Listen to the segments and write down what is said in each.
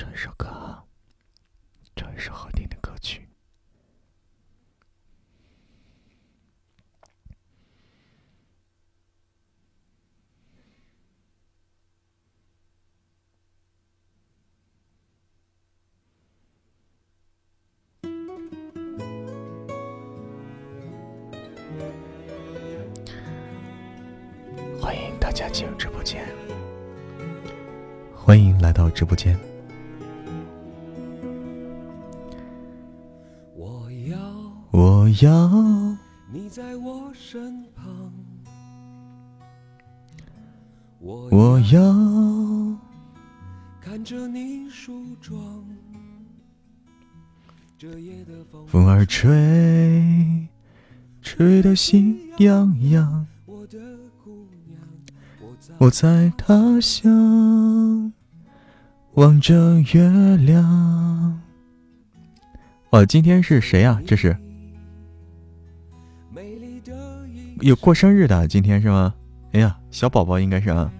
这首歌，这一首好听的歌曲。欢迎大家进入直播间，欢迎来到直播间。我要你在我身旁，我要看着。你梳妆。风，儿吹，吹得心痒痒。我，在他乡望着。月亮。哦，今天是谁呀、这是有过生日的，今天是吗？哎呀，小宝宝应该是啊。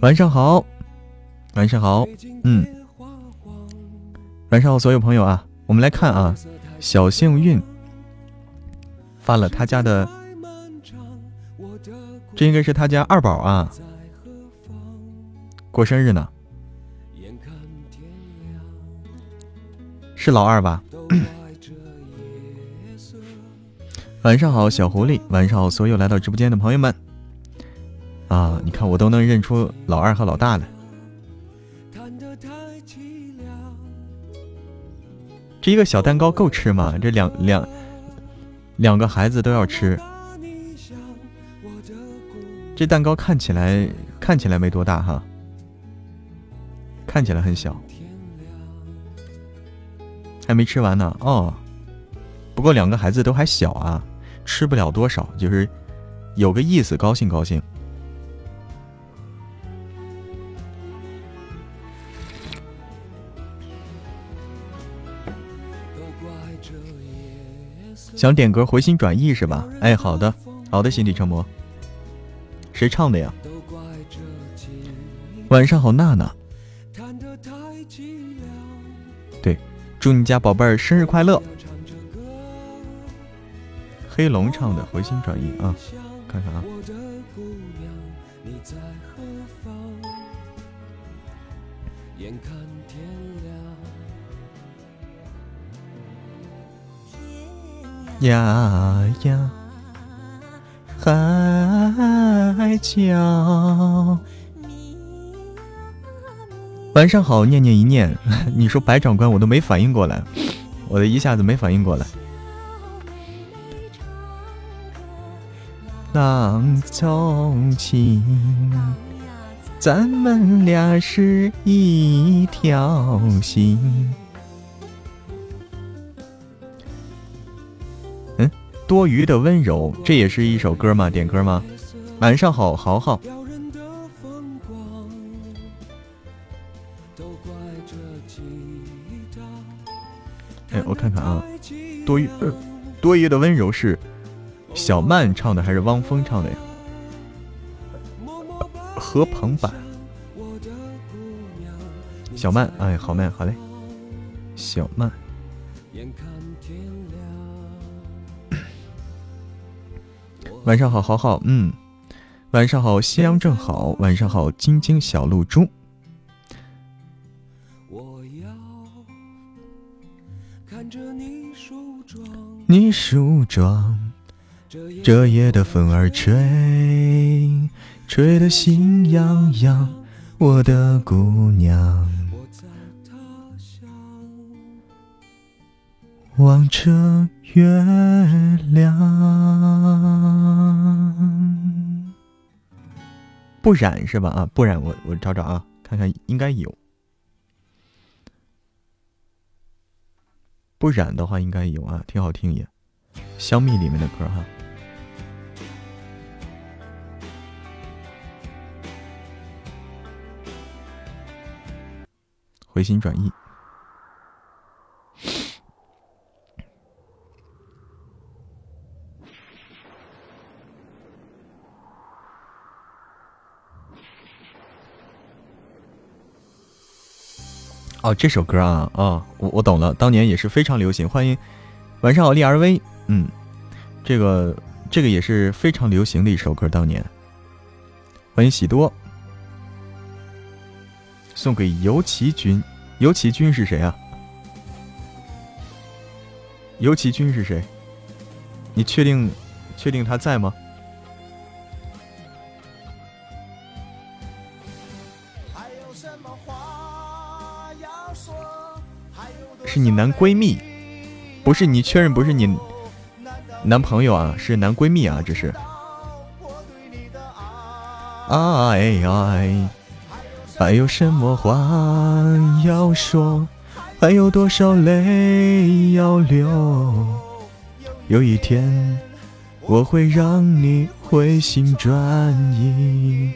晚上好，晚上好，嗯，晚上好，所有朋友啊，我们来看啊，小幸运。发了他家的，这应该是他家二宝啊，过生日呢，是老二吧？晚上好，小狐狸，晚上好，所有来到直播间的朋友们。啊，你看我都能认出老二和老大来。这一个小蛋糕够吃吗？这两两两个孩子都要吃。这蛋糕看起来看起来没多大哈，看起来很小，还没吃完呢。哦，不过两个孩子都还小啊，吃不了多少，就是有个意思，高兴高兴。想点歌回心转意是吧？哎，好的，好的，心底成魔。谁唱的呀？晚上好，娜娜。对，祝你家宝贝儿生日快乐。黑龙唱的《回心转意》啊，看看啊。呀呀，海角。晚上好，念念一念。你说白长官，我都没反应过来，我的一下子没反应过来。浪从情，咱们俩是一条心。嗯，多余的温柔，这也是一首歌吗？点歌吗？晚上好，豪豪。哎，我看看啊，多余、呃、多余的温柔是小曼唱的还是汪峰唱的呀？何鹏版。小曼，哎，好曼，好嘞，小曼。晚上好，豪豪，嗯，晚上好，夕阳正好，晚上好，晶晶小露珠。你梳妆，这夜的风儿吹，吹得心痒痒，我的姑娘。望着月亮，不染是吧？啊，不染，我我找找啊，看看应该有。不染的话应该有啊，挺好听也。香蜜里面的歌哈。回心转意。哦，这首歌啊，哦，我我懂了，当年也是非常流行。欢迎，晚上好，丽儿薇，嗯，这个这个也是非常流行的一首歌，当年。欢迎喜多，送给游奇君，游奇君是谁啊？游奇君是谁？你确定确定他在吗？是你男闺蜜，不是你确认不是你男朋友啊，是男闺蜜啊，这是。哎哎，还有什么话要说？还有多少泪要流？有一天我会让你回心转意。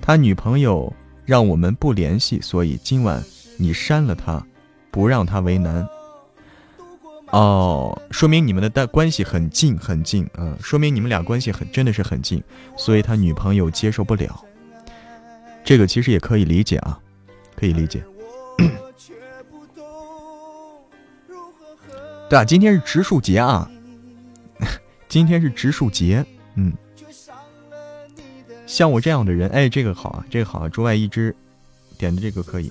他女朋友让我们不联系，所以今晚。你删了他，不让他为难。哦，说明你们的关关系很近很近啊，说明你们俩关系很真的是很近，所以他女朋友接受不了。这个其实也可以理解啊，可以理解。对啊，今天是植树节啊，今天是植树节，嗯。像我这样的人，哎，这个好啊，这个好啊，竹外一枝点的这个可以。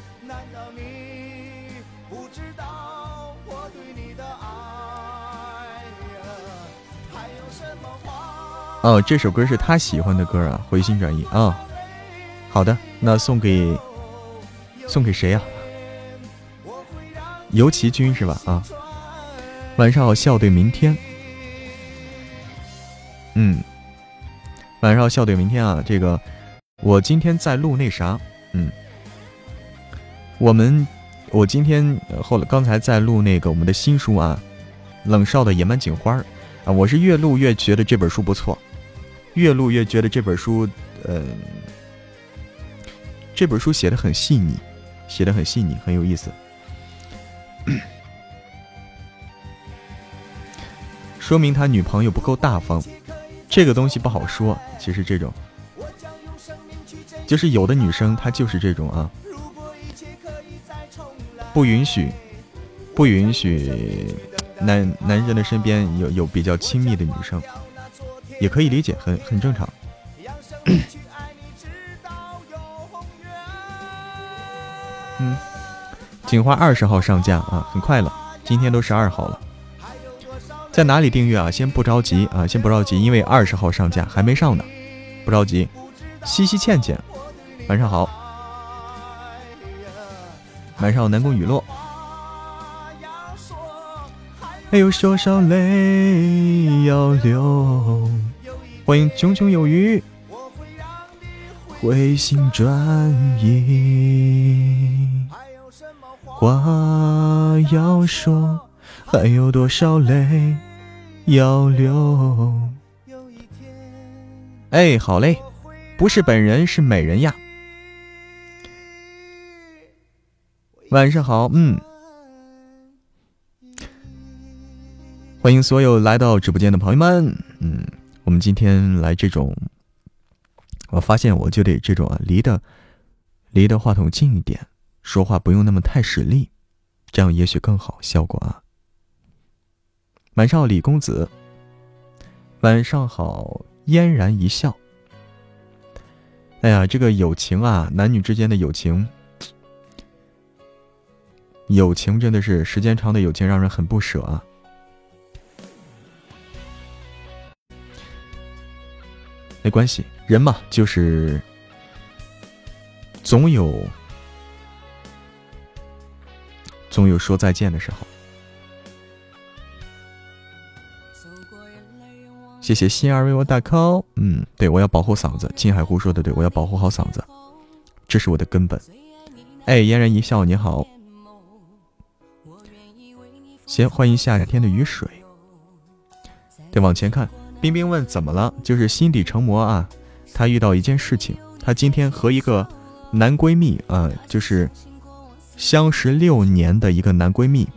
哦，这首歌是他喜欢的歌啊，回心转意啊。好的，那送给送给谁呀？游奇君是吧？啊，晚上好，笑对明天。嗯，晚上好，笑对明天啊。这个我今天在录那啥，嗯，我们我今天后来刚才在录那个我们的新书啊，《冷少的野蛮警花》啊，我是越录越觉得这本书不错。越录越觉得这本书，呃，这本书写的很细腻，写的很细腻，很有意思。说明他女朋友不够大方，这个东西不好说。其实这种，就是有的女生她就是这种啊，不允许，不允许男男人的身边有有比较亲密的女生。也可以理解，很很正常。嗯，锦花二十号上架啊，很快了，今天都十二号了。在哪里订阅啊？先不着急啊，先不着急，因为二十号上架还没上呢，不着急。西西倩倩，晚上好。晚上好，南宫雨落。还有多少泪要流？欢迎炯炯有余，回心转意，话要说，还有多少泪要流？哎，好嘞，不是本人，是美人呀。晚上好，嗯。欢迎所有来到直播间的朋友们，嗯，我们今天来这种，我发现我就得这种啊，离的离的话筒近一点，说话不用那么太使力，这样也许更好效果啊。晚上好，李公子，晚上好，嫣然一笑。哎呀，这个友情啊，男女之间的友情，友情真的是时间长的友情让人很不舍啊。没关系，人嘛，就是总有总有说再见的时候。谢谢心儿为我打 call。嗯，对我要保护嗓子。金海湖说的对，我要保护好嗓子，这是我的根本。哎，嫣然一笑，你好。先欢迎夏天的雨水。对，往前看，冰冰问怎么了？就是心底成魔啊。她遇到一件事情，她今天和一个男闺蜜啊，就是相识六年的一个男闺蜜，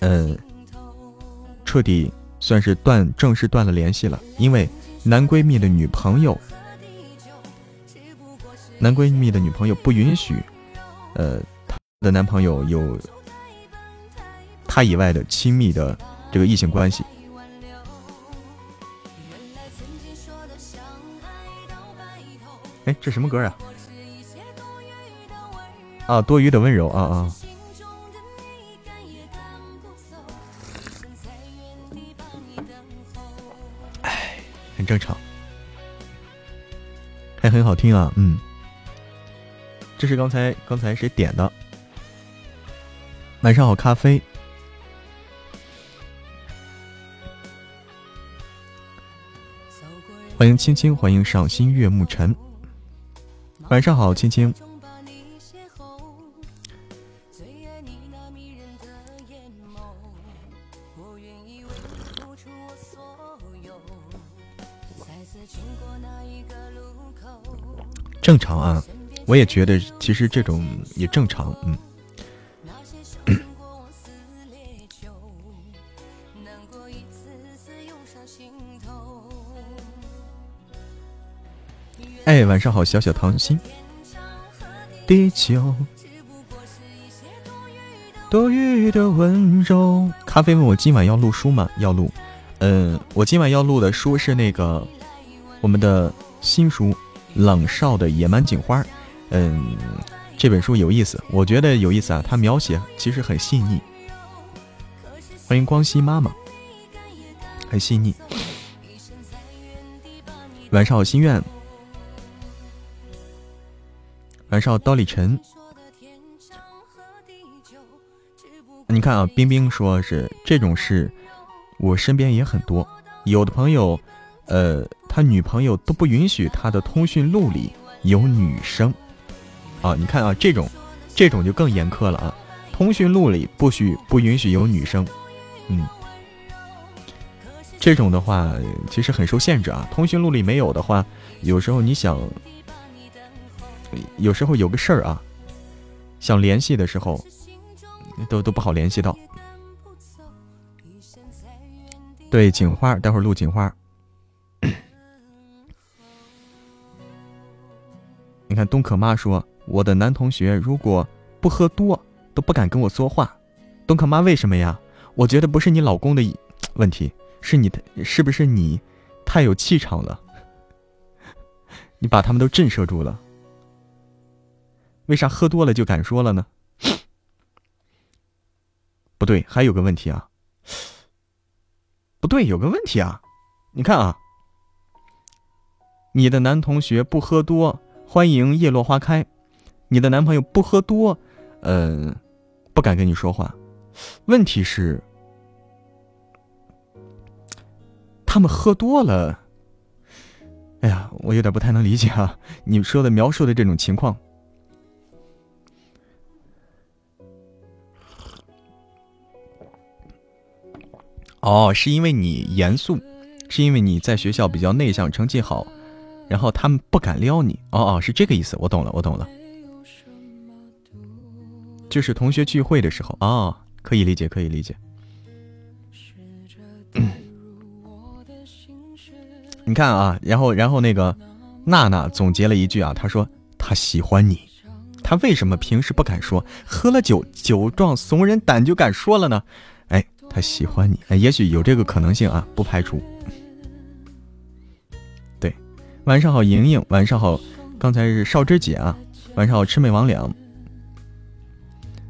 呃，彻底算是断，正式断了联系了。因为男闺蜜的女朋友，男闺蜜的女朋友不允许，呃，她的男朋友有她以外的亲密的这个异性关系。哎，这什么歌啊？啊，多余的温柔啊啊！哎，很正常，还很好听啊，嗯。这是刚才刚才谁点的？晚上好，咖啡。欢迎青青，欢迎赏心悦目尘。晚上好，青青。正常啊，我也觉得，其实这种也正常，嗯。哎，晚上好，小小糖心。地球，多余的温柔。咖啡问我今晚要录书吗？要录。嗯，我今晚要录的书是那个我们的新书《冷少的野蛮警花》。嗯，这本书有意思，我觉得有意思啊。它描写其实很细腻。欢迎光熙妈妈，很细腻。晚上好，心愿。晚上好，刀里晨。你看啊，冰冰说是这种事，我身边也很多。有的朋友，呃，他女朋友都不允许他的通讯录里有女生。啊，你看啊，这种，这种就更严苛了啊！通讯录里不许不允许有女生。嗯，这种的话其实很受限制啊。通讯录里没有的话，有时候你想。有时候有个事儿啊，想联系的时候，都都不好联系到。对，锦花，待会儿录锦花。你看东可妈说，我的男同学如果不喝多，都不敢跟我说话。东可妈为什么呀？我觉得不是你老公的问题，是你，是不是你太有气场了？你把他们都震慑住了。为啥喝多了就敢说了呢？不对，还有个问题啊！不对，有个问题啊！你看啊，你的男同学不喝多，欢迎叶落花开；你的男朋友不喝多，嗯，不敢跟你说话。问题是，他们喝多了。哎呀，我有点不太能理解啊！你说的描述的这种情况。哦，是因为你严肃，是因为你在学校比较内向，成绩好，然后他们不敢撩你。哦哦，是这个意思，我懂了，我懂了。就是同学聚会的时候啊，可以理解，可以理解。你看啊，然后然后那个娜娜总结了一句啊，她说她喜欢你，她为什么平时不敢说？喝了酒酒壮怂人胆就敢说了呢？他喜欢你，哎，也许有这个可能性啊，不排除。对，晚上好，莹莹，晚上好，刚才是少芝姐啊，晚上好，魑魅魍魉，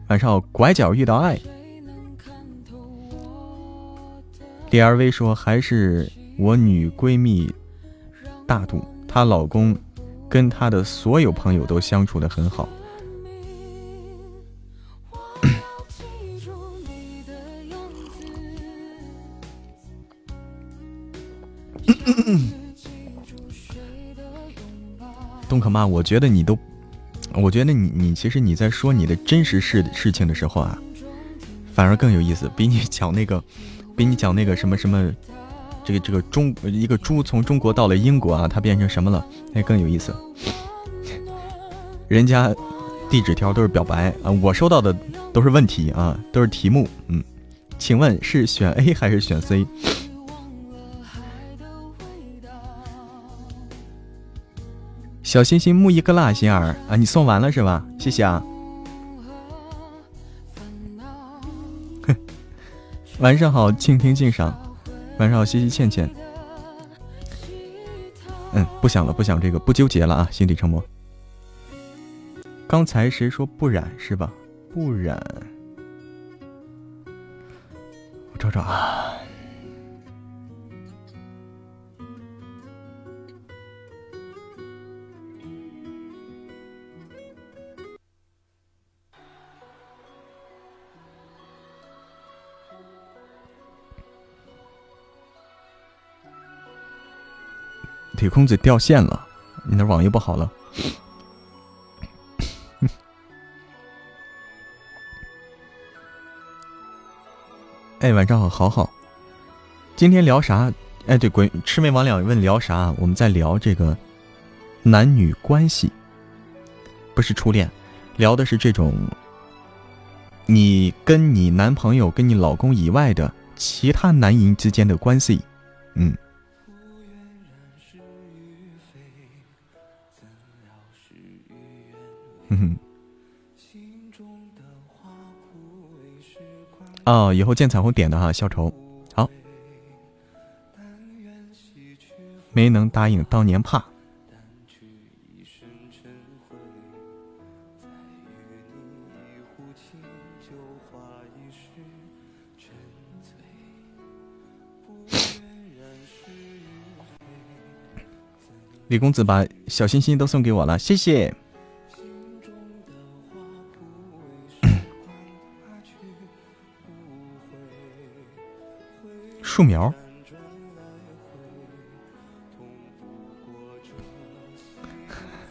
晚上好，拐角遇到爱。D R V 说还是我女闺蜜大度，她老公跟她的所有朋友都相处的很好。东可妈，我觉得你都，我觉得你你其实你在说你的真实事事情的时候啊，反而更有意思，比你讲那个，比你讲那个什么什么，这个这个中一个猪从中国到了英国啊，它变成什么了？那更有意思。人家递纸条都是表白啊，我收到的都是问题啊，都是题目。嗯，请问是选 A 还是选 C？小心心木一个辣心儿啊，你送完了是吧？谢谢啊。晚上好，静听静赏。晚上好，西西倩倩。嗯，不想了，不想这个，不纠结了啊，心底沉默。刚才谁说不染是吧？不染，我找找啊。铁公子掉线了，你那网又不好了。哎，晚上好，好好。今天聊啥？哎，对，滚魑魅魍魉问聊啥？我们在聊这个男女关系，不是初恋，聊的是这种你跟你男朋友、跟你老公以外的其他男人之间的关系。嗯。哼哼。哦，以后见彩虹点的哈，消愁。好。没能答应，当年怕。李公子把小心心都送给我了，谢谢。树苗，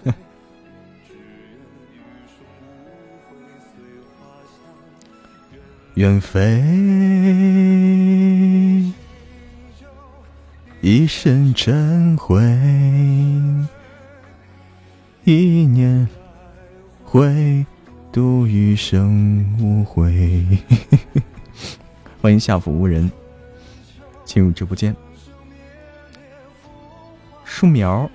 远飞，一身尘灰，一念回，度余生无悔。欢迎下府无人。进入直播间，树苗，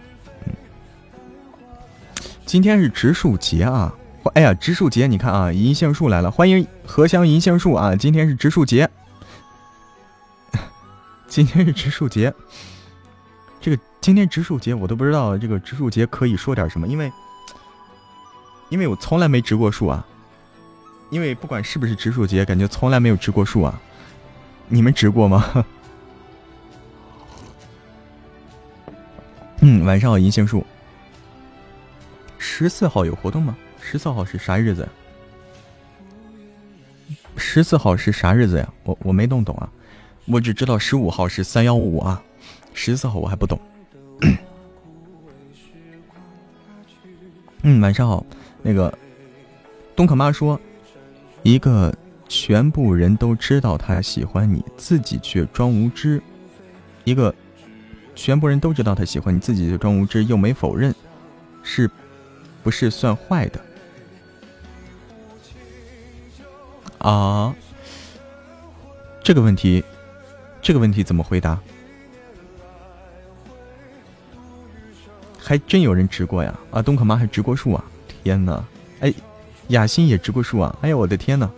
今天是植树节啊！哎呀，植树节，你看啊，银杏树来了，欢迎荷香银杏树啊！今天是植树节，今天是植树节，这个今天植树节，我都不知道这个植树节可以说点什么，因为因为我从来没植过树啊，因为不管是不是植树节，感觉从来没有植过树啊，你们植过吗？嗯，晚上好，银杏树。十四号有活动吗？十四号是啥日子？十四号是啥日子呀？我我没弄懂啊，我只知道十五号是三幺五啊，十四号我还不懂。嗯，晚上好，那个东可妈说，一个全部人都知道他喜欢你，自己却装无知，一个。全部人都知道他喜欢你，自己就装无知又没否认，是，不是算坏的？啊？这个问题，这个问题怎么回答？还真有人植过呀！啊，东可妈还植过树啊！天哪！哎，雅欣也植过树啊！哎呀，我的天哪！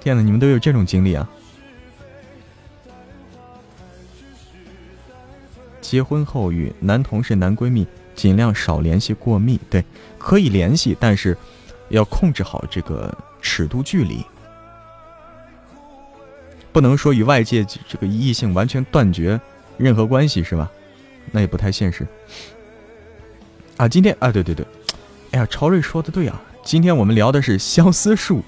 天哪，你们都有这种经历啊！结婚后与男同事、男闺蜜尽量少联系过密，对，可以联系，但是要控制好这个尺度距离，不能说与外界这个异性完全断绝任何关系，是吧？那也不太现实。啊，今天啊，对对对，哎呀，朝瑞说的对啊，今天我们聊的是相思树。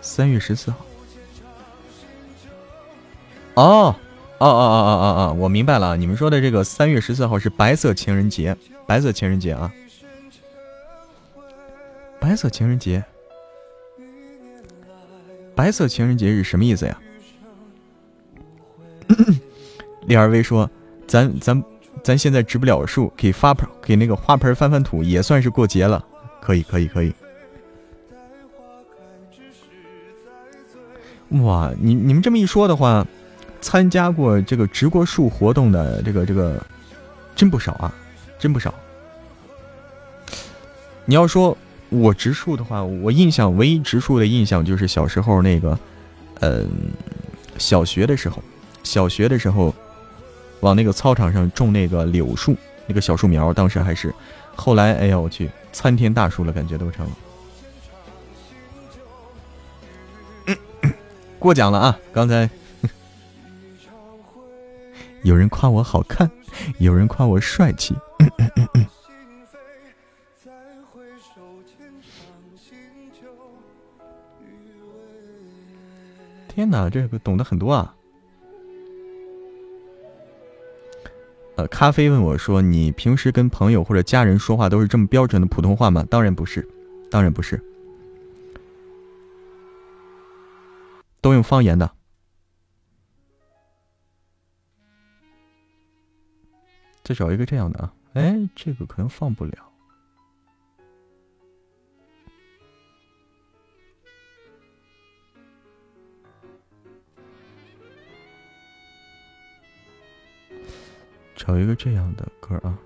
三月十四号。哦。哦哦哦哦哦哦，我明白了，你们说的这个三月十四号是白色情人节，白色情人节啊，白色情人节，白色情人节是什么意思呀？李二威说：“咱咱咱现在植不了树，给发盆给那个花盆翻翻土，也算是过节了。可以可以可以。哇，你你们这么一说的话。”参加过这个植过树活动的这个这个，真不少啊，真不少。你要说我植树的话，我印象唯一植树的印象就是小时候那个，嗯，小学的时候，小学的时候，往那个操场上种那个柳树，那个小树苗，当时还是，后来哎呀我去，参天大树了，感觉都成了。过奖了啊，刚才。有人夸我好看，有人夸我帅气。天哪，这个懂得很多啊！呃，咖啡问我说：“你平时跟朋友或者家人说话都是这么标准的普通话吗？”当然不是，当然不是，都用方言的。再找一个这样的啊！哎，这个可能放不了。找一个这样的歌啊！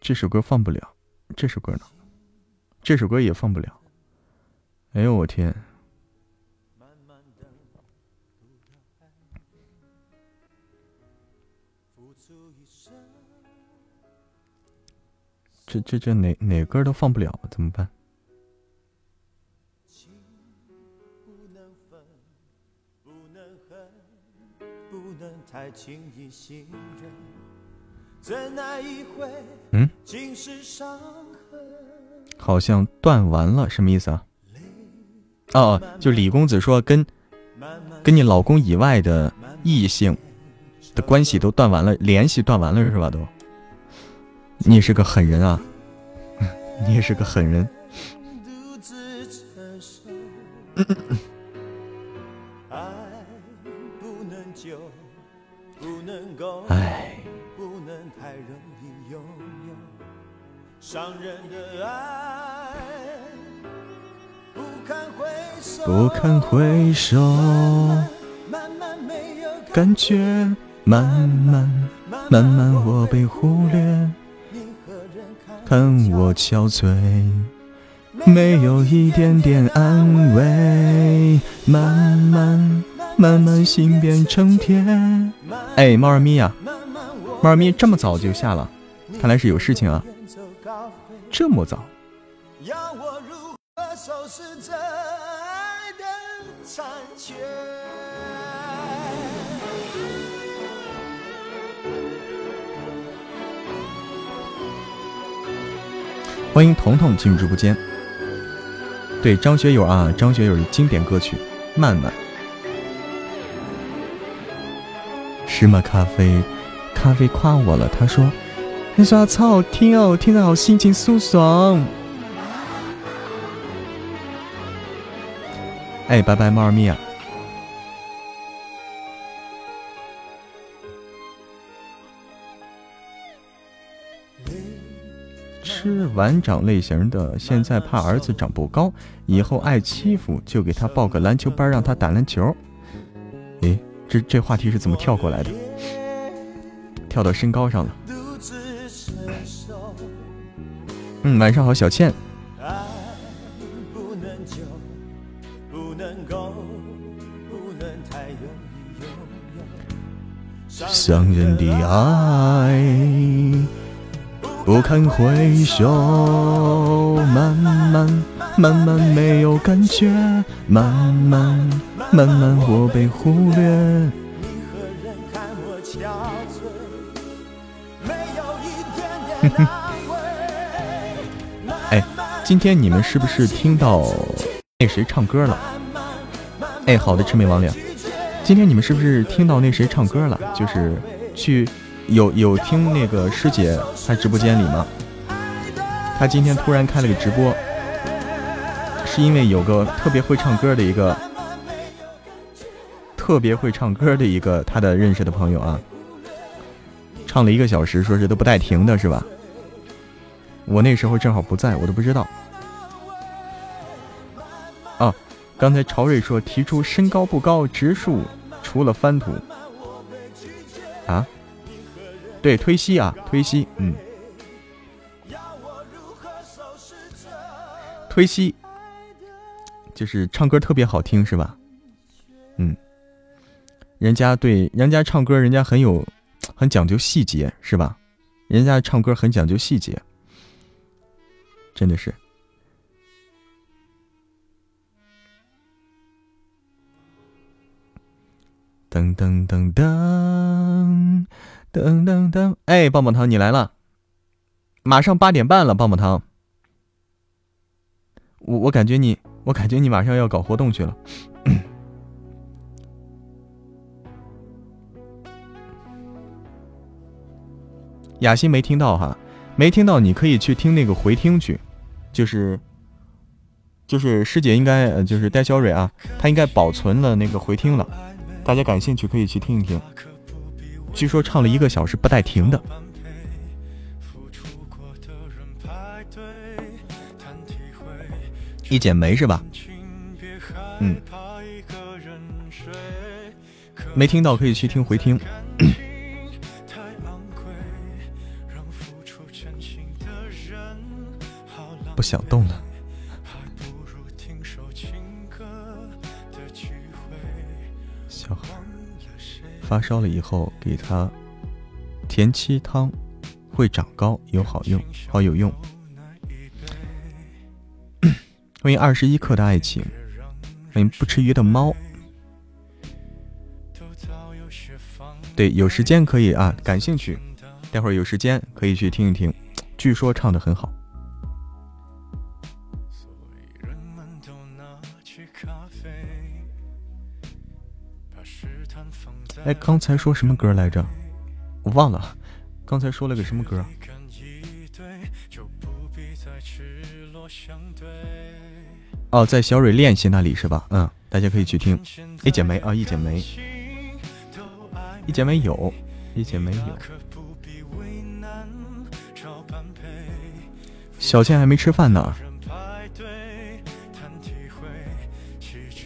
这首歌放不了，这首歌呢？这首歌也放不了。哎呦我天！这这这哪哪歌都放不了，怎么办？嗯，好像断完了，什么意思啊？哦，就李公子说跟跟你老公以外的异性的关系都断完了，联系断完了是吧？都。你也是个狠人啊！你也是个狠人。哎。不堪回首，感觉慢慢慢慢我被忽略。看我憔悴，没有一点点安慰，慢慢慢慢心变成铁。哎，猫儿咪呀，猫儿咪这么早就下了，看来是有事情啊，这么早要我如何收拾这残缺。欢迎彤彤进入直播间。对张学友啊，张学友的经典歌曲《慢慢》。石磨咖啡，咖啡夸我了，他说：“你说超好听哦，听得好心情舒爽。”哎，拜拜，猫儿咪啊！吃碗长类型的，现在怕儿子长不高，以后爱欺负，就给他报个篮球班，让他打篮球。诶，这这话题是怎么跳过来的？跳到身高上了。嗯，晚上好，小倩。伤人的爱。不堪回首，慢慢慢慢没有感觉，慢慢慢慢我被忽略。哎，今天你们是不是听到那谁唱歌了？哎，好的，魑魅魍魉。今天你们是不是听到那谁唱歌了？就是去有有听那个师姐她直播间里吗？她今天突然开了个直播，是因为有个特别会唱歌的一个特别会唱歌的一个她的认识的朋友啊，唱了一个小时，说是都不带停的，是吧？我那时候正好不在，我都不知道。啊，刚才朝瑞说提出身高不高，植树。除了翻土，啊，对，推西啊，推西，嗯，推西，就是唱歌特别好听，是吧？嗯，人家对，人家唱歌，人家很有，很讲究细节，是吧？人家唱歌很讲究细节，真的是。噔噔噔噔噔噔噔！哎，棒棒糖，你来了！马上八点半了，棒棒糖。我我感觉你，我感觉你马上要搞活动去了。雅欣没听到哈，没听到，你可以去听那个回听去，就是就是师姐应该就是戴小蕊啊，她应该保存了那个回听了。大家感兴趣可以去听一听，据说唱了一个小时不带停的。一剪梅是吧？嗯，没听到可以去听回听。不想动了。发烧了以后给他田七汤，会长高，有好用，好有用。欢迎二十一克的爱情，欢迎不吃鱼的猫。对，有时间可以啊，感兴趣，待会儿有时间可以去听一听，据说唱的很好。哎，刚才说什么歌来着？我忘了，刚才说了个什么歌？哦，在小蕊练习那里是吧？嗯，大家可以去听。一剪梅啊，一剪梅，一剪梅有，一剪梅有。小倩还没吃饭呢，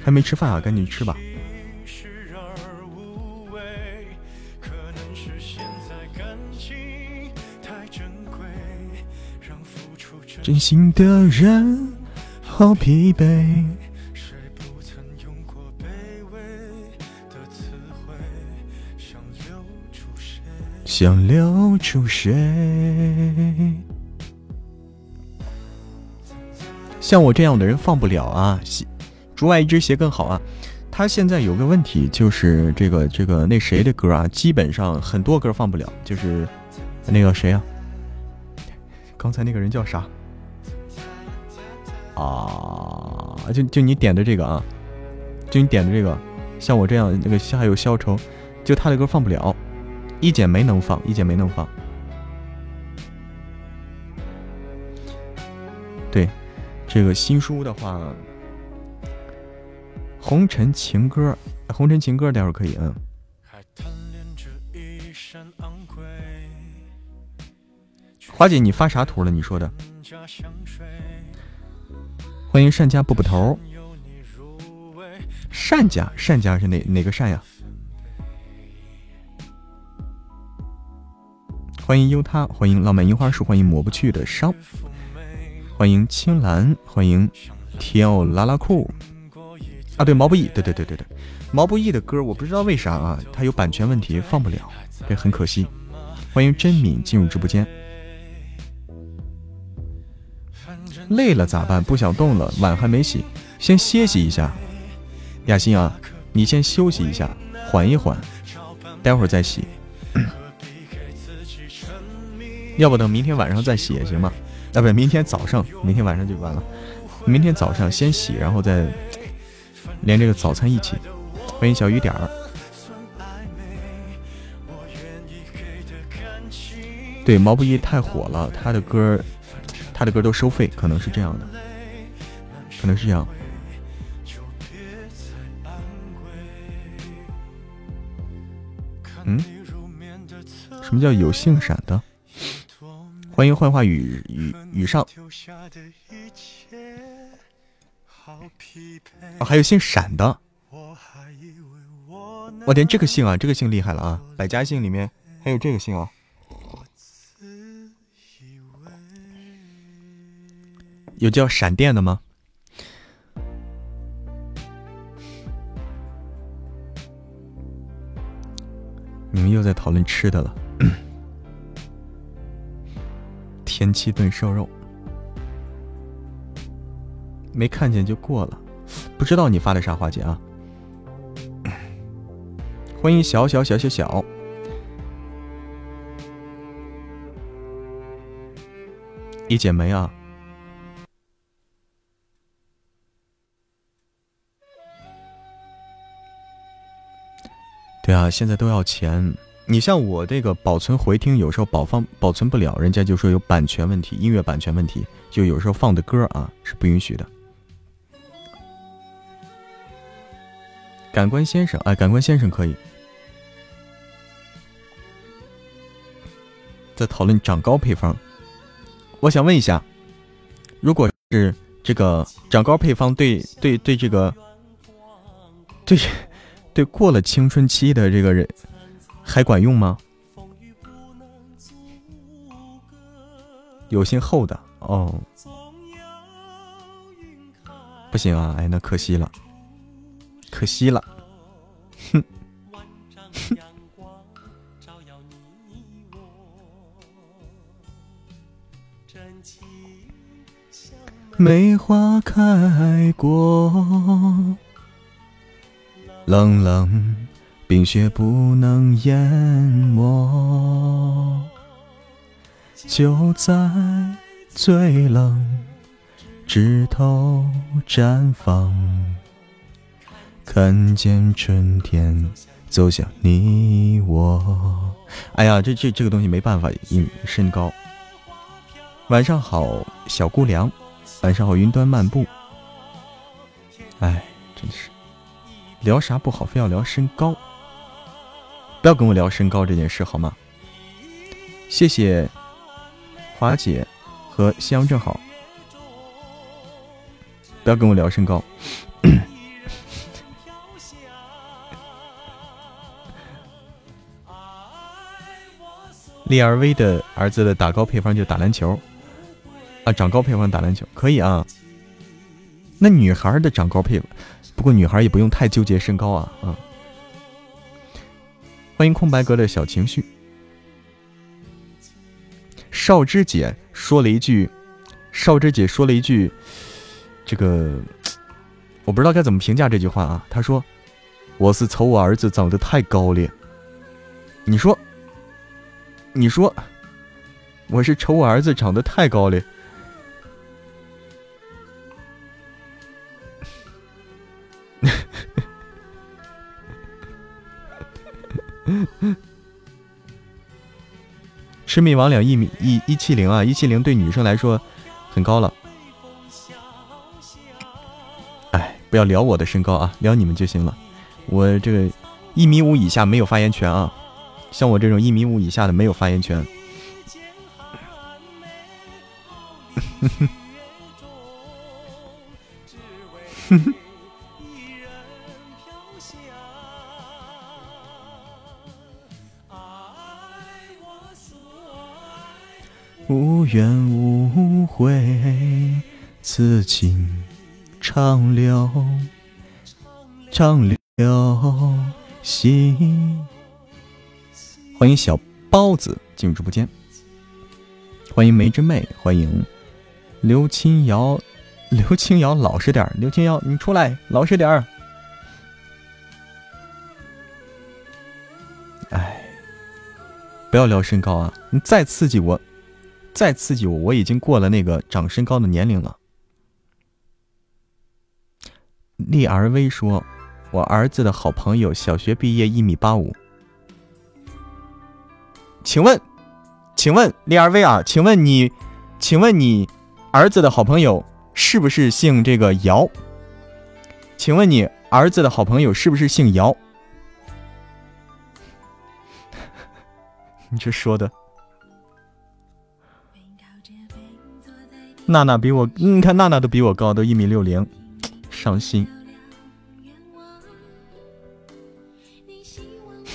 还没吃饭啊，赶紧吃吧。真心的人好疲惫。谁不曾用过卑微的词汇想留住谁？像我这样的人放不了啊！竹外一只鞋更好啊！他现在有个问题，就是这个这个那谁的歌啊，基本上很多歌放不了，就是那个谁啊？刚才那个人叫啥？啊，就就你点的这个啊，就你点的这个，像我这样那个还有消愁，就他的歌放不了，一剪梅能放，一剪梅能放。对，这个新书的话，红尘情歌，红尘情歌待会儿可以嗯。花姐，你发啥图了？你说的。欢迎善家布布头，善家善家是哪哪个善呀？欢迎优他，欢迎浪漫樱花树，欢迎抹不去的伤，欢迎青蓝，欢迎跳拉拉裤啊！对毛不易，对对对对对，毛不易的歌我不知道为啥啊，他有版权问题放不了，对，很可惜。欢迎真敏进入直播间。累了咋办？不想动了，碗还没洗，先歇息一下。雅欣啊，你先休息一下，缓一缓，待会儿再洗。要不等明天晚上再洗也行吗？啊，不，明天早上，明天晚上就完了。明天早上先洗，然后再连这个早餐一起。欢迎小雨点儿。对，毛不易太火了，他的歌，他的歌都收费，可能是这样的，可能是这样。嗯？什么叫有姓闪的？欢迎幻化雨雨雨上。哦，还有姓闪的。我天，这个姓啊，这个姓厉害了啊！百家姓里面还有这个姓啊。有叫闪电的吗？你们又在讨论吃的了。天七炖瘦肉，没看见就过了，不知道你发的啥花姐啊？欢迎小小小小小，一剪梅啊。对啊，现在都要钱。你像我这个保存回听，有时候保放保存不了，人家就说有版权问题，音乐版权问题，就有时候放的歌啊是不允许的。感官先生，哎，感官先生可以。在讨论长高配方，我想问一下，如果是这个长高配方对对对这个对。对过了青春期的这个人还管用吗？有姓后的哦，不行啊！哎，那可惜了，可惜了，哼，哼。梅花开过。冷冷冰雪不能淹没，就在最冷枝头绽放，看见春天走向你我。哎呀，这这这个东西没办法，因身高。晚上好，小姑娘。晚上好，云端漫步。哎，真是。聊啥不好，非要聊身高，不要跟我聊身高这件事好吗？谢谢华姐和夕阳正好，不要跟我聊身高。利尔威的儿子的打高配方就打篮球啊，长高配方打篮球可以啊。那女孩的长高配方。不过女孩也不用太纠结身高啊啊！欢迎空白格的小情绪。少芝姐说了一句，少芝姐说了一句，这个我不知道该怎么评价这句话啊。她说：“我是瞅我儿子长得太高了。”你说，你说，我是瞅我儿子长得太高了。魑魅魍魉一米一一七零啊，一七零对女生来说很高了。哎，不要聊我的身高啊，聊你们就行了。我这个一米五以下没有发言权啊，像我这种一米五以下的没有发言权。哼哼，无怨无悔，此情长留长留心。欢迎小包子进入直播间，欢迎梅之妹，欢迎刘清瑶，刘清瑶老实点刘清瑶你出来老实点儿。哎，不要聊身高啊！你再刺激我。再刺激我，我已经过了那个长身高的年龄了。利儿威说：“我儿子的好朋友，小学毕业，一米八五。”请问，请问利儿威啊，请问你，请问你儿子的好朋友是不是姓这个姚？请问你儿子的好朋友是不是姓姚？你这说的，娜娜比我，你看娜娜都比我高，都一米六零，伤心。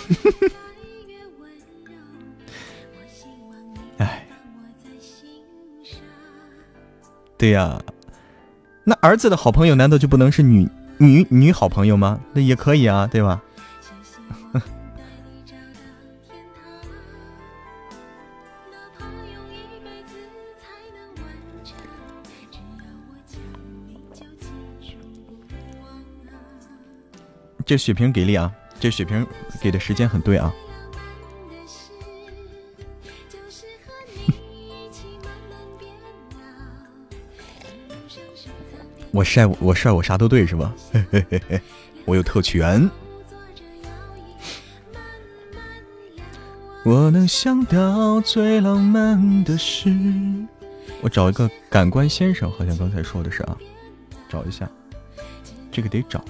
哎，对呀，那儿子的好朋友难道就不能是女女女好朋友吗？那也可以啊，对吧？这血瓶给力啊！这血瓶给的时间很对啊！我帅我帅我啥都对是吧？嘿嘿嘿嘿，我有特权。我能想到最浪漫的事。我找一个感官先生，好像刚才说的是啊，找一下，这个得找。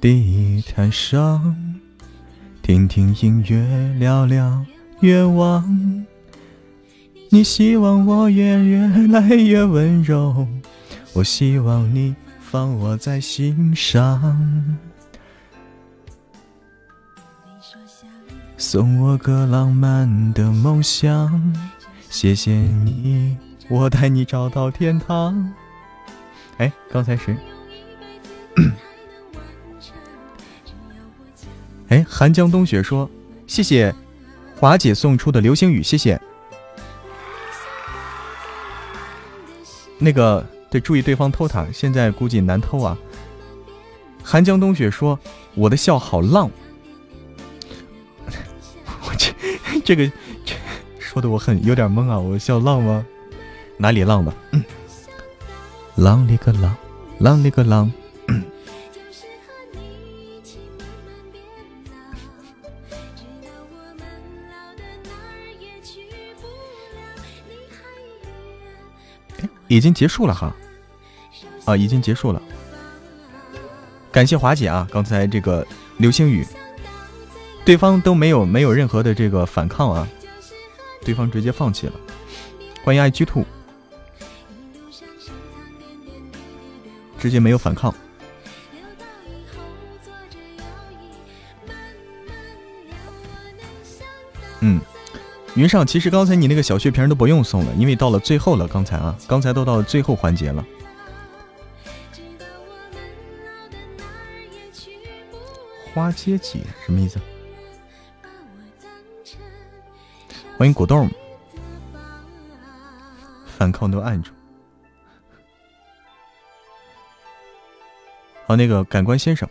地毯上，听听音乐，聊聊愿望。你希望我越越来越温柔，我希望你放我在心上。送我个浪漫的梦想，谢谢你，我带你找到天堂。哎，刚才谁？寒江冬雪说：“谢谢华姐送出的流星雨，谢谢。”那个得注意对方偷塔，现在估计难偷啊。寒江冬雪说：“我的笑好浪。”我这这个这说的我很有点懵啊，我笑浪吗？哪里浪的？浪里个浪，浪里个浪。已经结束了哈，啊，已经结束了。感谢华姐啊，刚才这个流星雨，对方都没有没有任何的这个反抗啊，对方直接放弃了。欢迎爱居兔，直接没有反抗。嗯。云上，其实刚才你那个小血瓶都不用送了，因为到了最后了。刚才啊，刚才都到最后环节了。花街姐什么意思？欢迎果冻，反抗都按住。好，那个感官先生。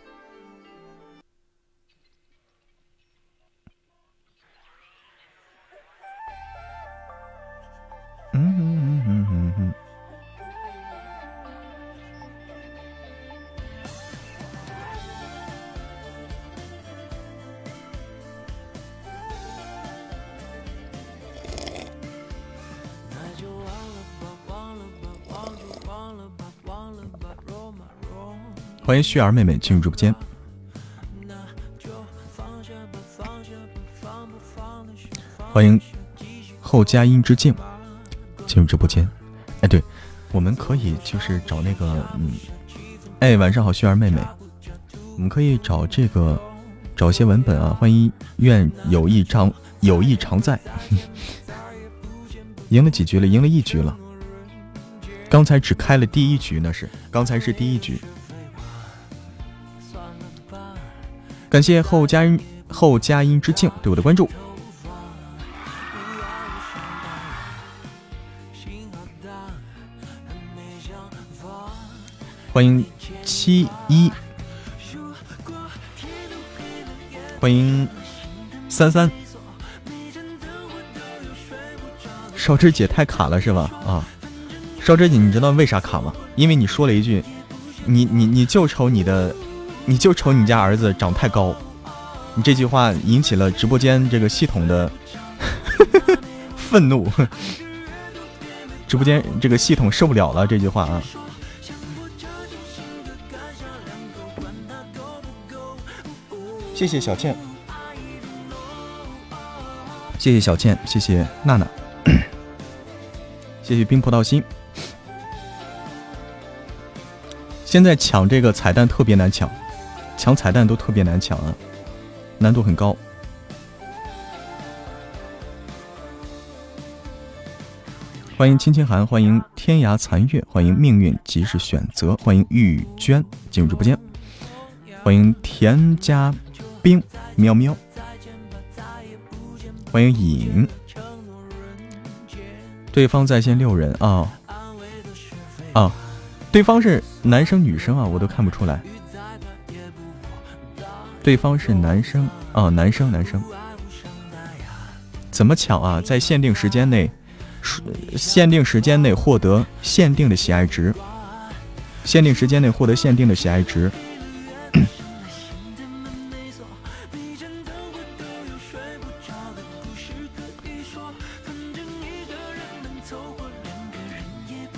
欢迎旭儿妹妹进入直播间。欢迎后佳音之境进入直播间。哎，对，我们可以就是找那个，嗯，哎，晚上好，旭儿妹妹。我们可以找这个找一些文本啊。欢迎愿友谊常友谊常在。赢了几局了？赢了一局了。刚才只开了第一局，那是刚才是第一局。感谢后佳音后佳音之庆对我的关注。欢迎七一，欢迎三三。少芝姐太卡了是吧？啊，少芝姐，你知道为啥卡吗？因为你说了一句，你你你就瞅你的，你就瞅你家儿子长太高，你这句话引起了直播间这个系统的 愤怒，直播间这个系统受不了了这句话啊。谢谢小倩，谢谢小倩，谢谢娜娜，谢谢冰葡萄心。现在抢这个彩蛋特别难抢，抢彩蛋都特别难抢啊，难度很高。欢迎青青寒，欢迎天涯残月，欢迎命运即是选择，欢迎玉娟进入直播间，欢迎田家。冰喵喵，欢迎影。对方在线六人啊啊，对方是男生女生啊，我都看不出来。对方是男生啊，男生男生。怎么巧啊？在限定时间内，限定时间内获得限定的喜爱值。限定时间内获得限定的喜爱值。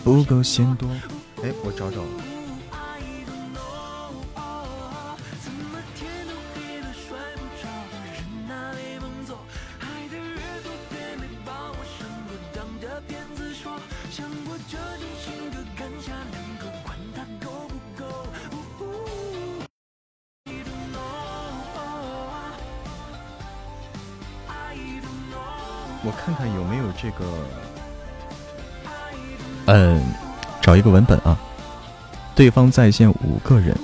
不够嫌多，哎，我找找。一个文本啊。对方在线五个人，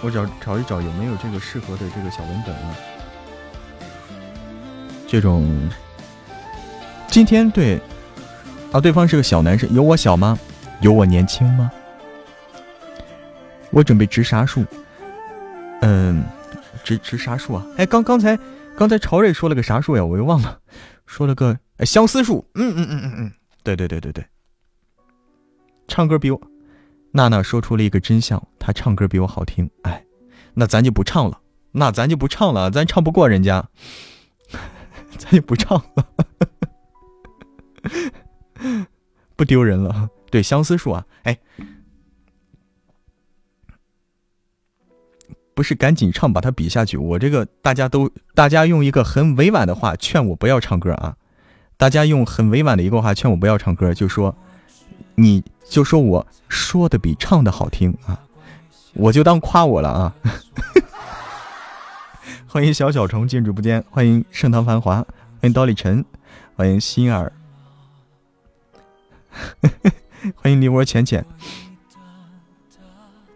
我找找一找有没有这个适合的这个小文本啊。这种，今天对啊，对方是个小男生，有我小吗？有我年轻吗？我准备植啥树？嗯，植植啥树啊？哎，刚刚才刚才朝瑞说了个啥树呀？我又忘了，说了个。相思树，嗯嗯嗯嗯嗯，对对对对对。唱歌比我，娜娜说出了一个真相，她唱歌比我好听。哎，那咱就不唱了，那咱就不唱了，咱唱不过人家，咱就不唱了，不丢人了。对，相思树啊，哎，不是赶紧唱，把它比下去。我这个大家都，大家用一个很委婉的话劝我不要唱歌啊。大家用很委婉的一个话劝我不要唱歌，就说，你就说我说的比唱的好听啊，我就当夸我了啊。欢迎小小虫进直播间，欢迎盛唐繁华，欢迎刀立晨，欢迎心儿，欢迎梨窝浅浅。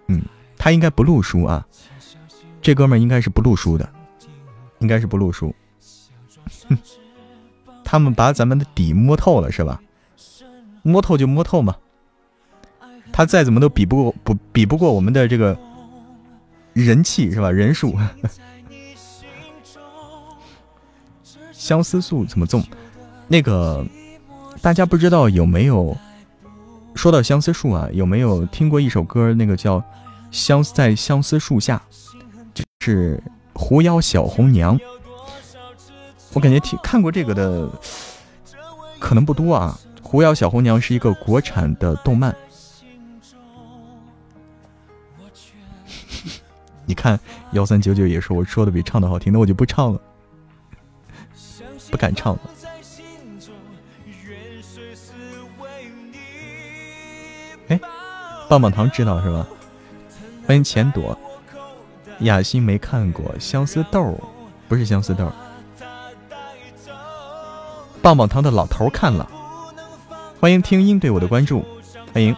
嗯，他应该不录书啊，这哥们应该是不录书的，应该是不录书。他们把咱们的底摸透了，是吧？摸透就摸透嘛。他再怎么都比不过，不比不过我们的这个人气，是吧？人数。相思树怎么种？那个大家不知道有没有？说到相思树啊，有没有听过一首歌？那个叫《相思在相思树下》，就是狐妖小红娘。我感觉听看过这个的可能不多啊，《狐妖小红娘》是一个国产的动漫。你看幺三九九也说我说的比唱的好听，那我就不唱了，不敢唱了。哎，棒棒糖知道是吧？欢迎钱朵，雅欣没看过相思豆，不是相思豆。棒棒糖的老头看了，欢迎听音对我的关注，欢迎。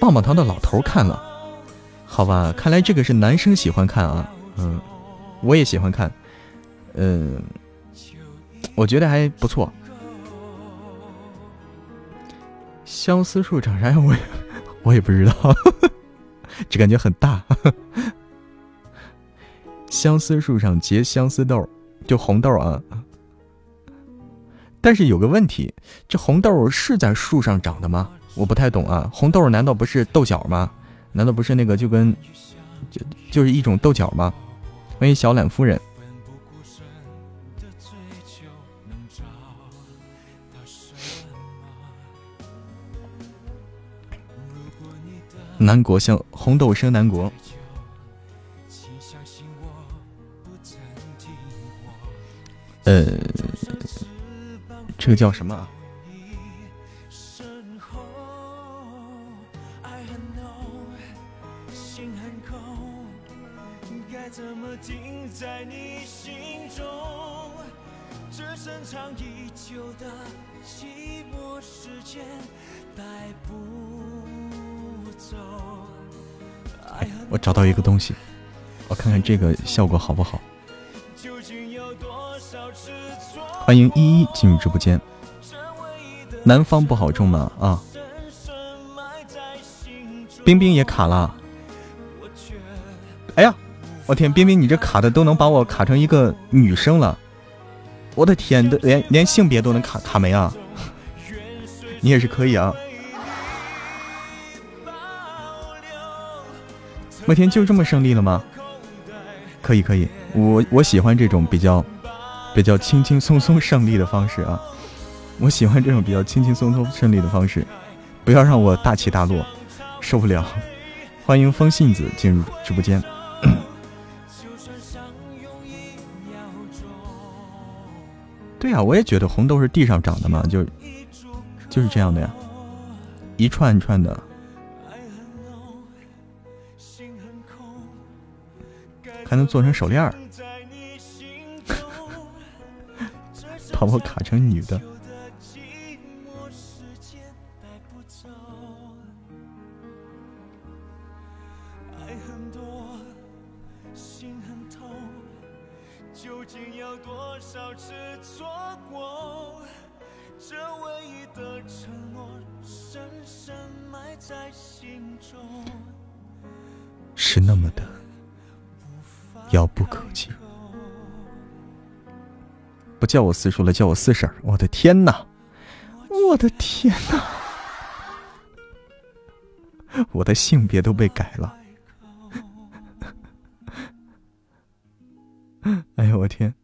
棒棒糖的老头看了，好吧，看来这个是男生喜欢看啊，嗯，我也喜欢看，嗯，我觉得还不错。相思树长啥样？我也我也不知道，这感觉很大。相思树上结相思豆，就红豆啊。但是有个问题，这红豆是在树上长的吗？我不太懂啊。红豆难道不是豆角吗？难道不是那个就跟就就是一种豆角吗？欢迎小懒夫人。南国香红豆生南国。呃，这个叫什么？啊我找到一个东西，我看看这个效果好不好。欢迎依依进入直播间。南方不好中吗？啊，冰冰也卡了。哎呀，我天，冰冰你这卡的都能把我卡成一个女生了。我的天，都连连性别都能卡卡没啊？你也是可以啊。我天，就这么胜利了吗？可以可以，我我喜欢这种比较比较轻轻松松胜利的方式啊！我喜欢这种比较轻轻松松胜利的方式，不要让我大起大落，受不了。欢迎风信子进入直播间。对呀，我也觉得红豆是地上长的嘛，就就是这样的呀，一串一串的。还能做成手链儿，把我卡成女的。是那么的。遥不可及，不叫我四叔了，叫我四婶儿我的天哪，我的天哪，我的性别都被改了。哎呀，我天！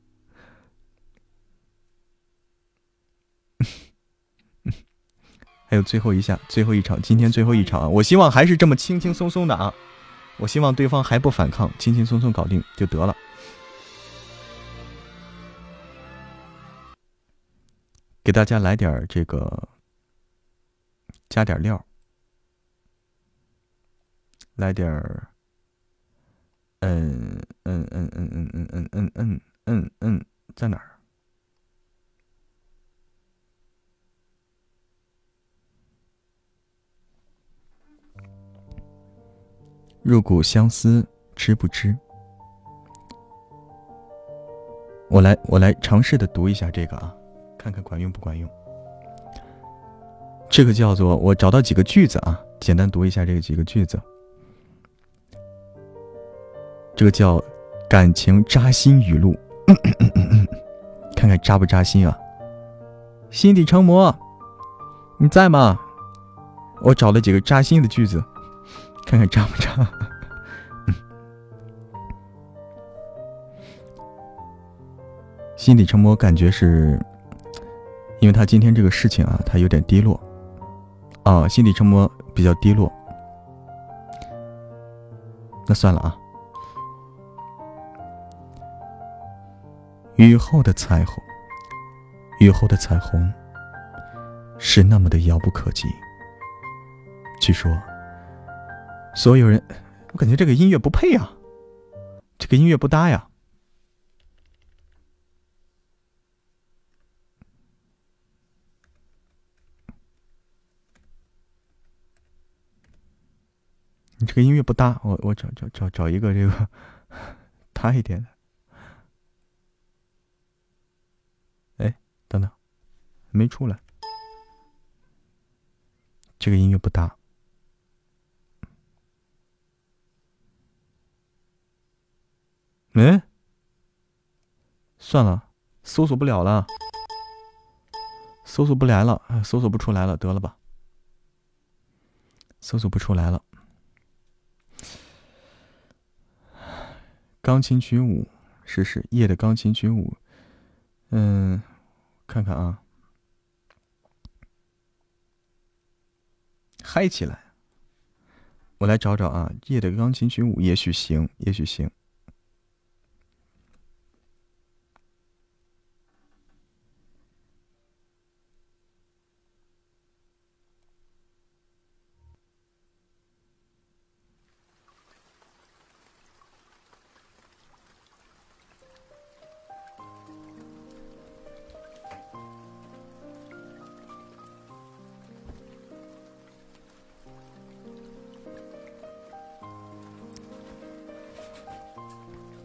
还有最后一下，最后一场，今天最后一场，我希望还是这么轻轻松松的啊。我希望对方还不反抗，轻轻松松搞定就得了。给大家来点这个，加点料，来点儿，嗯嗯嗯嗯嗯嗯嗯嗯嗯嗯嗯，在哪儿？入骨相思，知不知？我来，我来尝试的读一下这个啊，看看管用不管用。这个叫做我找到几个句子啊，简单读一下这个几个句子。这个叫感情扎心语录，看看扎不扎心啊？心底成魔，你在吗？我找了几个扎心的句子。看看扎不扎？心底成魔，感觉是，因为他今天这个事情啊，他有点低落，啊，心理折磨比较低落。那算了啊。雨后的彩虹，雨后的彩虹，是那么的遥不可及。据说。所有人，我感觉这个音乐不配呀，这个音乐不搭呀。你这个音乐不搭，我我找找找找一个这个搭一点的。哎，等等，没出来，这个音乐不搭。嗯，算了，搜索不了了，搜索不来了，搜索不出来了，得了吧，搜索不出来了。钢琴曲舞，试试夜的钢琴曲舞，嗯，看看啊，嗨起来！我来找找啊，夜的钢琴曲舞，也许行，也许行。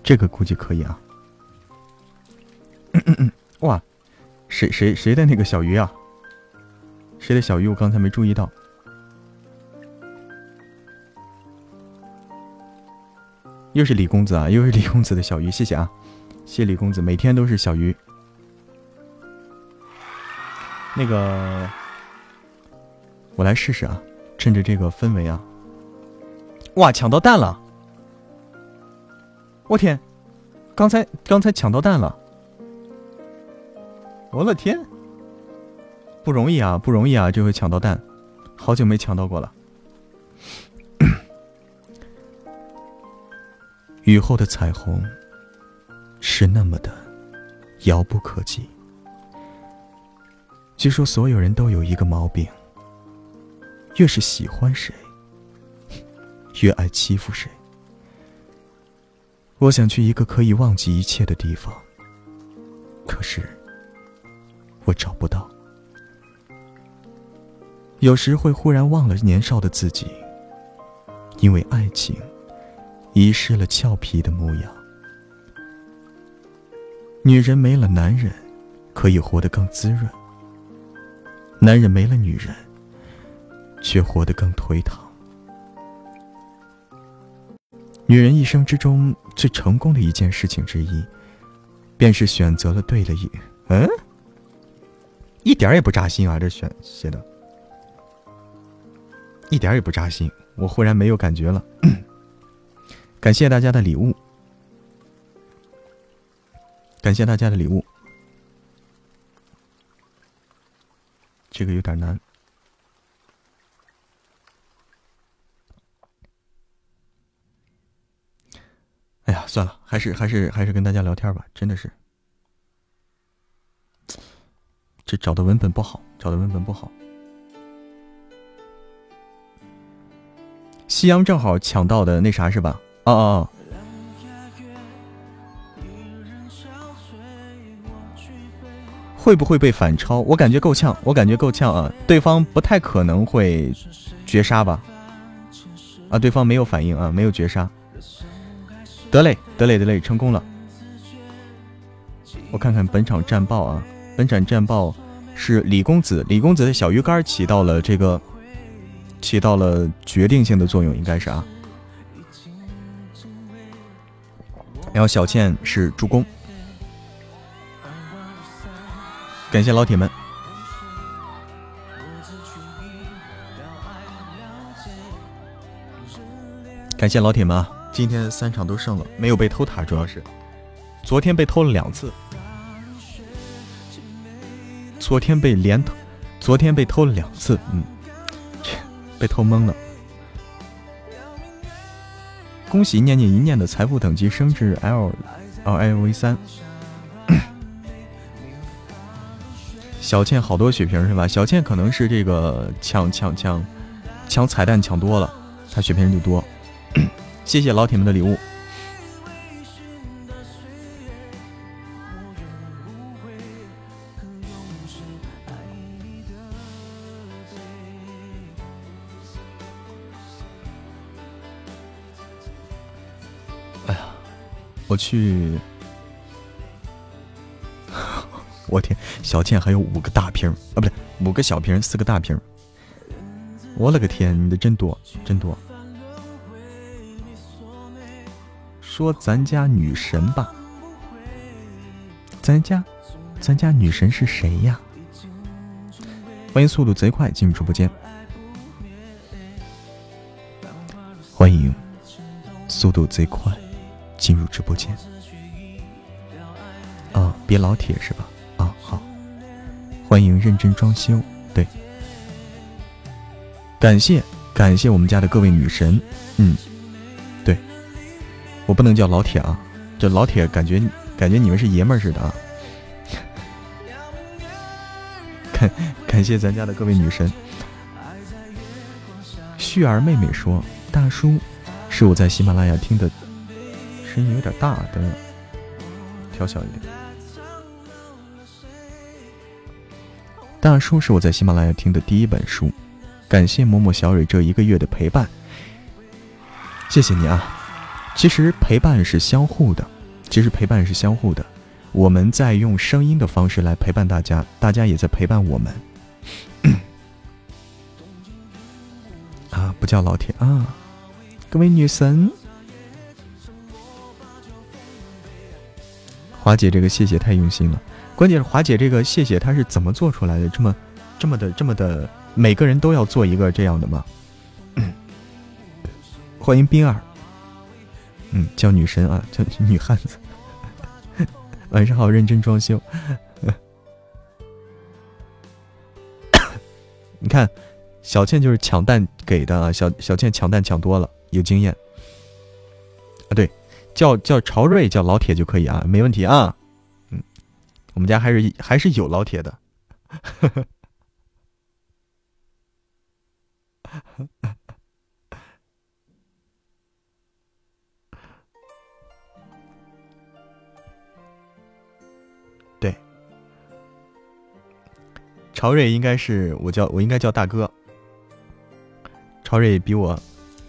这个估计可以啊！哇，谁谁谁的那个小鱼啊？谁的小鱼？我刚才没注意到。又是李公子啊！又是李公子的小鱼，谢谢啊！谢李公子，每天都是小鱼。那个，我来试试啊！趁着这个氛围啊！哇，抢到蛋了！我天，刚才刚才抢到蛋了！我的天，不容易啊，不容易啊！这回抢到蛋，好久没抢到过了。雨后的彩虹是那么的遥不可及。据说所有人都有一个毛病，越是喜欢谁，越爱欺负谁。我想去一个可以忘记一切的地方，可是我找不到。有时会忽然忘了年少的自己，因为爱情遗失了俏皮的模样。女人没了男人，可以活得更滋润；男人没了女人，却活得更颓唐。女人一生之中最成功的一件事情之一，便是选择了对了一嗯，一点也不扎心啊！这选写的，一点也不扎心。我忽然没有感觉了。感谢大家的礼物，感谢大家的礼物。这个有点难。哎呀，算了，还是还是还是跟大家聊天吧。真的是，这找的文本不好，找的文本不好。夕阳正好抢到的那啥是吧？哦哦哦。会不会被反超？我感觉够呛，我感觉够呛啊！对方不太可能会绝杀吧？啊，对方没有反应啊，没有绝杀。得嘞，得嘞，得嘞，成功了！我看看本场战报啊，本场战报是李公子，李公子的小鱼干起到了这个，起到了决定性的作用，应该是啊。然后小倩是助攻，感谢老铁们，感谢老铁们啊！今天三场都胜了，没有被偷塔，主要是昨天被偷了两次，昨天被连偷，昨天被偷了两次，嗯，被偷懵了。恭喜念念一念的财富等级升至 L，哦 L V 三。小倩好多血瓶是吧？小倩可能是这个抢抢抢抢彩蛋抢多了。她血瓶就多。谢谢老铁们的礼物。哎呀，我去。我天，小倩还有五个大瓶啊，不对，五个小瓶，四个大瓶。我勒个天，你的真多，真多。说咱家女神吧，咱家，咱家女神是谁呀？欢迎速度贼快进入直播间，欢迎速度贼快进入直播间。啊，别老铁是吧？啊，好，欢迎认真装修，对，感谢感谢我们家的各位女神，嗯，我不能叫老铁啊，这老铁感觉感觉你们是爷们儿似的啊。感感谢咱家的各位女神。旭儿妹妹说：“大叔，是我在喜马拉雅听的，声音有点大，等等，调小一点。”大叔是我在喜马拉雅听的第一本书，感谢某某小蕊这一个月的陪伴，谢谢你啊！其实陪伴是相互的，其实陪伴是相互的，我们在用声音的方式来陪伴大家，大家也在陪伴我们。啊，不叫老铁啊，各位女神，华姐这个谢谢太用心了。关键是华姐这个谢谢她是怎么做出来的？这么，这么的，这么的，每个人都要做一个这样的吗？欢迎冰儿，嗯，叫女神啊，叫女汉子。晚上好，认真装修。你看，小倩就是抢蛋给的啊，小小倩抢蛋抢多了，有经验。啊，对，叫叫朝瑞，叫老铁就可以啊，没问题啊。嗯我们家还是还是有老铁的，朝瑞应该是我叫我应该叫大哥，朝瑞比我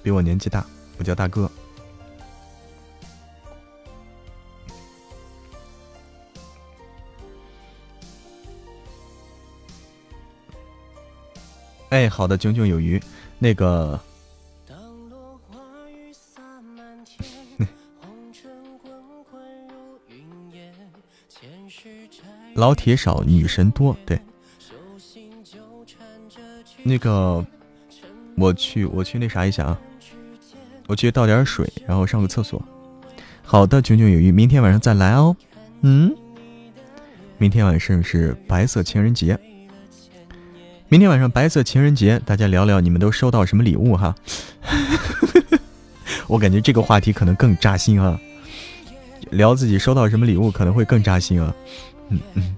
比我年纪大，我叫大哥。哎，好的，炯炯有余。那个，老铁少，女神多。对，那个，我去，我去那啥一下啊，我去倒点水，然后上个厕所。好的，炯炯有余，明天晚上再来哦。嗯，明天晚上是白色情人节。明天晚上白色情人节，大家聊聊你们都收到什么礼物哈？我感觉这个话题可能更扎心啊，聊自己收到什么礼物可能会更扎心啊。嗯嗯。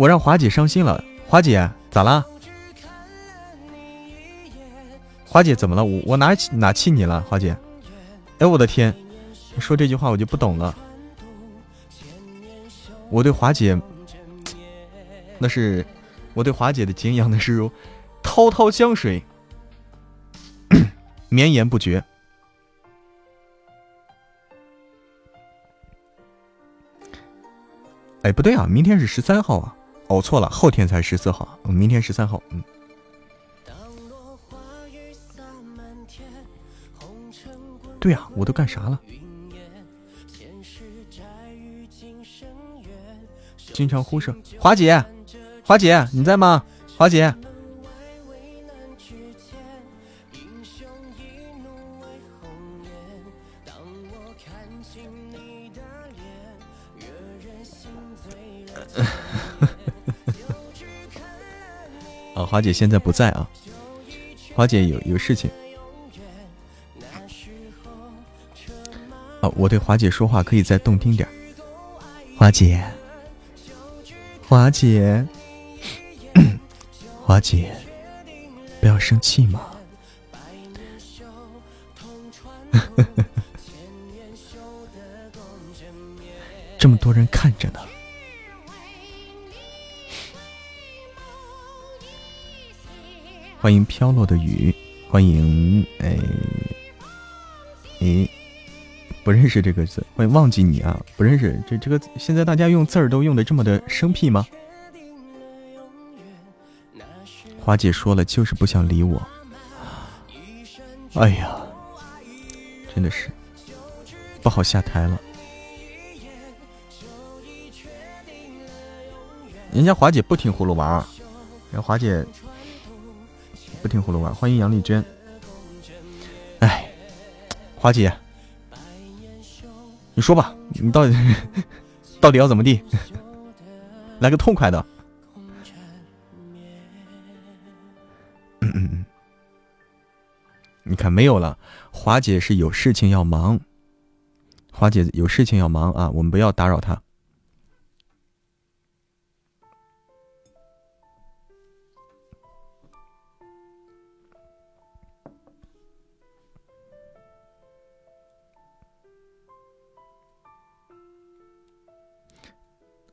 我让华姐伤心了，华姐咋啦？华姐怎么了？我我哪哪气你了？华姐，哎我的天，说这句话我就不懂了。我对华姐，那是我对华姐的敬仰，那是如滔滔江水，绵延不绝。哎，不对啊，明天是十三号啊！哦，错了，后天才十四号，明天十三号。嗯。对呀，我都干啥了？经常忽视华姐，华姐你在吗？华姐，华姐现在不在啊，华姐有有事情。啊，我对华姐说话可以再动听点，华姐。华姐，华姐，不要生气嘛。这么多人看着呢。欢迎飘落的雨，欢迎哎，诶，不认识这个字，欢迎忘记你啊，不认识这这个现在大家用字儿都用的这么的生僻吗？花姐说了，就是不想理我。哎呀，真的是不好下台了。人家华姐不听葫芦娃，人家华姐。不听葫芦娃，欢迎杨丽娟。哎，花姐，你说吧，你到底 到底要怎么地？来个痛快的。嗯嗯嗯，你看没有了，华姐是有事情要忙，华姐有事情要忙啊，我们不要打扰她。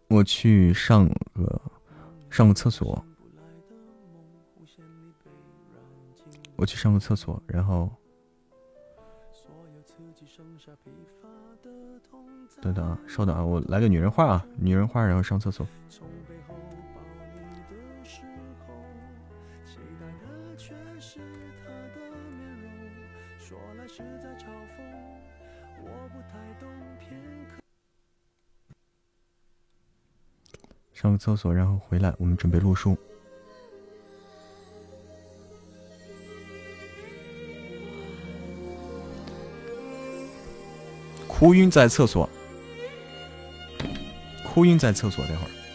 我去上个上个厕所，我去上个厕所，然后等等啊，稍等啊，我来个女人话啊，女人话，然后上厕所。上个厕所，然后回来，我们准备录书。哭晕在厕所，哭晕在厕所，待会儿。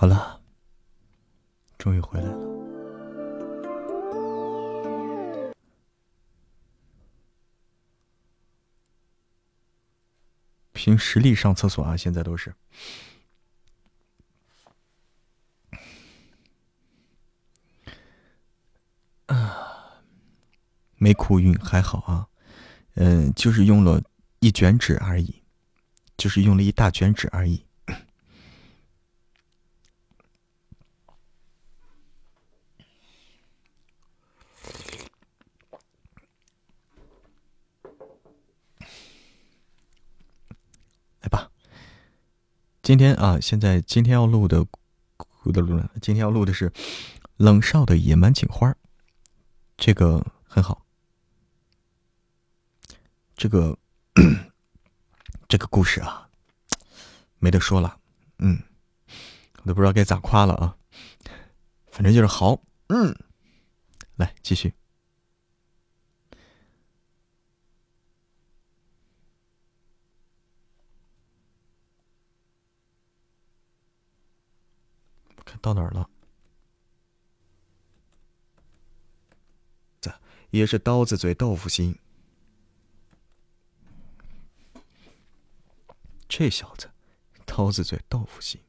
好了，终于回来了。凭实力上厕所啊！现在都是。啊，没哭晕还好啊，嗯，就是用了一卷纸而已，就是用了一大卷纸而已。来吧，今天啊，现在今天要录的，今天要录的是冷少的野蛮警花，这个很好，这个 这个故事啊，没得说了，嗯，我都不知道该咋夸了啊，反正就是好，嗯，来继续。看到哪儿了？这也是刀子嘴豆腐心。这小子，刀子嘴豆腐心。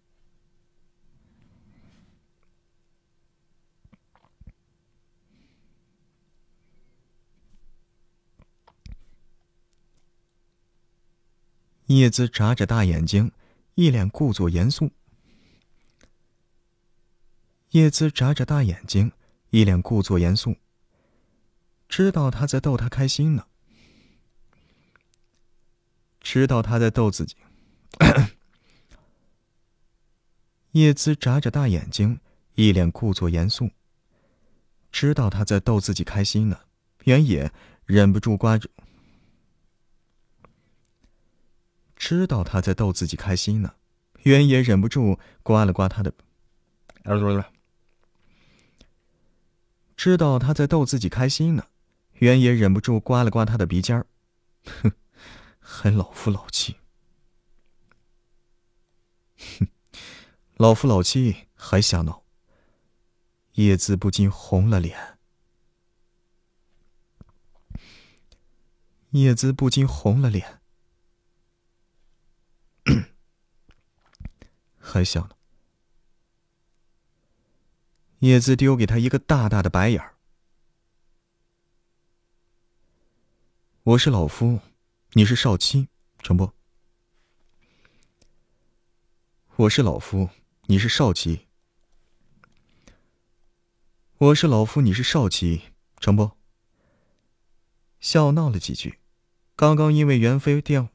叶子眨着大眼睛，一脸故作严肃。叶姿眨着大眼睛，一脸故作严肃。知道他在逗他开心呢，知道他在逗自己。叶姿眨着大眼睛，一脸故作严肃。知道他在逗自己开心呢，原野忍不住刮着。知道他在逗自己开心呢，原野忍不住刮了刮他的。知道他在逗自己开心呢，原野忍不住刮了刮他的鼻尖儿，哼，还老夫老妻，哼，老夫老妻还瞎闹。叶子不禁红了脸，叶子不禁红了脸，还笑呢。叶子丢给他一个大大的白眼儿。我是老夫，你是少妻，成不？我是老夫，你是少妻。我是老夫，你是少妻，成不？笑闹了几句，刚刚因为袁飞电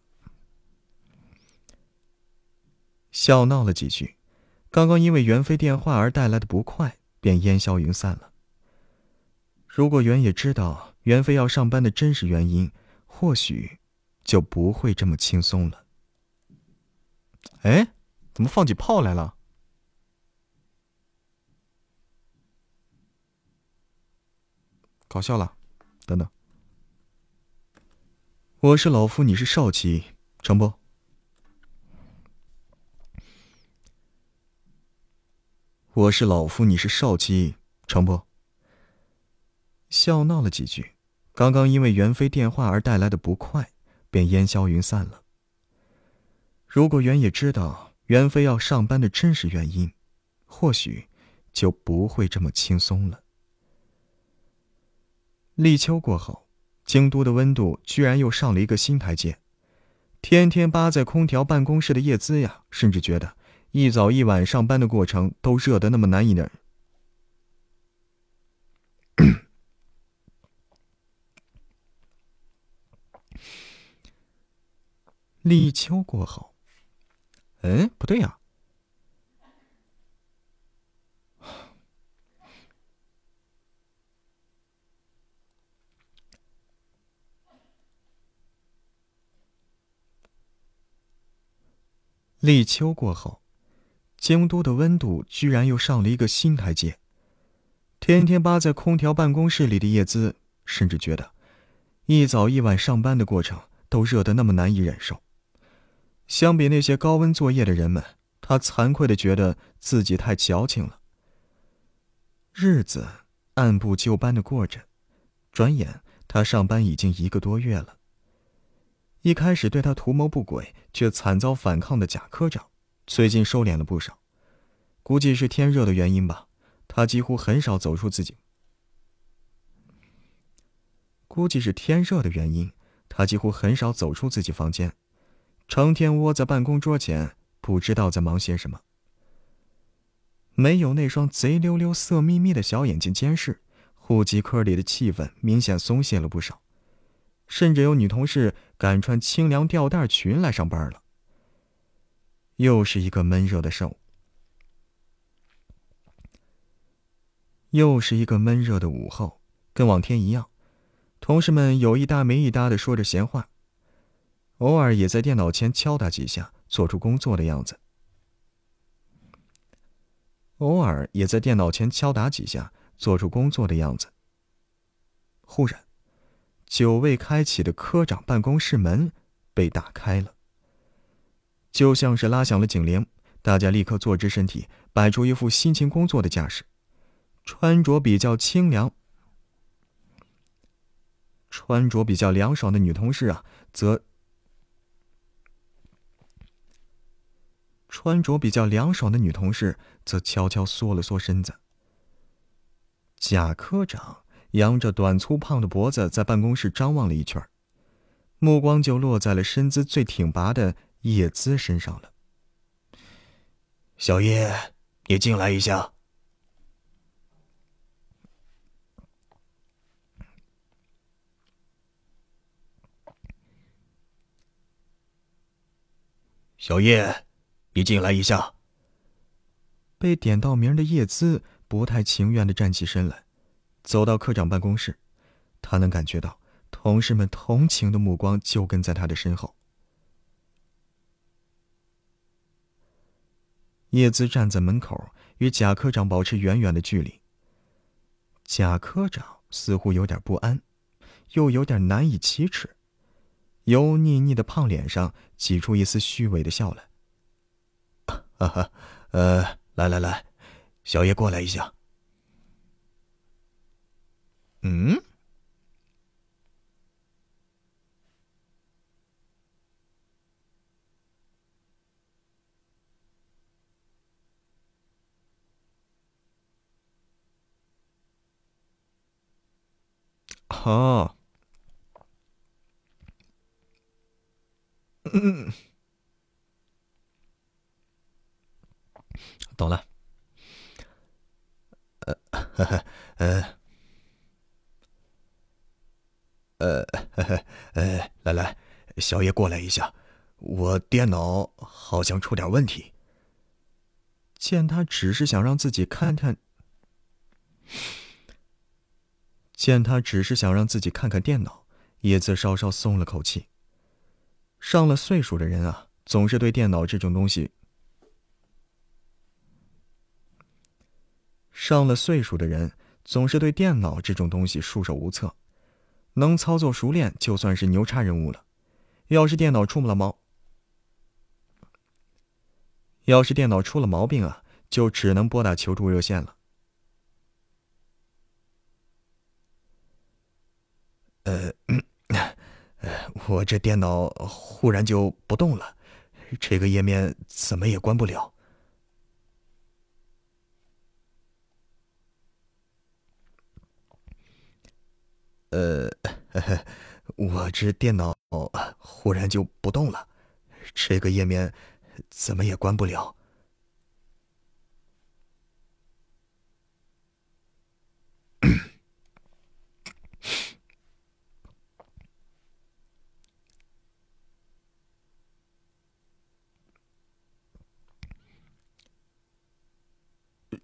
笑闹了几句，刚刚因为袁飞电话而带来的不快。便烟消云散了。如果袁野知道袁飞要上班的真实原因，或许就不会这么轻松了。哎，怎么放起炮来了？搞笑了，等等。我是老夫，你是少妻，成不？我是老夫，你是少姬，成不？笑闹了几句，刚刚因为袁飞电话而带来的不快，便烟消云散了。如果袁野知道袁飞要上班的真实原因，或许就不会这么轻松了。立秋过后，京都的温度居然又上了一个新台阶。天天扒在空调办公室的叶姿呀，甚至觉得一早一晚上班的过程都热得那么难以忍。立秋过后，嗯，不对呀。立秋过后，京都的温度居然又上了一个新台阶。天天扒在空调办公室里的叶姿，甚至觉得一早一晚上班的过程都热得那么难以忍受。相比那些高温作业的人们，他惭愧的觉得自己太矫情了。日子按部就班的过着，转眼他上班已经一个多月了。一开始对他图谋不轨却惨遭反抗的贾科长，最近收敛了不少，估计是天热的原因吧。他几乎很少走出自己。估计是天热的原因，他几乎很少走出自己房间，成天窝在办公桌前，不知道在忙些什么。没有那双贼溜溜、色眯眯的小眼睛监视，户籍科里的气氛明显松懈了不少。甚至有女同事敢穿清凉吊带裙来上班了。又是一个闷热的上午，又是一个闷热的午后，跟往天一样，同事们有一搭没一搭的说着闲话，偶尔也在电脑前敲打几下，做出工作的样子。偶尔也在电脑前敲打几下，做出工作的样子。忽然。久未开启的科长办公室门被打开了，就像是拉响了警铃。大家立刻坐直身体，摆出一副辛勤工作的架势。穿着比较清凉、穿着比较凉爽的女同事啊，则穿着比较凉爽的女同事则悄悄缩了缩身子。贾科长。扬着短粗胖的脖子，在办公室张望了一圈，目光就落在了身姿最挺拔的叶姿身上了。小叶，你进来一下。小叶，你进来一下。被点到名的叶姿不太情愿的站起身来。走到科长办公室，他能感觉到同事们同情的目光就跟在他的身后。叶姿站在门口，与贾科长保持远远的距离。贾科长似乎有点不安，又有点难以启齿，油腻腻的胖脸上挤出一丝虚伪的笑来。哈哈，呃，来来来，小叶过来一下。嗯，好，嗯，懂了，呃，呵呵，呃。呃，呃，来来，小叶过来一下，我电脑好像出点问题。见他只是想让自己看看，见他只是想让自己看看电脑，叶子稍稍松了口气。上了岁数的人啊，总是对电脑这种东西，上了岁数的人总是对电脑这种东西束手无策。能操作熟练，就算是牛叉人物了。要是电脑出了毛，要是电脑出了毛病啊，就只能拨打求助热线了。呃，我这电脑忽然就不动了，这个页面怎么也关不了。呃，我这电脑忽然就不动了，这个页面怎么也关不了。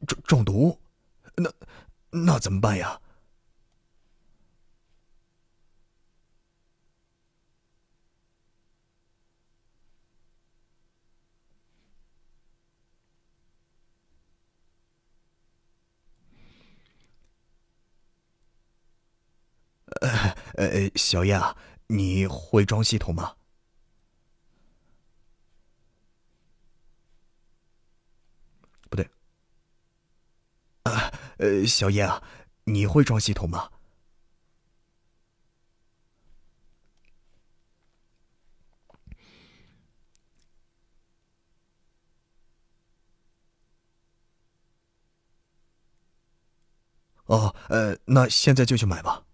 中中毒？那那怎么办呀？呃呃，小叶啊，你会装系统吗？不对。啊，呃，小叶啊，你会装系统吗？哦，呃，那现在就去买吧。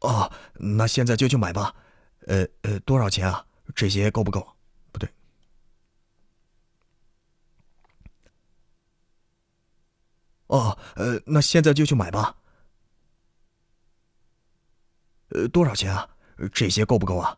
哦，那现在就去买吧。呃呃，多少钱啊？这些够不够？不对。哦，呃，那现在就去买吧。呃，多少钱啊？这些够不够啊？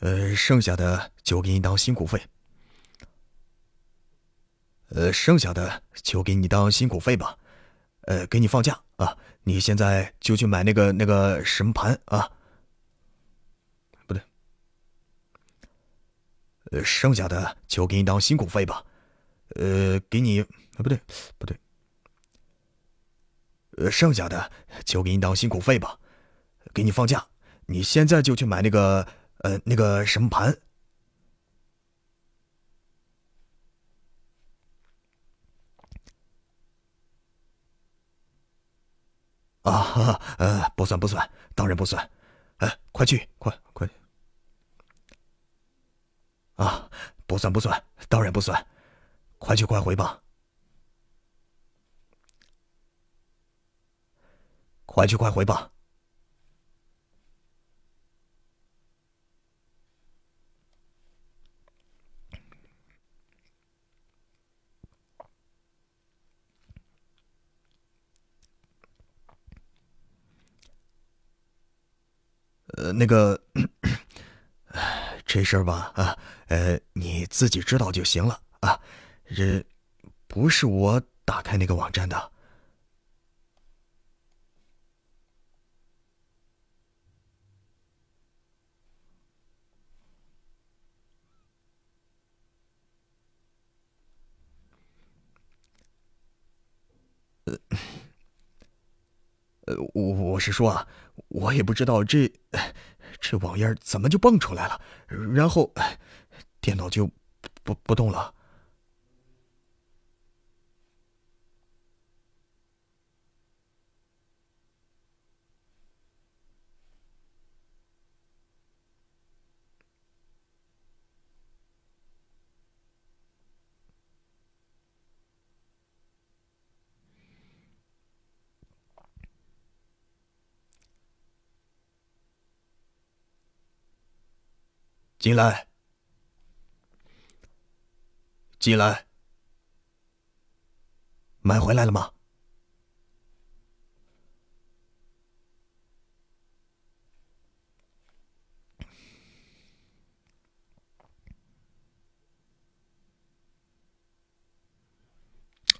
呃，剩下的就给你当辛苦费。呃，剩下的就给你当辛苦费吧。呃，给你放假啊！你现在就去买那个那个什么盘啊？不对。呃，剩下的就给你当辛苦费吧。呃，给你啊，不对，不对。呃，剩下的就给你当辛苦费吧。给你放假，你现在就去买那个。呃，那个什么盘？啊，呃，不算不算，当然不算。哎，快去，快快！啊，不算不算，当然不算，快去快回吧！快去快回吧！呃，那个，这事儿吧，啊，呃，你自己知道就行了啊。这不是我打开那个网站的。呃，呃，我我是说啊。我也不知道这 这网页怎么就蹦出来了，然后电脑就不不动了。进来，进来，买回来了吗？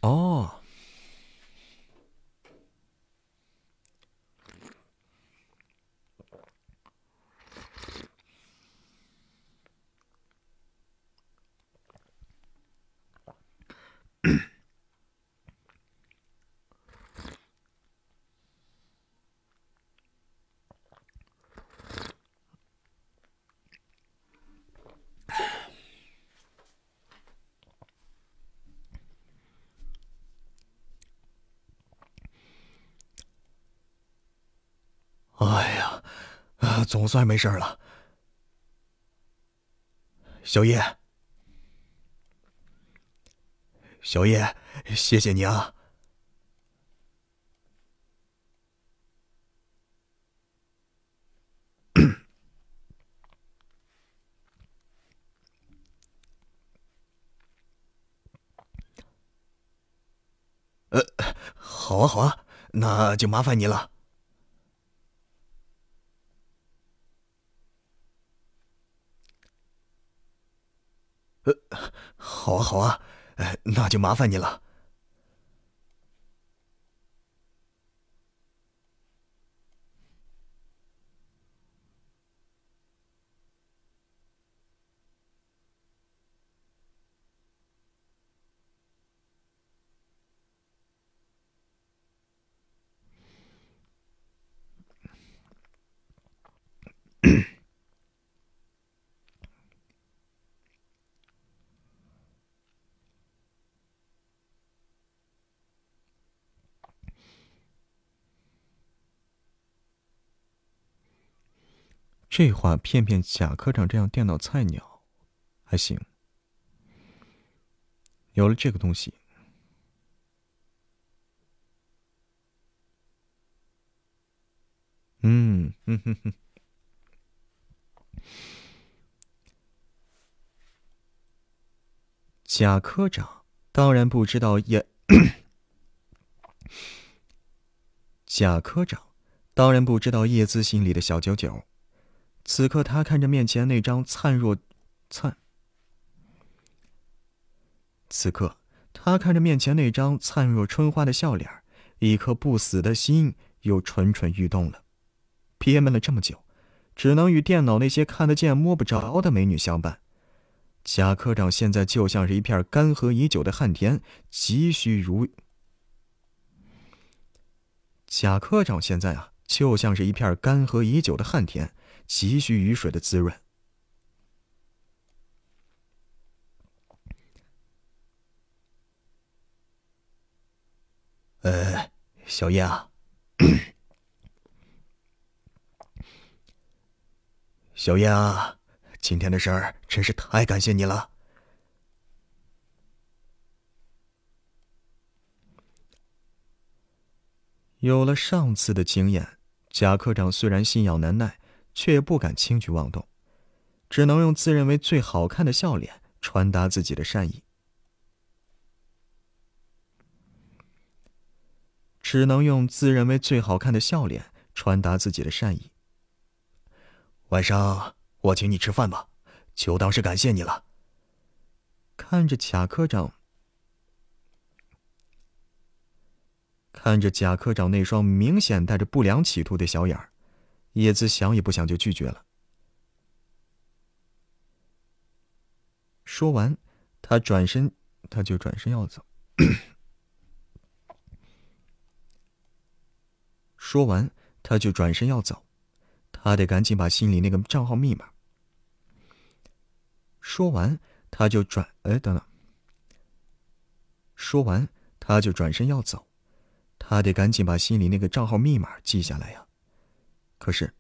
哦。哎呀，啊，总算没事了。小叶，小叶，谢谢你啊！呃，好啊，好啊，那就麻烦你了。呃，好啊，好啊，呃，那就麻烦你了。这话骗骗贾科长这样电脑菜鸟，还行。有了这个东西，嗯嗯哼哼，贾科 长当然不知道叶，贾科长当然不知道叶姿心里的小九九。此刻，他看着面前那张灿若灿。此刻，他看着面前那张灿若春花的笑脸，一颗不死的心又蠢蠢欲动了。憋闷了这么久，只能与电脑那些看得见摸不着的美女相伴。贾科长现在就像是一片干涸已久的旱田，急需如。贾科长现在啊，就像是一片干涸已久的旱田。急需雨水的滋润。呃，小叶啊，小叶啊，今天的事儿真是太感谢你了。有了上次的经验，贾科长虽然心痒难耐。却也不敢轻举妄动，只能用自认为最好看的笑脸传达自己的善意，只能用自认为最好看的笑脸传达自己的善意。晚上我请你吃饭吧，就当是感谢你了。看着贾科长，看着贾科长那双明显带着不良企图的小眼儿。叶子想也不想就拒绝了。说完，他转身，他就转身要走。说完，他就转身要走，他得赶紧把心里那个账号密码。说完，他就转，哎，等等。说完，他就转身要走，他得赶紧把心里那个账号密码记下来呀。可是，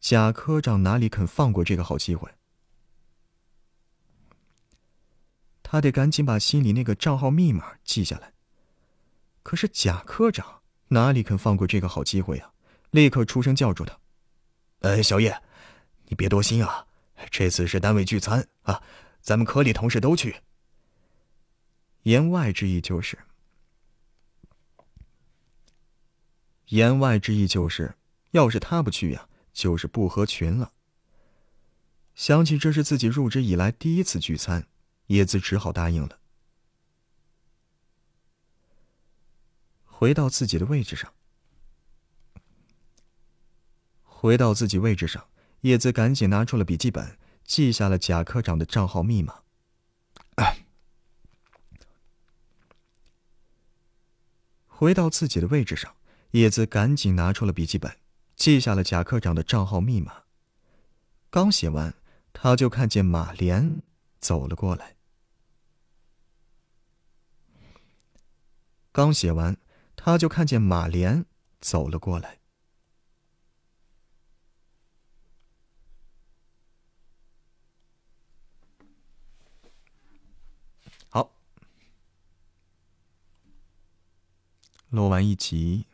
贾科长哪里肯放过这个好机会？他得赶紧把心里那个账号密码记下来。可是贾科长哪里肯放过这个好机会呀？立刻出声叫住他：“呃，小叶，你别多心啊，这次是单位聚餐啊，咱们科里同事都去。”言外之意就是，言外之意就是。要是他不去呀，就是不合群了。想起这是自己入职以来第一次聚餐，叶子只好答应了。回到自己的位置上，回到自己位置上，叶子赶紧拿出了笔记本，记下了贾科长的账号密码。回到自己的位置上，叶子赶紧拿出了笔记本，记下了贾科长的账号密码。刚写完，他就看见马莲走了过来。刚写完，他就看见马莲走了过来。好，录完一集。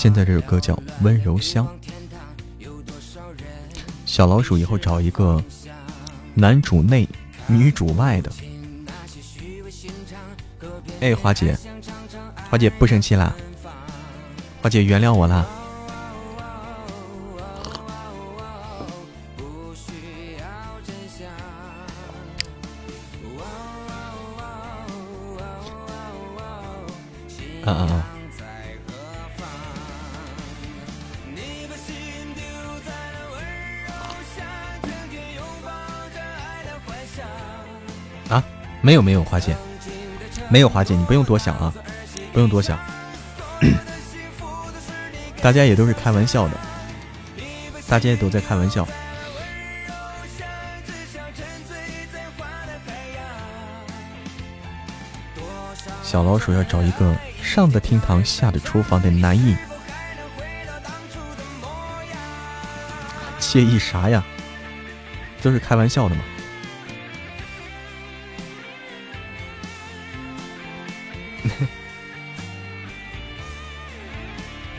现在这首歌叫《温柔乡》。小老鼠以后找一个男主内、女主外的。哎，华姐，华姐不生气啦？华姐原谅我啦？没有没有，花姐，没有花姐，你不用多想啊，不用多想，大家也都是开玩笑的，大家也都在开玩笑。小老鼠要找一个上的厅堂下的厨房的男一，惬意啥呀？都是开玩笑的嘛。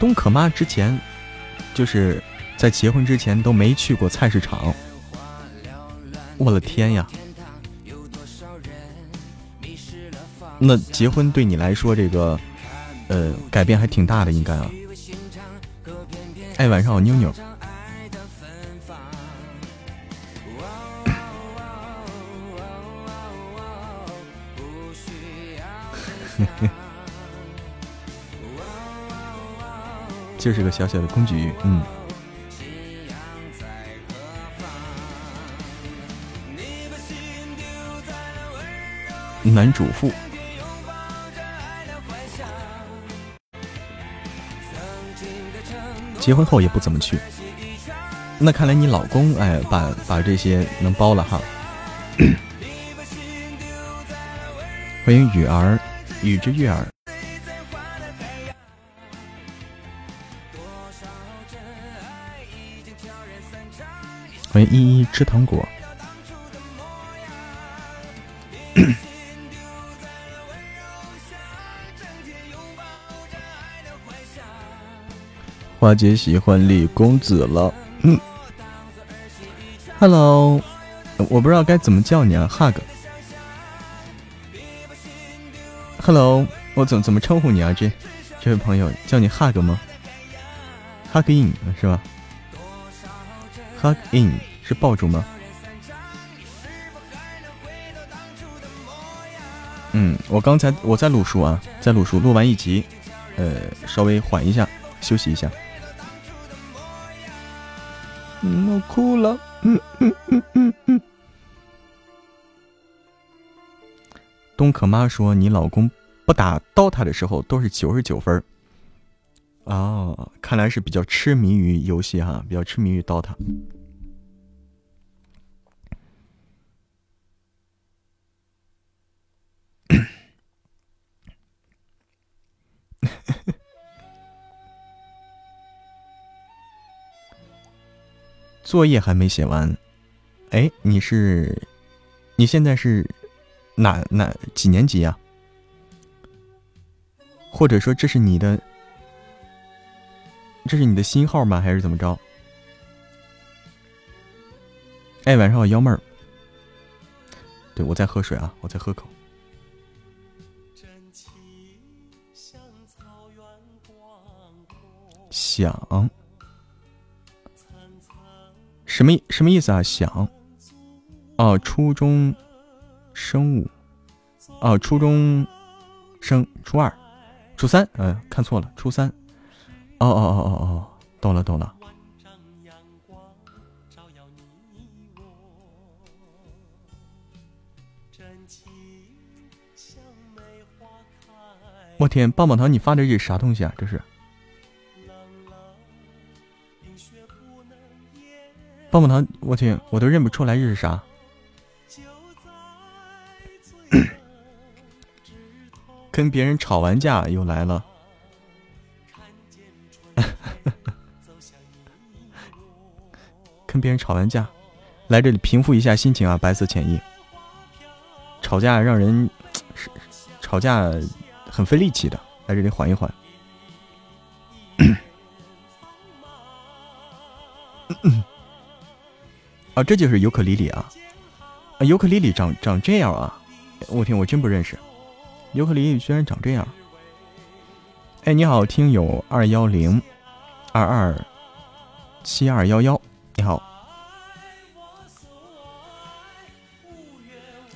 东可妈之前就是在结婚之前都没去过菜市场，我的天呀！那结婚对你来说，这个呃改变还挺大的，应该啊。哎，晚上好，妞妞。就是个小小的工具鱼，嗯。男主妇。结婚后也不怎么去，那看来你老公哎，把把这些能包了哈。欢迎雨儿，雨之月儿。欢迎依依吃糖果。花姐喜欢李公子了。嗯，Hello，我不知道该怎么叫你啊，Hug。Hello，我怎怎么称呼你啊？这这位朋友叫你 Hug 吗？Hug in 是吧？Hug in 是爆竹吗？嗯，我刚才我在录书啊，在录书，录完一集，呃，稍微缓一下，休息一下。嗯，我哭了。嗯嗯嗯嗯嗯。东可妈说：“你老公不打 DOTA 的时候都是九十九分。”哦，看来是比较痴迷于游戏哈，比较痴迷于 DOTA。作业还没写完，哎，你是，你现在是哪哪几年级呀？或者说这是你的，这是你的新号吗？还是怎么着？哎，晚上好，幺妹儿。对我在喝水啊，我在喝口。想，什么什么意思啊？想，哦，初中生物，哦，初中生，初二，初三，嗯，看错了，初三。哦哦哦哦哦，懂了懂了。我天，棒棒糖，你发的这是啥东西啊？这是。棒棒糖，我天，我都认不出来这是啥。跟别人吵完架又来了，跟别人吵完架，来这里平复一下心情啊！白色浅意，吵架让人吵架很费力气的，来这里缓一缓。啊，这就是尤克里里啊！啊，尤克里里长长这样啊！我天，我真不认识，尤克里里居然长这样！哎，你好，听友二幺零二二七二幺幺，你好，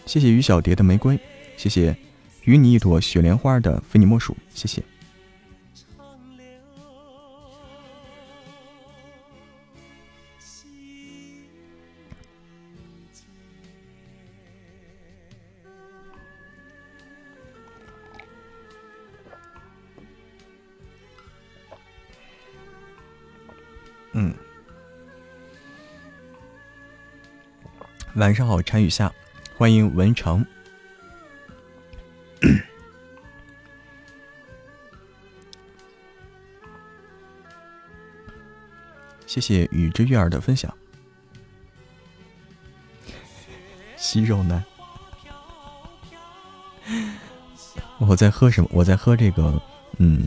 谢谢于小蝶的玫瑰，谢谢与你一朵雪莲花的非你莫属，谢谢。嗯，晚上好，陈雨夏，欢迎文成，谢谢雨之月儿的分享，吸肉男，我在喝什么？我在喝这个，嗯，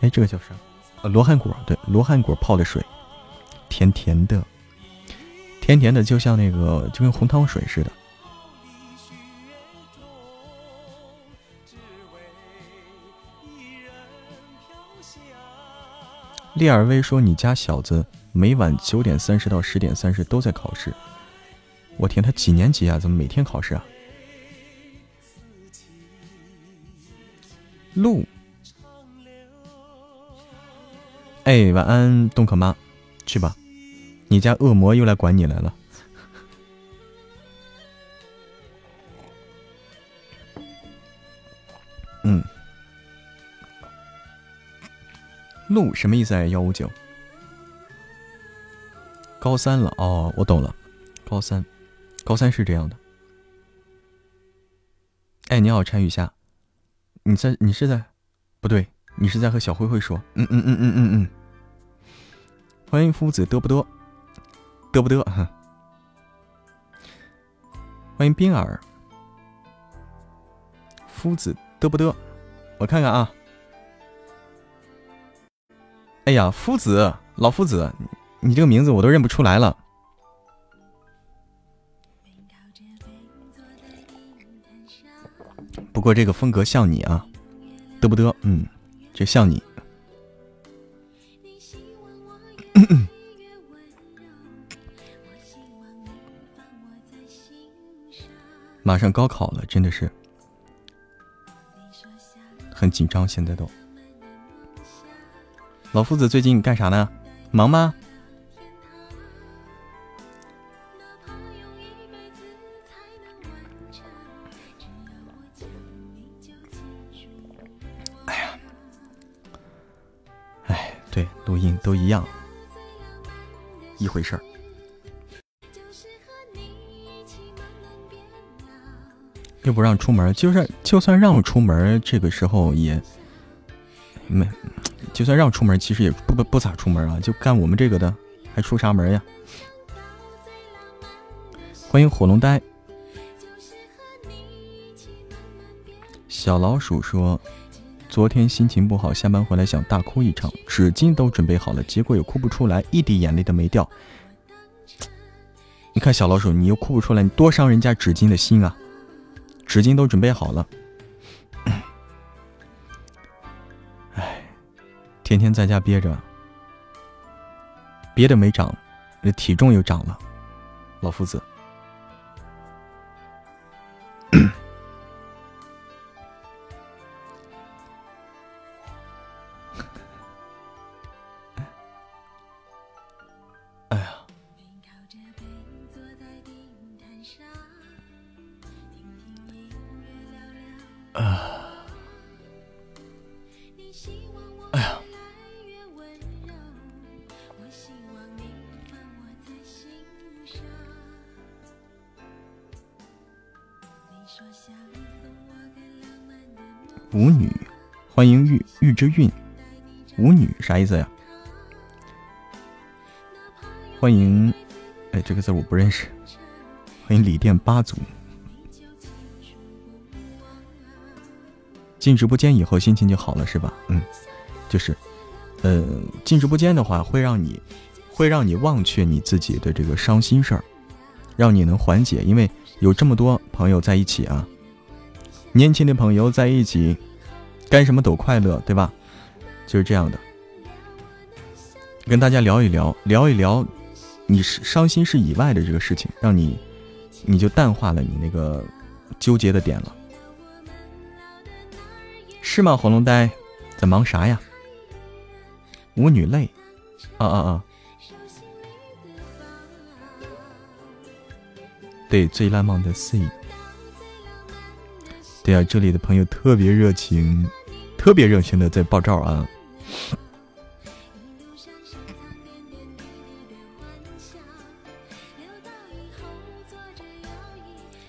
哎，这个叫啥？呃，罗汉果，对，罗汉果泡的水，甜甜的，甜甜的，就像那个，就跟红糖水似的。利尔威说：“你家小子每晚九点三十到十点三十都在考试。”我天，他几年级啊？怎么每天考试啊？路。哎，晚安，东可妈，去吧，你家恶魔又来管你来了。嗯，路什么意思啊？幺五九，高三了哦，我懂了，高三，高三是这样的。哎，你好，陈雨夏，你在？你是在？不对。你是在和小灰灰说？嗯嗯嗯嗯嗯嗯。欢迎夫子嘚不嘚，嘚不嘚哈。欢迎冰儿，夫子嘚不嘚，我看看啊。哎呀，夫子，老夫子，你这个名字我都认不出来了。不过这个风格像你啊，嘚不嘚？嗯。就像你，马上高考了，真的是很紧张。现在都，老夫子最近干啥呢？忙吗？对，录音都一样，一回事儿。又不让出门，就是就算让我出门，这个时候也没，就算让出门，其实也不不不咋出门啊，就干我们这个的，还出啥门呀？欢迎火龙呆，小老鼠说：“昨天心情不好，下班回来想大哭一场，纸巾都准备好了，结果又哭不出来，一滴眼泪都没掉。你看小老鼠，你又哭不出来，你多伤人家纸巾的心啊！纸巾都准备好了，哎，天天在家憋着，憋的没长，那体重又长了，老夫子。”舞女，欢迎玉玉之韵。舞女啥意思呀？欢迎，哎，这个字我不认识。欢迎李店八组。进直播间以后心情就好了是吧？嗯，就是，呃，进直播间的话会让你，会让你忘却你自己的这个伤心事儿，让你能缓解，因为有这么多朋友在一起啊。年轻的朋友在一起，干什么都快乐，对吧？就是这样的。跟大家聊一聊，聊一聊，你是伤心事以外的这个事情，让你，你就淡化了你那个纠结的点了，是吗？火龙呆，在忙啥呀？舞女泪，啊啊啊！对，最浪漫的 C。对啊，这里的朋友特别热情，特别热情的在爆照啊！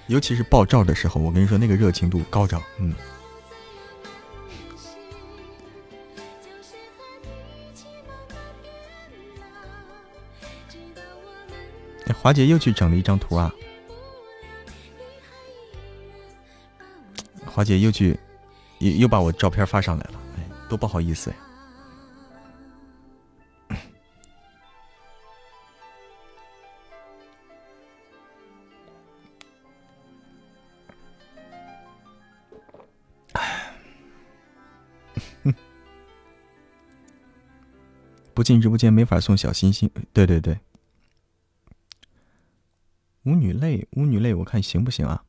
尤其是爆照的时候，我跟你说那个热情度高涨，嗯。华姐又去整了一张图啊！姐又去，又又把我照片发上来了，哎，多不好意思呀！不进直播间没法送小心心，对对对。舞女泪，舞女泪，我看行不行啊？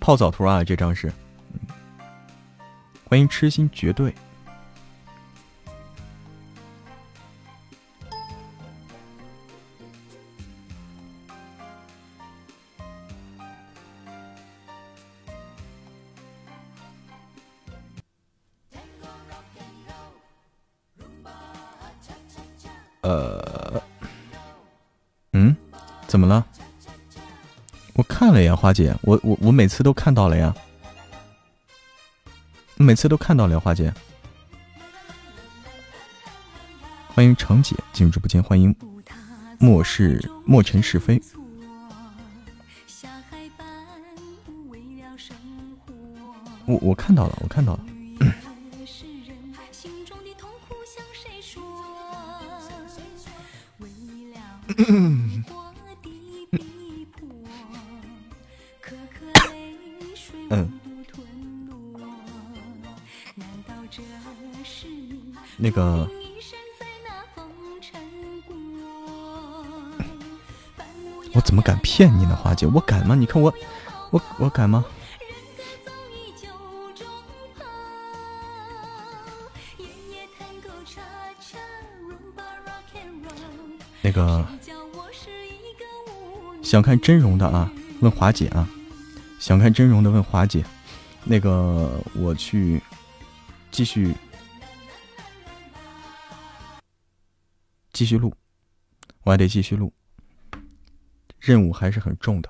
泡澡图啊，这张是。欢迎痴心绝对。花姐，我我我每次都看到了呀，每次都看到了，花姐。欢迎程姐进入直播间，欢迎莫是莫尘是非。我我看到了，我看到了。骗你呢，花姐？我敢吗？你看我，我我敢吗？那个。想看真容的啊，问华姐啊。想看真容的问华姐，那个我去继续继续录，我还得继续录，任务还是很重的。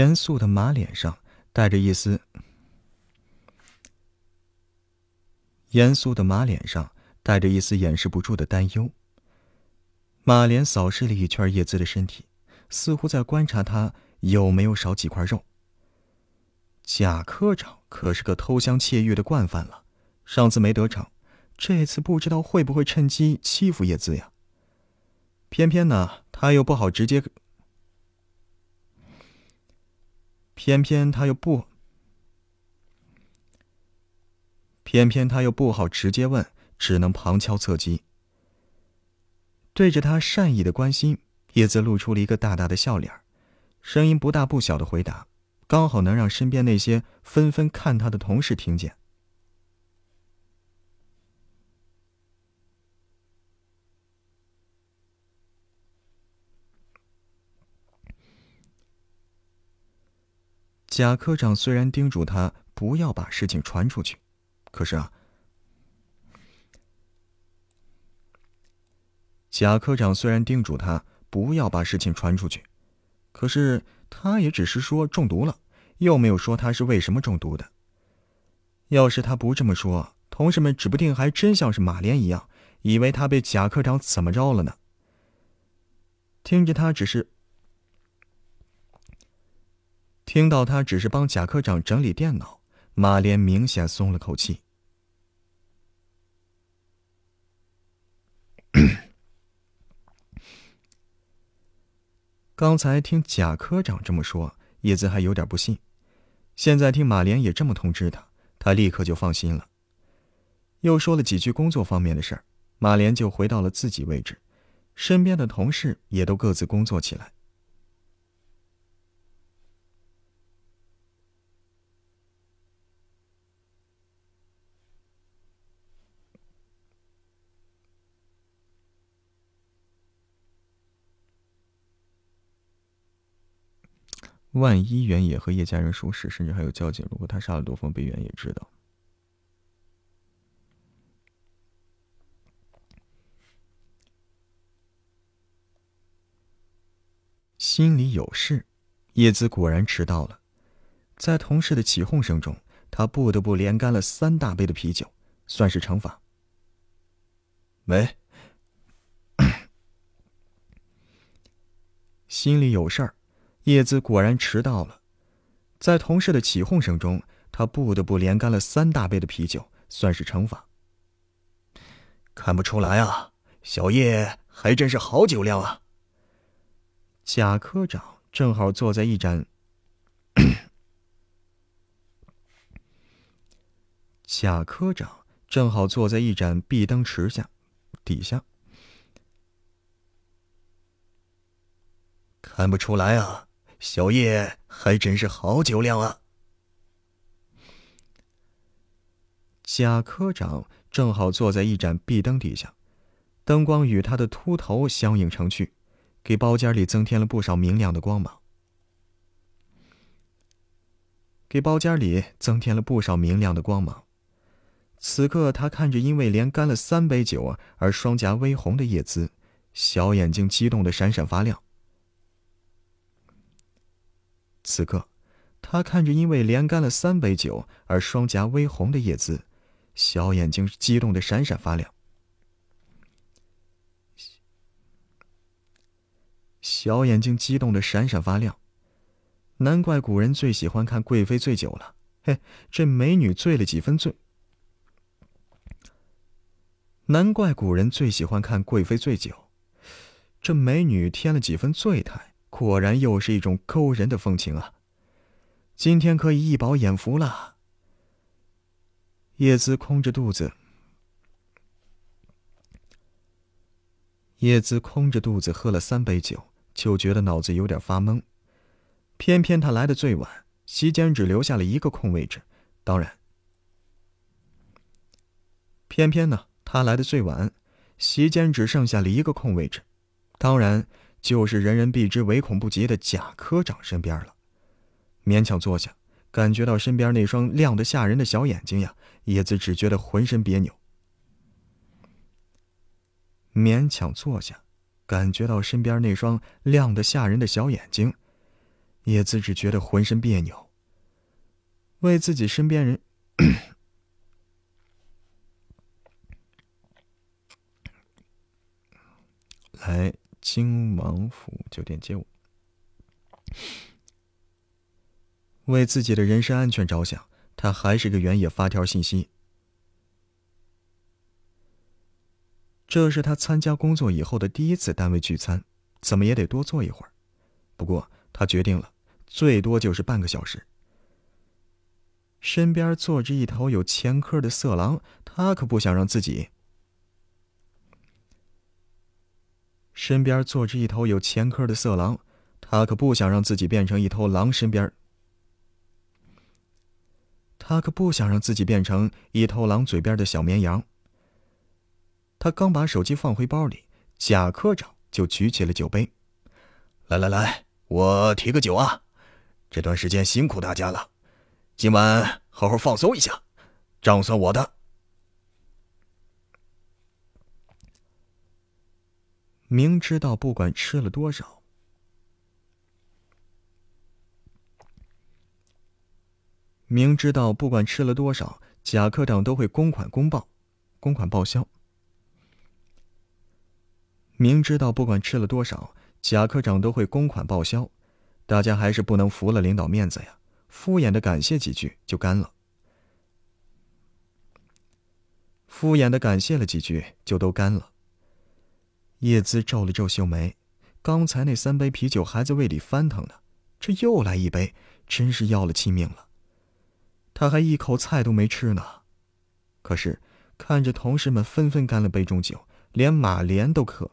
严肃的马脸上带着一丝严肃的马脸上带着一丝掩饰不住的担忧。马莲扫视了一圈叶姿的身体，似乎在观察他有没有少几块肉。贾科长可是个偷香窃玉的惯犯了，上次没得逞，这次不知道会不会趁机欺负叶姿呀？偏偏呢，他又不好直接，偏偏他又不，偏偏他又不好直接问，只能旁敲侧击。对着他善意的关心，叶子露出了一个大大的笑脸，声音不大不小的回答。刚好能让身边那些纷纷看他的同事听见。贾科长虽然叮嘱他不要把事情传出去，可是啊，贾科长虽然叮嘱他不要把事情传出去，可是。他也只是说中毒了，又没有说他是为什么中毒的。要是他不这么说，同事们指不定还真像是马莲一样，以为他被贾科长怎么着了呢。听着，他只是听到他只是帮贾科长整理电脑，马莲明显松了口气。刚才听贾科长这么说，叶子还有点不信。现在听马莲也这么通知他，他立刻就放心了。又说了几句工作方面的事儿，马莲就回到了自己位置，身边的同事也都各自工作起来。万一原野和叶家人熟识，甚至还有交警，如果他杀了杜峰，被原野知道，心里有事。叶子果然迟到了，在同事的起哄声中，他不得不连干了三大杯的啤酒，算是惩罚。喂，心里有事儿。叶子果然迟到了，在同事的起哄声中，他不得不连干了三大杯的啤酒，算是惩罚。看不出来啊，小叶还真是好酒量啊。贾科长正好坐在一盏，贾科长正好坐在一盏壁灯池下，底下。看不出来啊。小叶还真是好酒量啊！贾科长正好坐在一盏壁灯底下，灯光与他的秃头相映成趣，给包间里增添了不少明亮的光芒。给包间里增添了不少明亮的光芒。此刻，他看着因为连干了三杯酒而双颊微红的叶姿，小眼睛激动的闪闪发亮。此刻，他看着因为连干了三杯酒而双颊微红的叶姿，小眼睛激动的闪闪发亮。小眼睛激动的闪闪发亮，难怪古人最喜欢看贵妃醉酒了。嘿，这美女醉了几分醉？难怪古人最喜欢看贵妃醉酒，这美女添了几分醉态。果然又是一种勾人的风情啊！今天可以一饱眼福了。叶子空着肚子，叶子空着肚子喝了三杯酒，就觉得脑子有点发懵。偏偏他来的最晚，席间只留下了一个空位置。当然，偏偏呢，他来的最晚，席间只剩下了一个空位置。当然。就是人人避之唯恐不及的贾科长身边了，勉强坐下，感觉到身边那双亮得吓人的小眼睛呀，叶子只觉得浑身别扭。勉强坐下，感觉到身边那双亮得吓人的小眼睛，叶子只觉得浑身别扭，为自己身边人。来金王府酒店接我。为自己的人身安全着想，他还是给原野发条信息。这是他参加工作以后的第一次单位聚餐，怎么也得多坐一会儿。不过他决定了，最多就是半个小时。身边坐着一头有前科的色狼，他可不想让自己。身边坐着一头有前科的色狼，他可不想让自己变成一头狼身边。他可不想让自己变成一头狼嘴边的小绵羊。他刚把手机放回包里，贾科长就举起了酒杯，来来来，我提个酒啊！这段时间辛苦大家了，今晚好好放松一下，账算我的。明知道不管吃了多少，明知道不管吃了多少，贾科长都会公款公报，公款报销。明知道不管吃了多少，贾科长都会公款报销，大家还是不能服了领导面子呀！敷衍的感谢几句就干了，敷衍的感谢了几句就都干了。叶姿皱了皱秀眉，刚才那三杯啤酒还在胃里翻腾呢，这又来一杯，真是要了亲命了。他还一口菜都没吃呢，可是看着同事们纷纷干了杯中酒，连马莲都渴。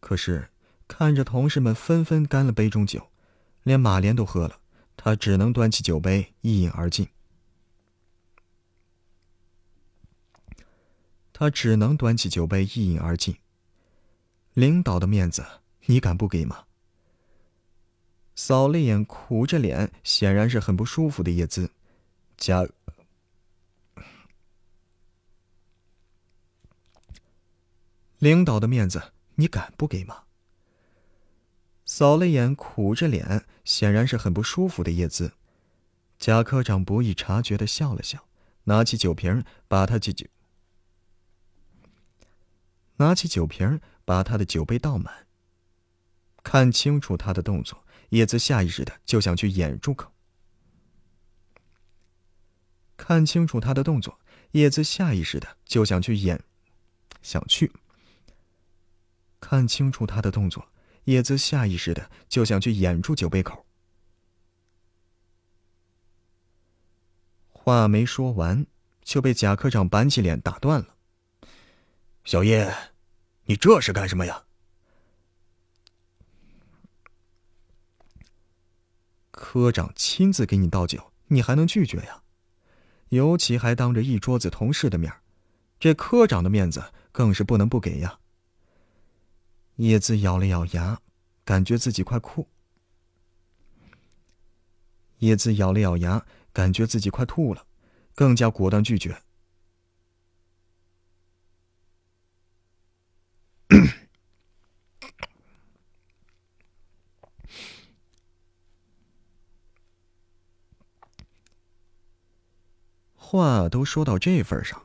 可是，看着同事们纷纷干了杯中酒，连马莲都喝了，他只能端起酒杯一饮而尽。他只能端起酒杯一饮而尽。领导的面子，你敢不给吗？扫了一眼苦着脸，显然是很不舒服的叶姿，贾领导的面子。你敢不给吗？扫了一眼苦着脸，显然是很不舒服的叶子，贾科长不易察觉的笑了笑，拿起酒瓶，把他的酒拿起酒瓶，把他的酒杯倒满。看清楚他的动作，叶子下意识的就想去掩住口。看清楚他的动作，叶子下意识的就想去掩，想去。看清楚他的动作，叶子下意识的就想去掩住酒杯口。话没说完，就被贾科长板起脸打断了。小叶，你这是干什么呀？科长亲自给你倒酒，你还能拒绝呀？尤其还当着一桌子同事的面这科长的面子更是不能不给呀。叶子咬了咬牙，感觉自己快哭。叶子咬了咬牙，感觉自己快吐了，更加果断拒绝。话都说到这份上，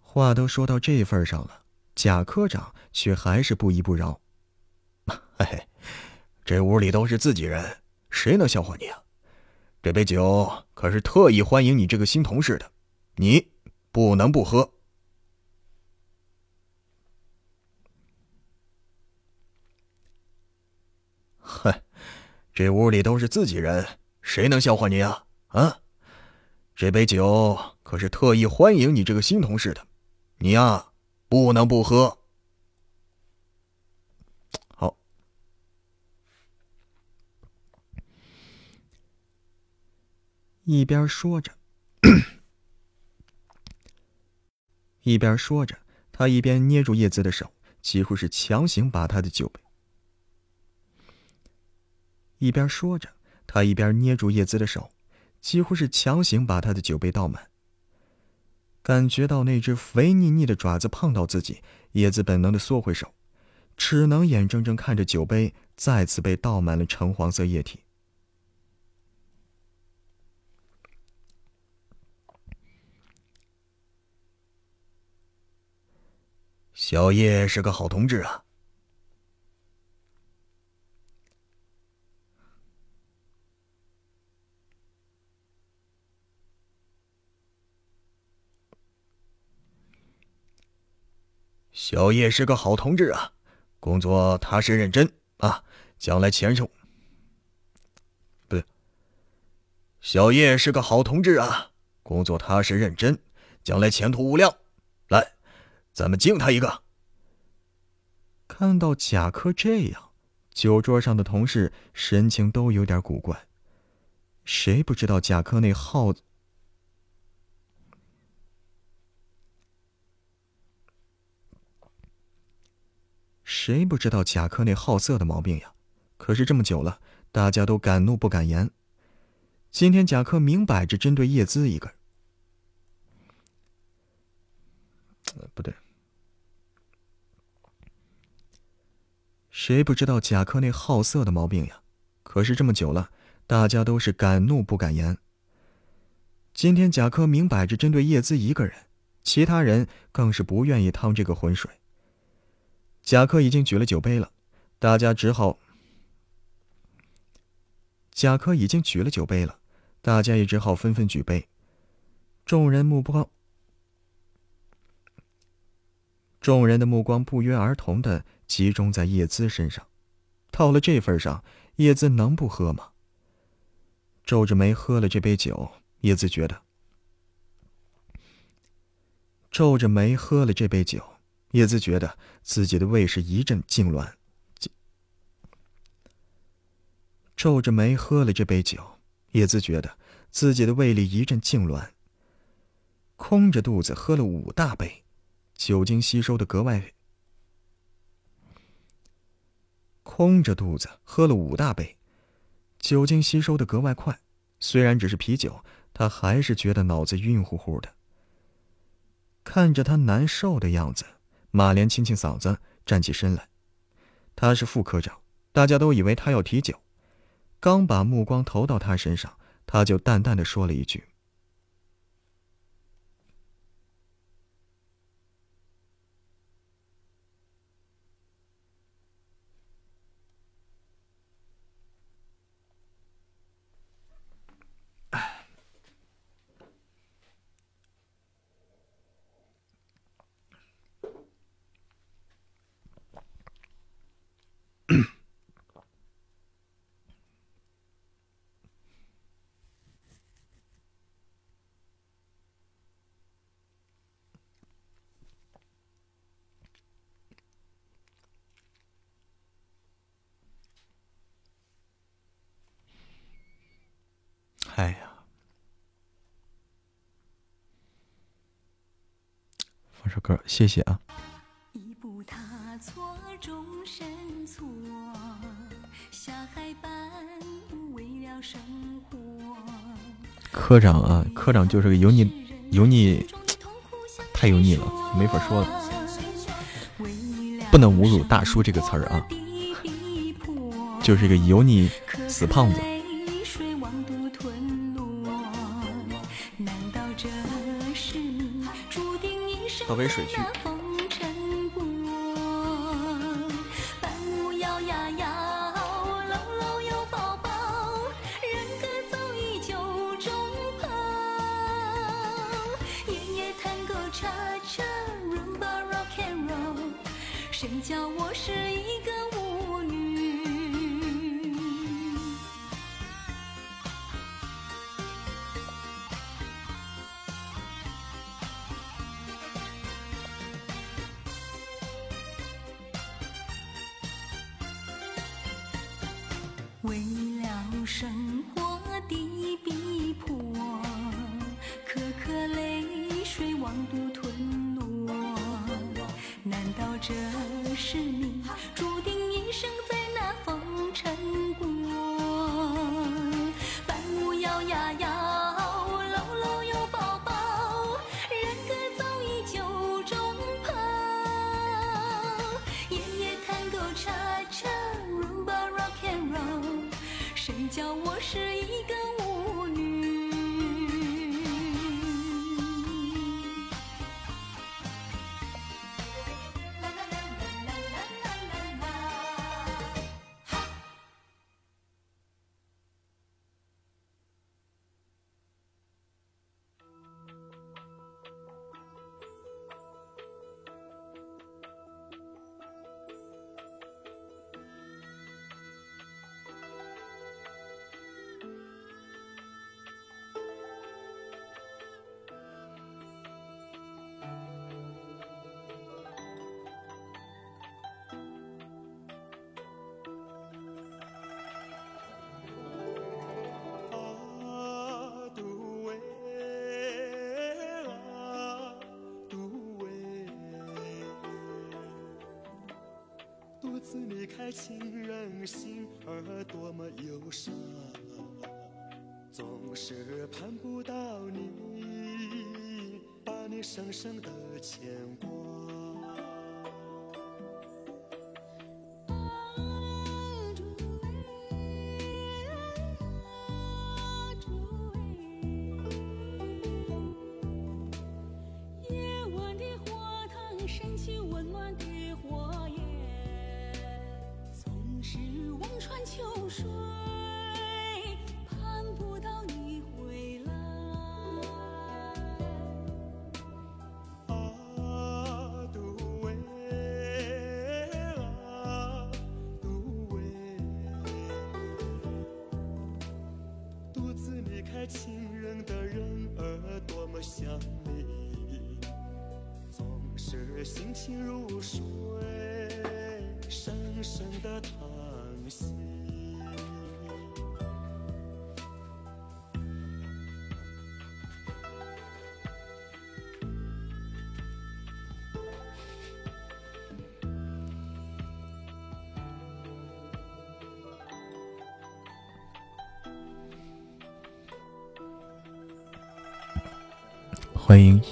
话都说到这份上了。贾科长却还是不依不饶。嘿嘿，这屋里都是自己人，谁能笑话你啊？这杯酒可是特意欢迎你这个新同事的，你不能不喝。哼，这屋里都是自己人，谁能笑话你啊？啊，这杯酒可是特意欢迎你这个新同事的，你呀。不能不喝。好，一边说着，一边说着，他一边捏住叶子的手，几乎是强行把他的酒杯。一边说着，他一边捏住叶子的手，几乎是强行把他的酒杯倒满。感觉到那只肥腻腻的爪子碰到自己，叶子本能的缩回手，只能眼睁睁看着酒杯再次被倒满了橙黄色液体。小叶是个好同志啊。小叶是个好同志啊，工作踏实认真啊，将来前程不对。小叶是个好同志啊，工作踏实认真，将来前途无量。来，咱们敬他一个。看到贾科这样，酒桌上的同事神情都有点古怪。谁不知道贾科那耗子？谁不知道贾科那好色的毛病呀？可是这么久了，大家都敢怒不敢言。今天贾科明摆着针对叶姿一个，不对。谁不知道贾科那好色的毛病呀？可是这么久了，大家都是敢怒不敢言。今天贾科明摆着针对叶姿一个人，其他人更是不愿意趟这个浑水。贾克已经举了酒杯了，大家只好。贾克已经举了酒杯了，大家也只好纷纷举杯。众人目光，众人的目光不约而同的集中在叶姿身上。到了这份上，叶姿能不喝吗？皱着眉喝了这杯酒，叶姿觉得。皱着眉喝了这杯酒。叶子觉得自己的胃是一阵痉挛，皱着眉喝了这杯酒。叶子觉得自己的胃里一阵痉挛，空着肚子喝了五大杯，酒精吸收的格外。空着肚子喝了五大杯，酒精吸收的格外快。虽然只是啤酒，他还是觉得脑子晕乎乎的。看着他难受的样子。马莲清清嗓子，站起身来。他是副科长，大家都以为他要提酒。刚把目光投到他身上，他就淡淡的说了一句。哎呀，放首歌，谢谢啊。科长啊，科长就是个油腻、油腻，太油腻了，没法说了，不能侮辱“大叔”这个词儿啊，就是一个油腻死胖子。倒杯水区。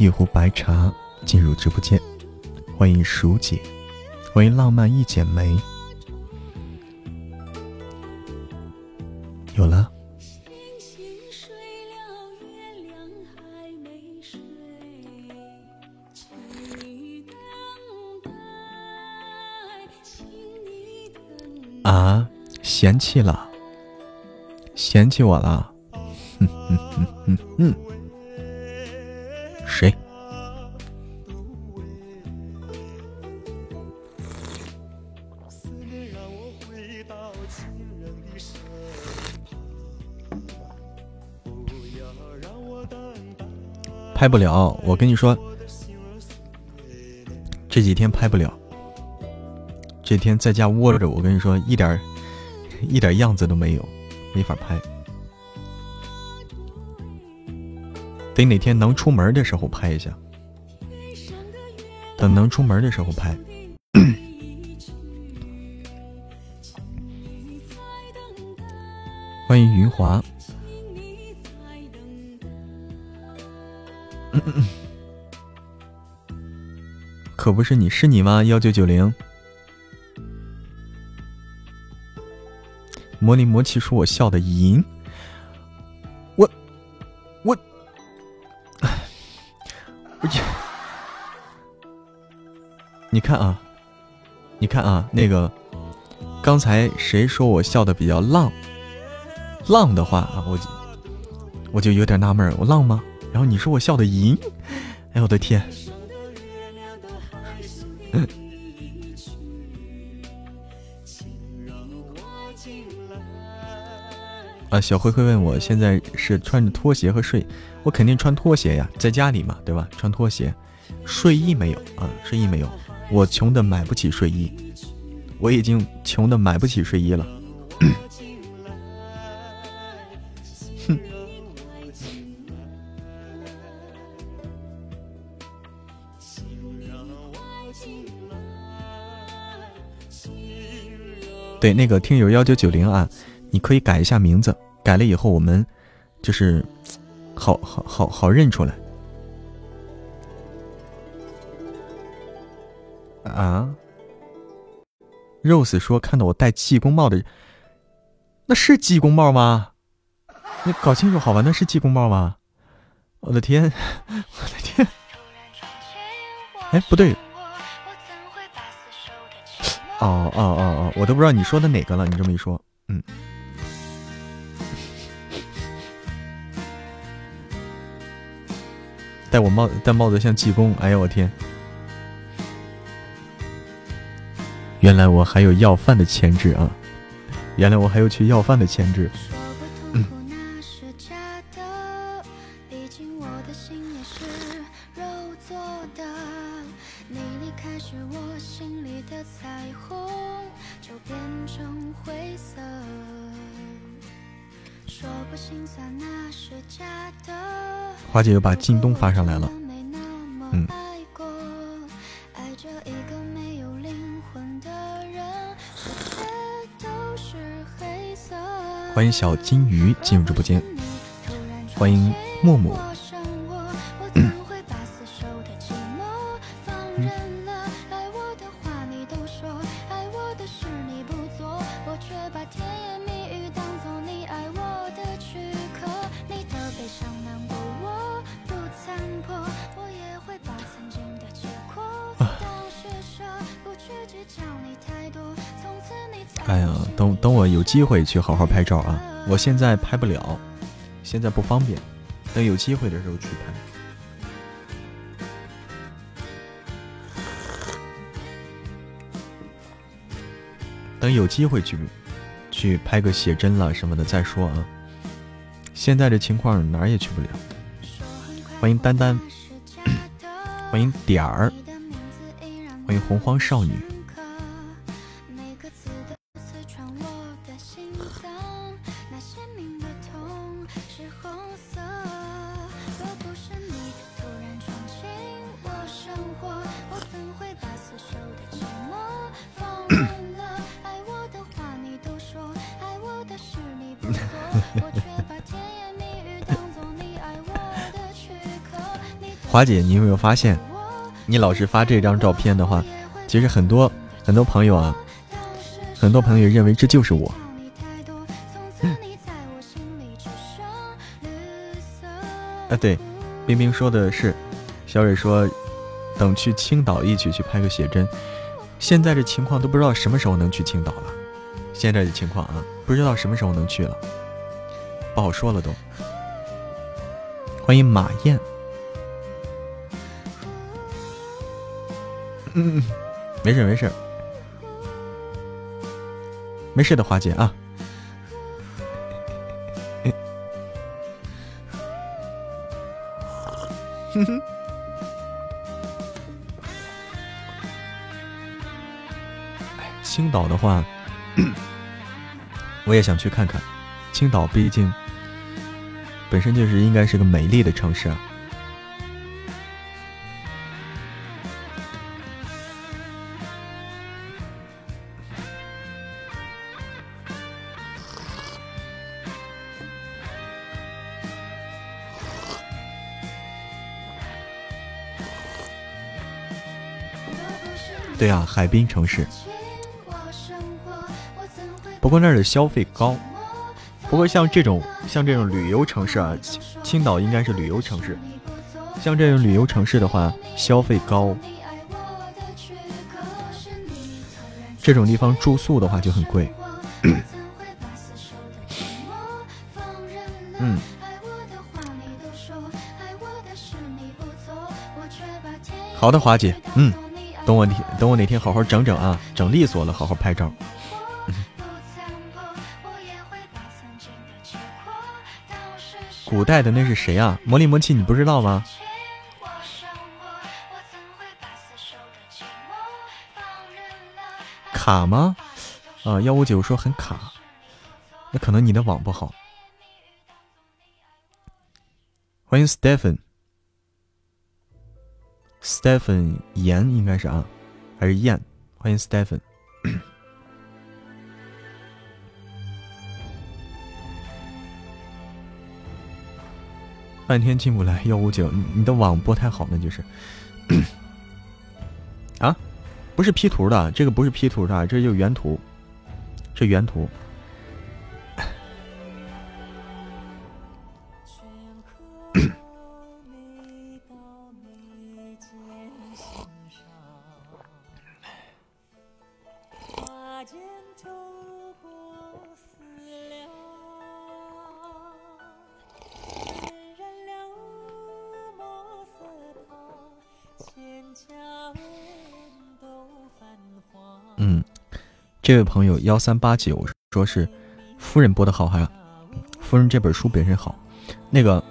一壶白茶进入直播间，欢迎蜀姐，欢迎浪漫一剪梅。有了，啊，嫌弃了，嫌弃我了，哼哼哼哼哼，拍不了，我跟你说，这几天拍不了，这天在家窝着，我跟你说，一点儿一点样子都没有，没法拍。得哪天能出门的时候拍一下，等能出门的时候拍。欢迎云华，可不是你是你吗？幺九九零，模拟魔奇说我笑的淫，我我，我，你看啊，你看啊，那个刚才谁说我笑的比较浪？浪的话啊，我我就有点纳闷，我浪吗？然后你说我笑的淫，哎呦我的天！啊，小灰灰问我现在是穿着拖鞋和睡，我肯定穿拖鞋呀，在家里嘛，对吧？穿拖鞋，睡衣没有啊，睡衣没有，我穷的买不起睡衣，我已经穷的买不起睡衣了。对，那个听友幺九九零啊，你可以改一下名字，改了以后我们就是好好好好认出来。啊？Rose 说看到我戴济公帽的，那是济公帽吗？你搞清楚好吧，那是济公帽吗？我的天，我的天！哎，不对，哦哦哦哦，我都不知道你说的哪个了。你这么一说，嗯，戴我帽戴帽子像济公，哎呀我天！原来我还有要饭的潜质啊！原来我还有去要饭的潜质。花姐又把京东发上来了，嗯。欢迎小金鱼进入直播间，欢迎木木。机会去好好拍照啊！我现在拍不了，现在不方便，等有机会的时候去拍。等有机会去去拍个写真了什么的再说啊！现在这情况哪儿也去不了。欢迎丹丹，欢迎点儿，欢迎洪荒少女。华姐，你有没有发现，你老是发这张照片的话，其实很多很多朋友啊，很多朋友认为这就是我。啊，对，冰冰说的是，小蕊说，等去青岛一起去拍个写真。现在这情况都不知道什么时候能去青岛了。现在的情况啊，不知道什么时候能去了，不好说了都。欢迎马燕。嗯，没事没事，没事的，华姐啊。哼哼。青岛的话，我也想去看看。青岛毕竟本身就是应该是个美丽的城市啊。对啊，海滨城市。不过那儿的消费高。不过像这种像这种旅游城市啊，青岛应该是旅游城市。像这种旅游城市的话，消费高。这种地方住宿的话就很贵。嗯。好的，华姐。嗯。等我天，等我哪天好好整整啊，整利索了，好好拍照。古代的那是谁啊？魔力魔气，你不知道吗？卡吗？啊，幺五九说很卡，那可能你的网不好。欢迎 Stephen。Stephen 严应该是啊，还是燕？欢迎 Stephen。半天进不来幺五九，你的网不太好，那就是。啊，不不是 P 图的，这个不是 P 图的，这就原图，这原图。这位朋友幺三八九说是夫人播的好哈，夫人这本书本身好。那个，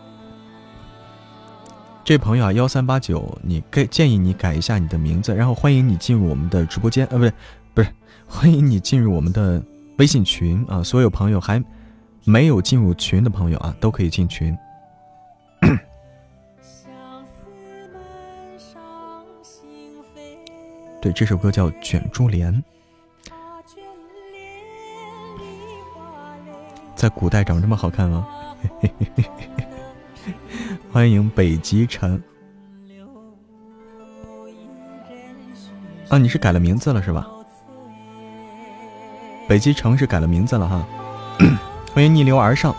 这位朋友啊幺三八九，你给建议你改一下你的名字，然后欢迎你进入我们的直播间，呃，不是，不是，欢迎你进入我们的微信群啊！所有朋友还没有进入群的朋友啊，都可以进群。对，这首歌叫《卷珠帘》，在古代长这么好看吗？欢迎北极城。啊，你是改了名字了是吧？北极城是改了名字了哈。欢迎逆流而上。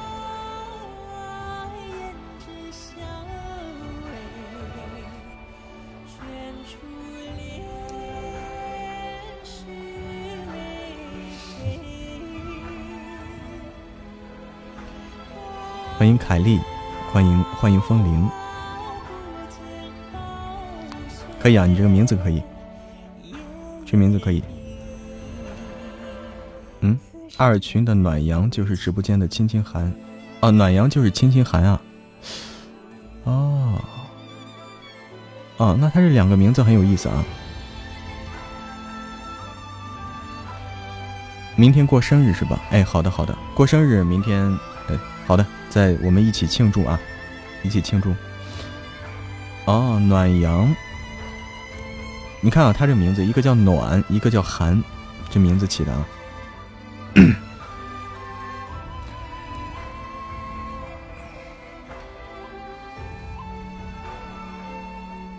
欢迎凯丽，欢迎欢迎风铃，可以啊，你这个名字可以，这名字可以。嗯，二群的暖阳就是直播间的亲亲寒，哦，暖阳就是亲亲寒啊。哦，哦，那他这两个名字很有意思啊。明天过生日是吧？哎，好的好的，过生日明天，哎，好的。在我们一起庆祝啊！一起庆祝。哦，暖阳，你看啊，他这名字一个叫暖，一个叫寒，这名字起的啊。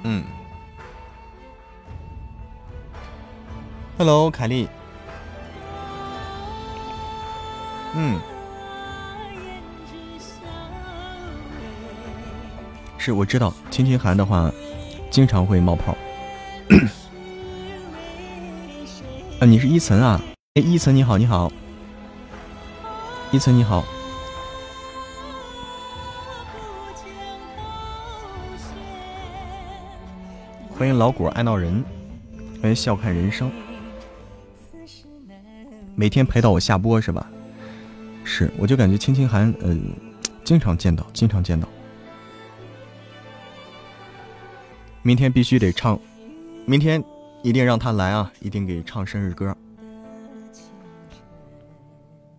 嗯。Hello，凯丽。嗯。是，我知道，青青寒的话，经常会冒泡。啊，你是依岑啊？哎，依岑你好，你好，依岑你好，欢迎老果爱闹人，欢迎笑看人生，每天陪到我下播是吧？是，我就感觉青青寒，嗯，经常见到，经常见到。明天必须得唱，明天一定让他来啊！一定给唱生日歌。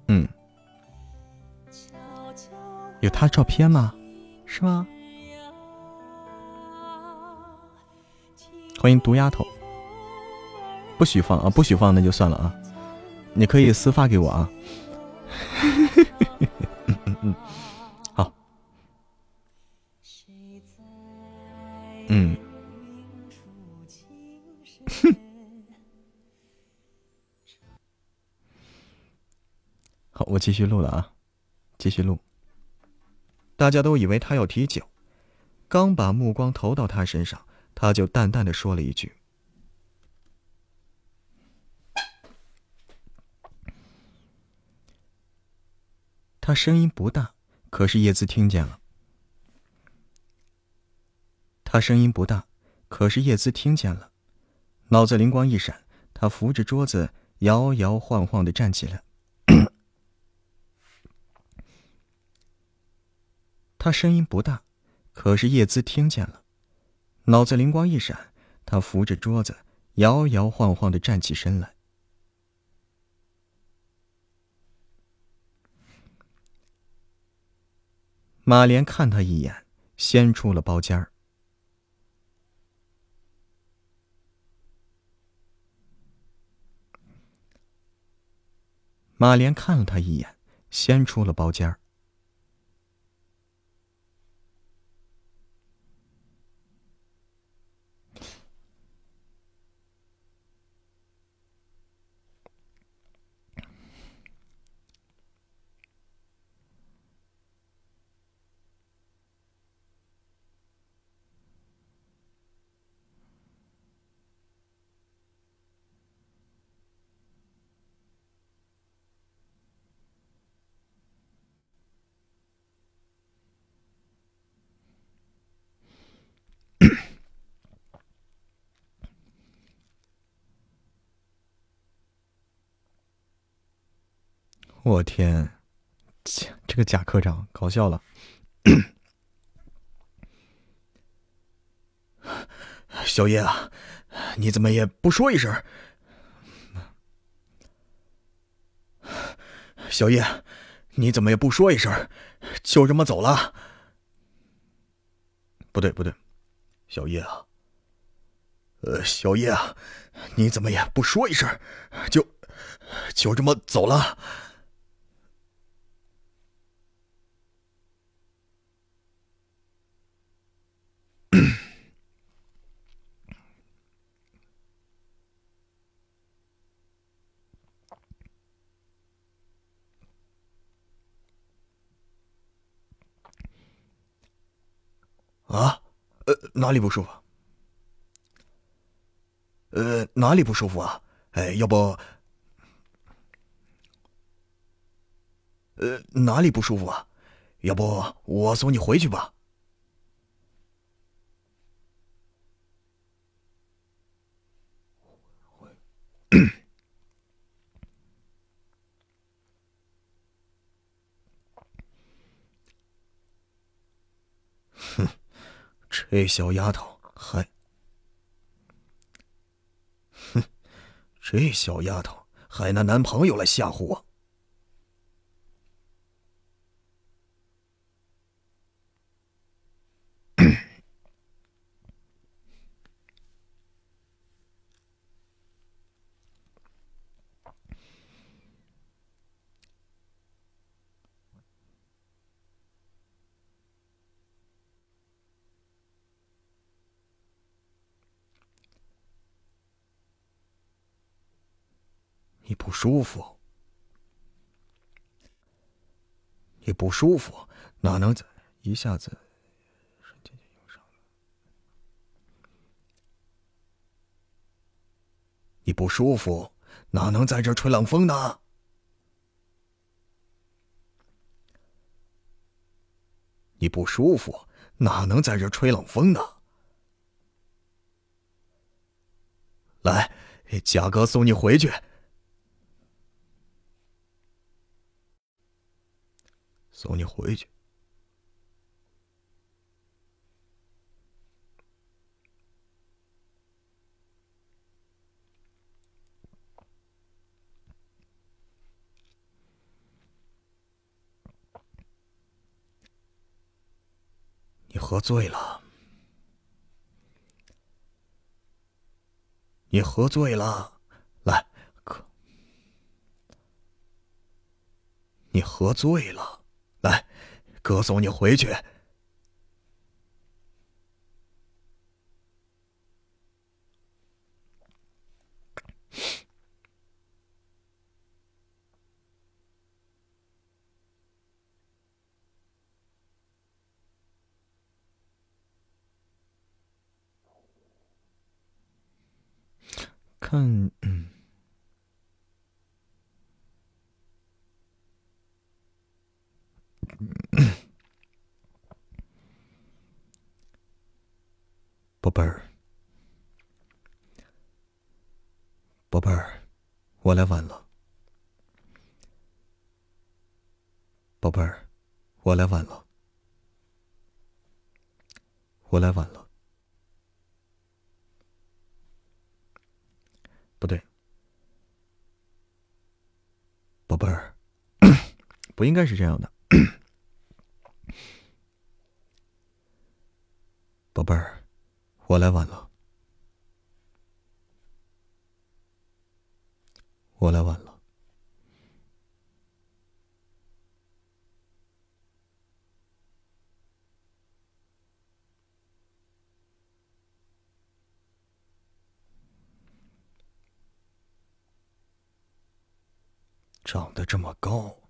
嗯，有他照片吗？是吗？欢迎毒丫头，不许放啊！不许放，那就算了啊！你可以私发给我啊。我继续录了啊，继续录。大家都以为他要提酒，刚把目光投到他身上，他就淡淡的说了一句：“他声音不大，可是叶子听见了。他声音不大，可是叶子听见了。”脑子灵光一闪，他扶着桌子，摇摇晃晃的站起来。他声音不大，可是叶姿听见了。脑子灵光一闪，他扶着桌子，摇摇晃晃的站起身来。马莲看他一眼，先出了包间儿。马莲看了他一眼，先出了包间儿。我天，这这个贾科长搞笑了。小叶啊，你怎么也不说一声？小叶，你怎么也不说一声，就这么走了？不对，不对，小叶啊，呃，小叶啊，你怎么也不说一声，就就这么走了？啊，呃，哪里不舒服？呃，哪里不舒服啊？哎，要不，呃，哪里不舒服啊？要不我送你回去吧。哼。这小丫头还，哼，这小丫头还拿男朋友来吓唬我。你不舒服，你不舒服，哪能在一下子？你不舒服，哪能在这吹冷风呢？你不舒服，哪能在这吹冷风呢？来，贾哥送你回去。送你回去。你喝醉了，你喝醉了，来，哥，你喝醉了。来，哥送你回去。看，嗯。宝贝儿，宝贝儿，我来晚了。宝贝儿，我来晚了。我来晚了。不对，宝贝儿，不应该是这样的。宝贝儿。我来晚了，我来晚了，长得这么高。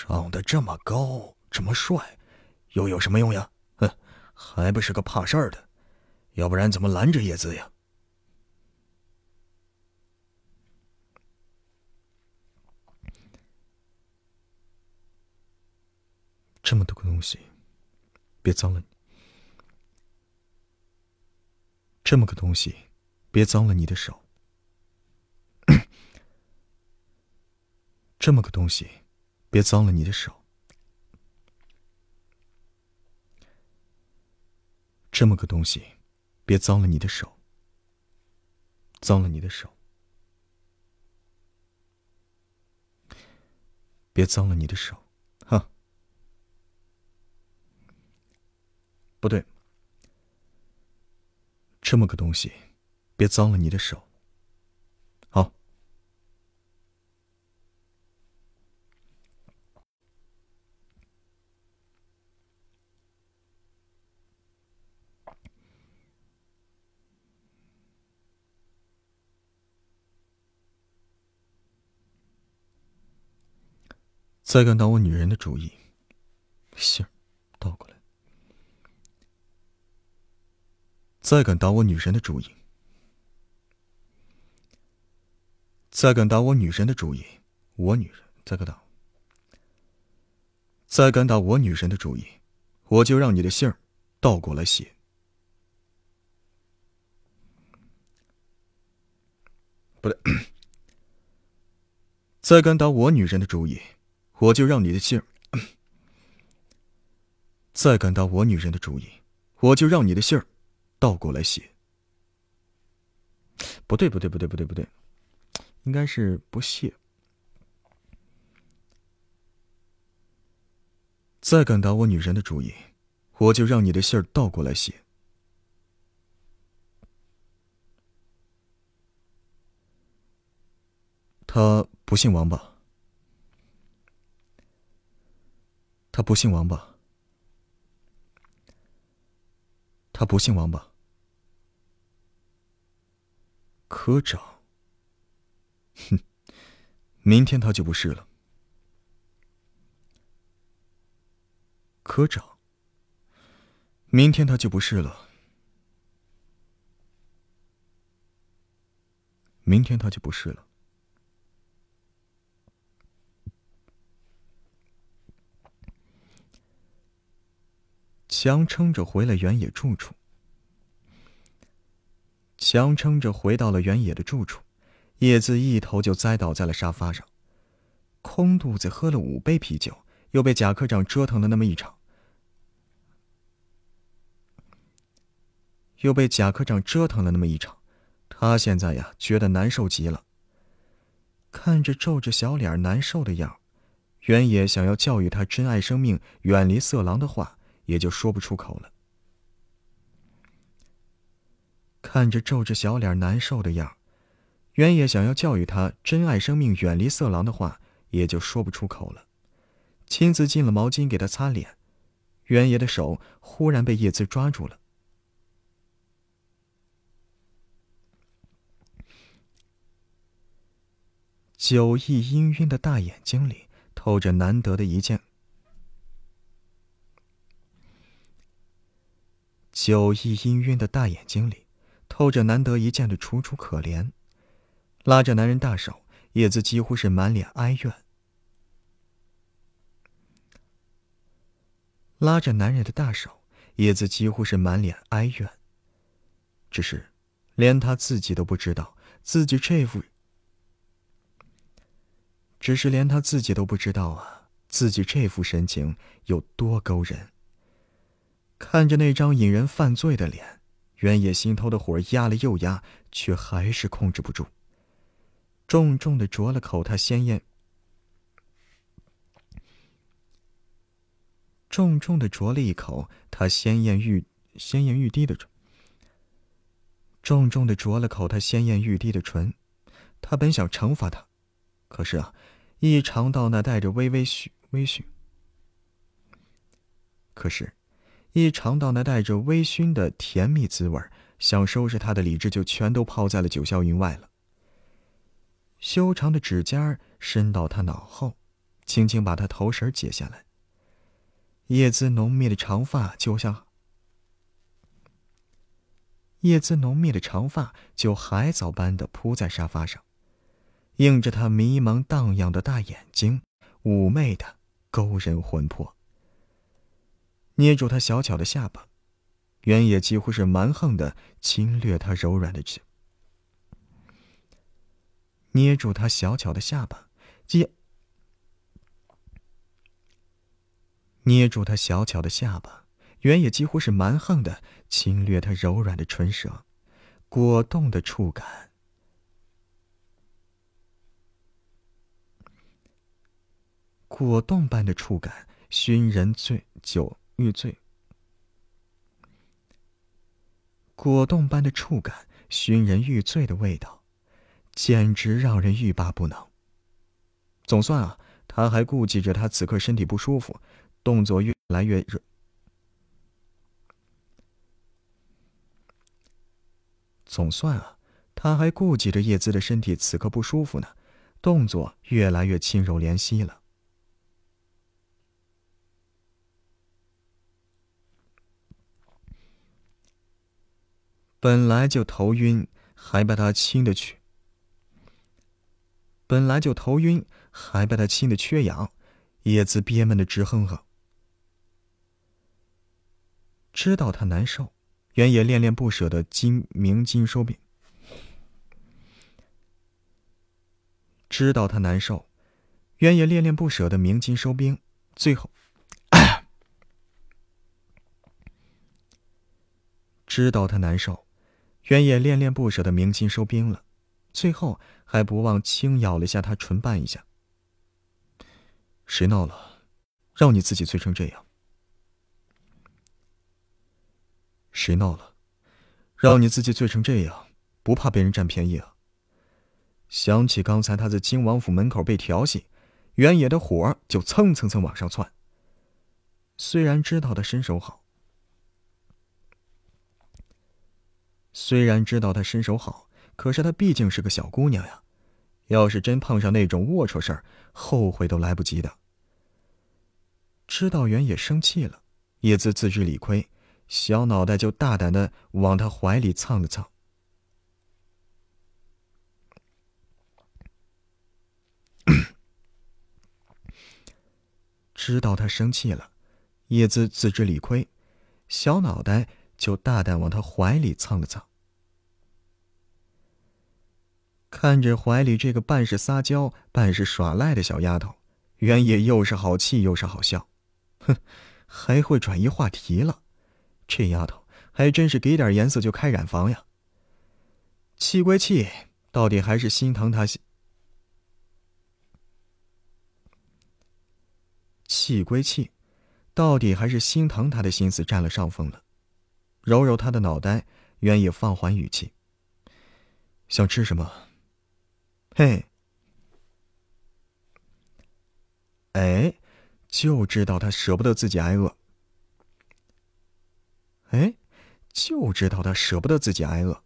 长得这么高这么帅又有什么用呀？哼还不是个怕事儿的要不然怎么拦着叶子呀？这么多个东西别脏了你。这么个东西别脏了你的手。这么个东西别脏了你的手。这么个东西，别脏了你的手。脏了你的手。别脏了你的手，哈。不对。这么个东西，别脏了你的手。好。再敢打我女人的主意，信儿倒过来。再敢打我女人的主意，再敢打我女人的主意，我女人再敢打，再敢打我女人的主意，我就让你的信儿倒过来写。不对，再敢打我女人的主意。我就让你的信儿，再敢打我女人的主意，我就让你的信儿倒过来写。不对，不对，不对，不对，不对，应该是不谢。再敢打我女人的主意，我就让你的信儿倒过来写。他不姓王吧？他不姓王吧？他不姓王吧？科长，哼，明天他就不是了。科长，明天他就不是了。明天他就不是了。强撑着回了原野住处，强撑着回到了原野的住处，叶子一头就栽倒在了沙发上，空肚子喝了五杯啤酒，又被贾科长折腾了那么一场，又被贾科长折腾了那么一场，他现在呀觉得难受极了。看着皱着小脸难受的样原野想要教育他珍爱生命、远离色狼的话。也就说不出口了。看着皱着小脸难受的样原野想要教育他珍爱生命、远离色狼的话，也就说不出口了。亲自进了毛巾给他擦脸，原野的手忽然被叶子抓住了。酒意氤氲的大眼睛里透着难得的一件。酒意氤氲的大眼睛里，透着难得一见的楚楚可怜。拉着男人大手，叶子几乎是满脸哀怨。拉着男人的大手，叶子几乎是满脸哀怨。只是，连他自己都不知道自己这副……只是连他自己都不知道啊，自己这副神情有多勾人。看着那张引人犯罪的脸，原野心头的火压了又压，却还是控制不住。重重的啄了口他鲜艳，重重的啄了一口他鲜艳欲鲜艳欲滴的唇，重重的啄了口他鲜艳欲滴的唇。他本想惩罚他，可是啊，一尝到那带着微微许微醺，可是。一尝到那带着微醺的甜蜜滋味想收拾他的理智就全都抛在了九霄云外了。修长的指尖伸到他脑后，轻轻把他头绳解下来。叶姿浓密的长发就像叶姿浓密的长发就海藻般的铺在沙发上，映着他迷茫荡漾的大眼睛，妩媚的勾人魂魄。捏住他小巧的下巴，原野几乎是蛮横的侵略他柔软的肌。捏住他小巧的下巴，接。捏住他小巧的下巴，原野几乎是蛮横的侵略他柔软的唇舌，果冻的触感，果冻般的触感，熏人醉酒欲醉。果冻般的触感，熏人欲醉的味道，简直让人欲罢不能。总算啊，他还顾及着他此刻身体不舒服。动作越来越热，总算啊，他还顾及着叶姿的身体此刻不舒服呢，动作越来越轻柔怜惜了。本来就头晕，还把他亲的去；本来就头晕，还把他亲的缺氧，叶子憋闷的直哼哼。知道他难受，原野恋恋不舍的金鸣金收兵。知道他难受，原野恋恋不舍的鸣金收兵。最后，知道他难受，原野恋恋不舍的鸣金收兵了。最后还不忘轻咬了下他唇瓣一下。谁闹了，让你自己醉成这样？谁闹了，让你自己醉成这样，不怕被人占便宜啊？想起刚才他在金王府门口被调戏，原野的火就蹭蹭蹭往上窜。虽然知道他身手好，虽然知道他身手好，可是他毕竟是个小姑娘呀，要是真碰上那种龌龊事儿，后悔都来不及的。指导员也生气了，叶子自知理亏。小脑袋就大胆的往他怀里蹭了蹭，知道他生气了，叶子自知理亏，小脑袋就大胆往他怀里蹭了蹭。看着怀里这个半是撒娇半是耍赖的小丫头，原野又是好气又是好笑，哼，还会转移话题了。这丫头还真是给点颜色就开染房呀！气归气，到底还是心疼他心。气归气，到底还是心疼他的心思占了上风了。揉揉他的脑袋，原野放缓语气。想吃什么？嘿，哎，就知道他舍不得自己挨饿。哎，就知道他舍不得自己挨饿。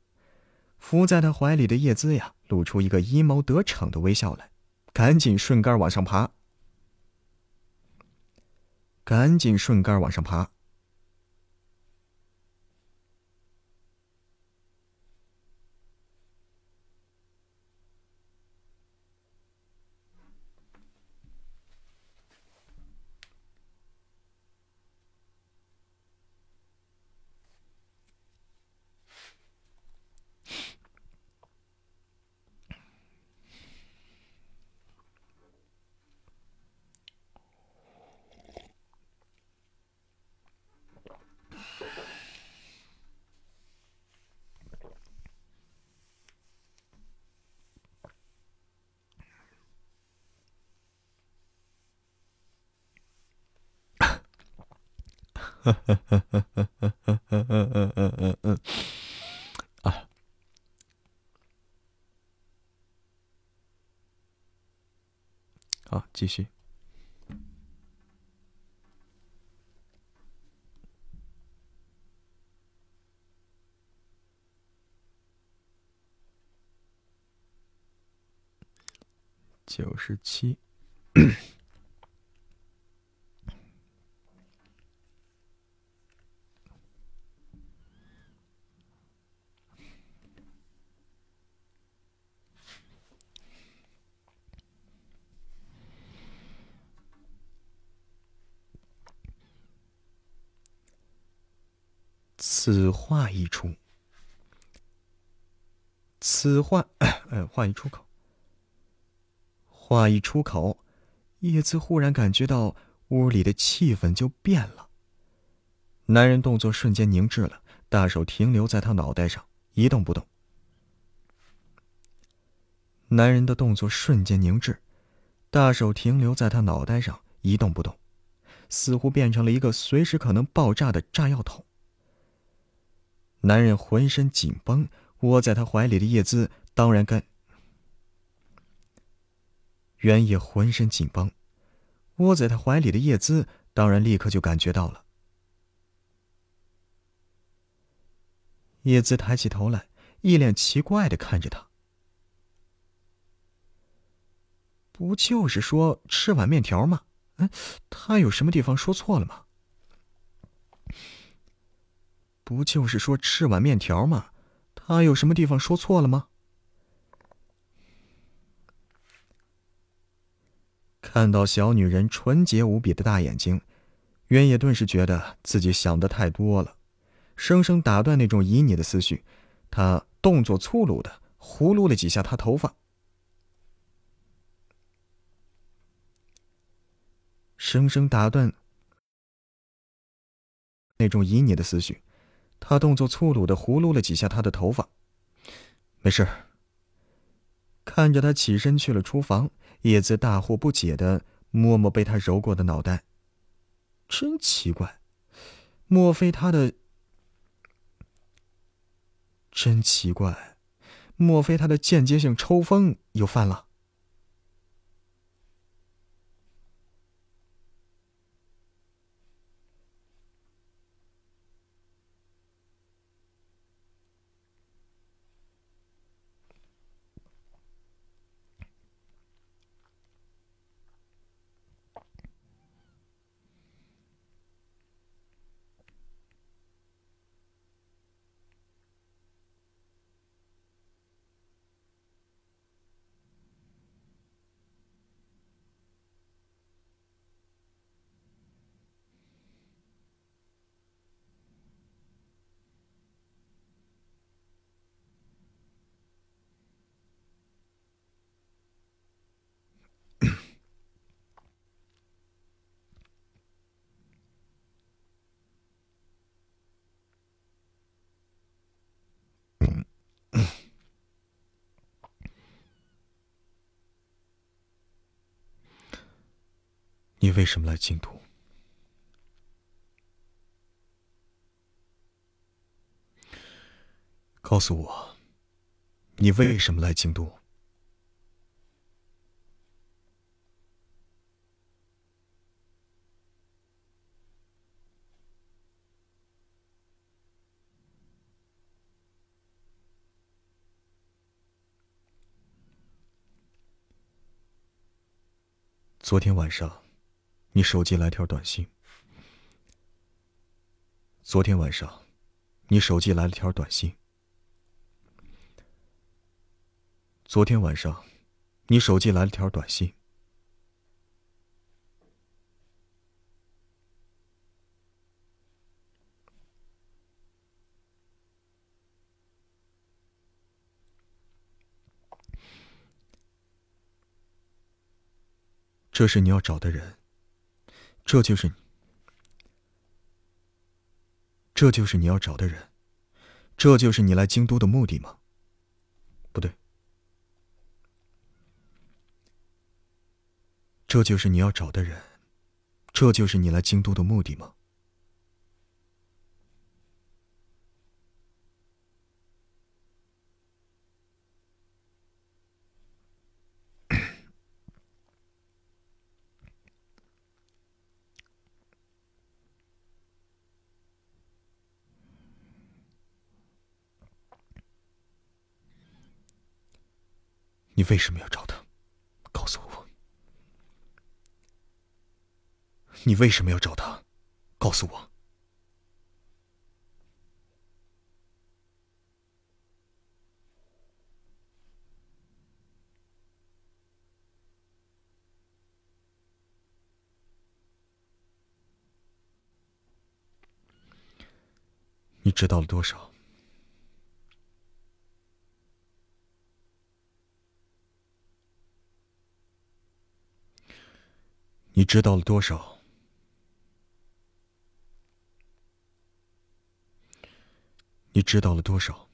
伏在他怀里的叶姿呀，露出一个阴谋得逞的微笑来，赶紧顺杆往上爬，赶紧顺杆往上爬。啊！好，继续。九十七。此话一出，此话，哎，话一出口，话一出口，叶子忽然感觉到屋里的气氛就变了。男人动作瞬间凝滞了，大手停留在他脑袋上，一动不动。男人的动作瞬间凝滞，大手停留在他脑袋上，一动不动，似乎变成了一个随时可能爆炸的炸药桶。男人浑身紧绷，窝在他怀里的叶姿当然跟。原野浑身紧绷，窝在他怀里的叶姿当然立刻就感觉到了。叶姿抬起头来，一脸奇怪的看着他。不就是说吃碗面条吗？嗯，他有什么地方说错了吗？不就是说吃碗面条吗？他有什么地方说错了吗？看到小女人纯洁无比的大眼睛，原野顿时觉得自己想的太多了，生生打断那种旖旎的思绪。他动作粗鲁的胡撸了几下她头发，生生打断那种旖旎的思绪。他动作粗鲁的胡撸了几下他的头发，没事。看着他起身去了厨房，叶子大惑不解的摸摸被他揉过的脑袋，真奇怪，莫非他的？真奇怪，莫非他的间接性抽风又犯了？你为什么来京都？告诉我，你为什么来京都？昨天晚上。你手机来条短信。昨天晚上，你手机来了条短信。昨天晚上，你手机来了条短信。这是你要找的人。这就是你，这就是你要找的人，这就是你来京都的目的吗？不对，这就是你要找的人，这就是你来京都的目的吗？你为什么要找他？告诉我。你为什么要找他？告诉我。你知道了多少？你知道了多少？你知道了多少？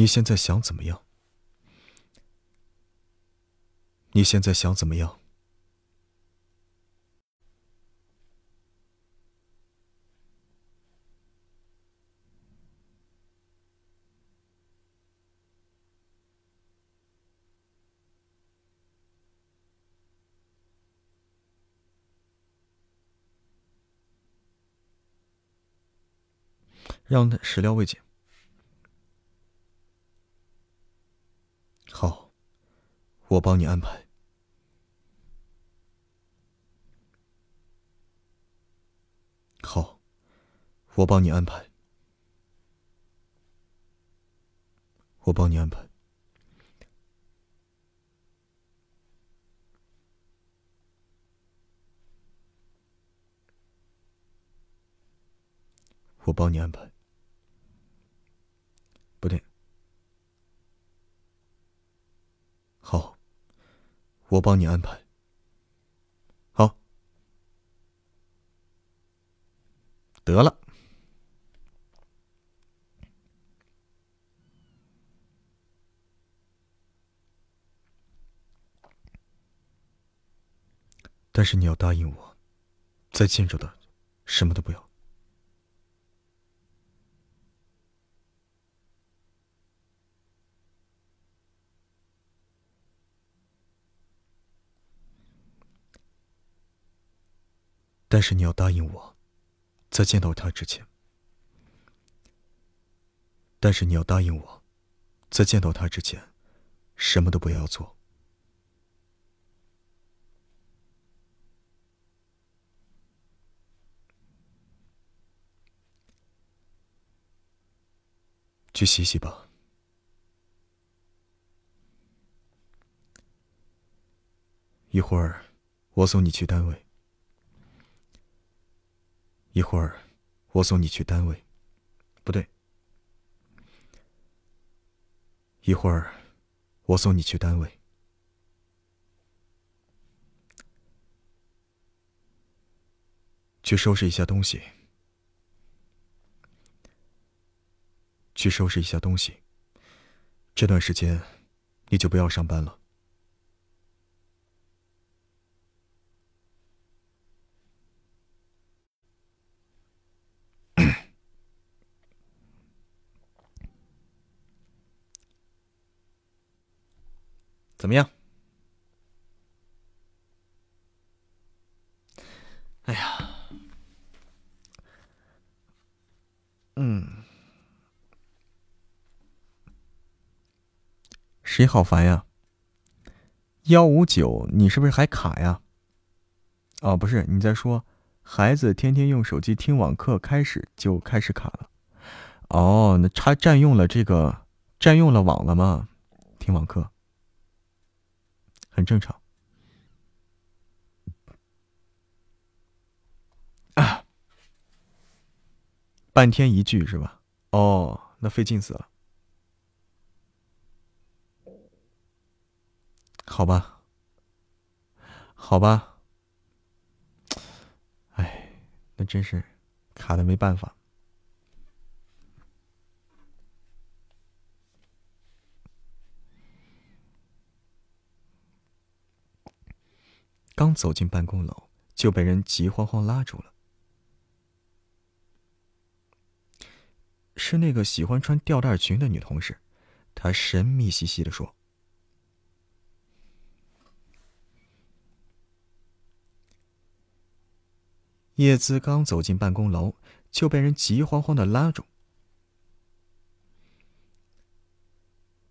你现在想怎么样？你现在想怎么样？让他始料未及。好，我帮你安排。好，我帮你安排。我帮你安排。我帮你安排。不对。好，我帮你安排。好，得了。但是你要答应我，再见着的，什么都不要。但是你要答应我，在见到他之前。但是你要答应我，在见到他之前，什么都不要做。去洗洗吧。一会儿，我送你去单位。一会儿，我送你去单位，不对。一会儿，我送你去单位，去收拾一下东西，去收拾一下东西。这段时间，你就不要上班了。怎怎么样？哎呀，嗯，谁好烦呀？幺五九，你是不是还卡呀？哦，不是，你在说孩子天天用手机听网课，开始就开始卡了。哦，那他占用了这个，占用了网了吗？听网课。很正常，啊，半天一句是吧？哦，那费劲死了。好吧，好吧，哎，那真是卡的没办法。刚走进办公楼，就被人急慌慌拉住了。是那个喜欢穿吊带裙的女同事，她神秘兮兮的说：“叶子刚走进办公楼，就被人急慌慌的拉住。”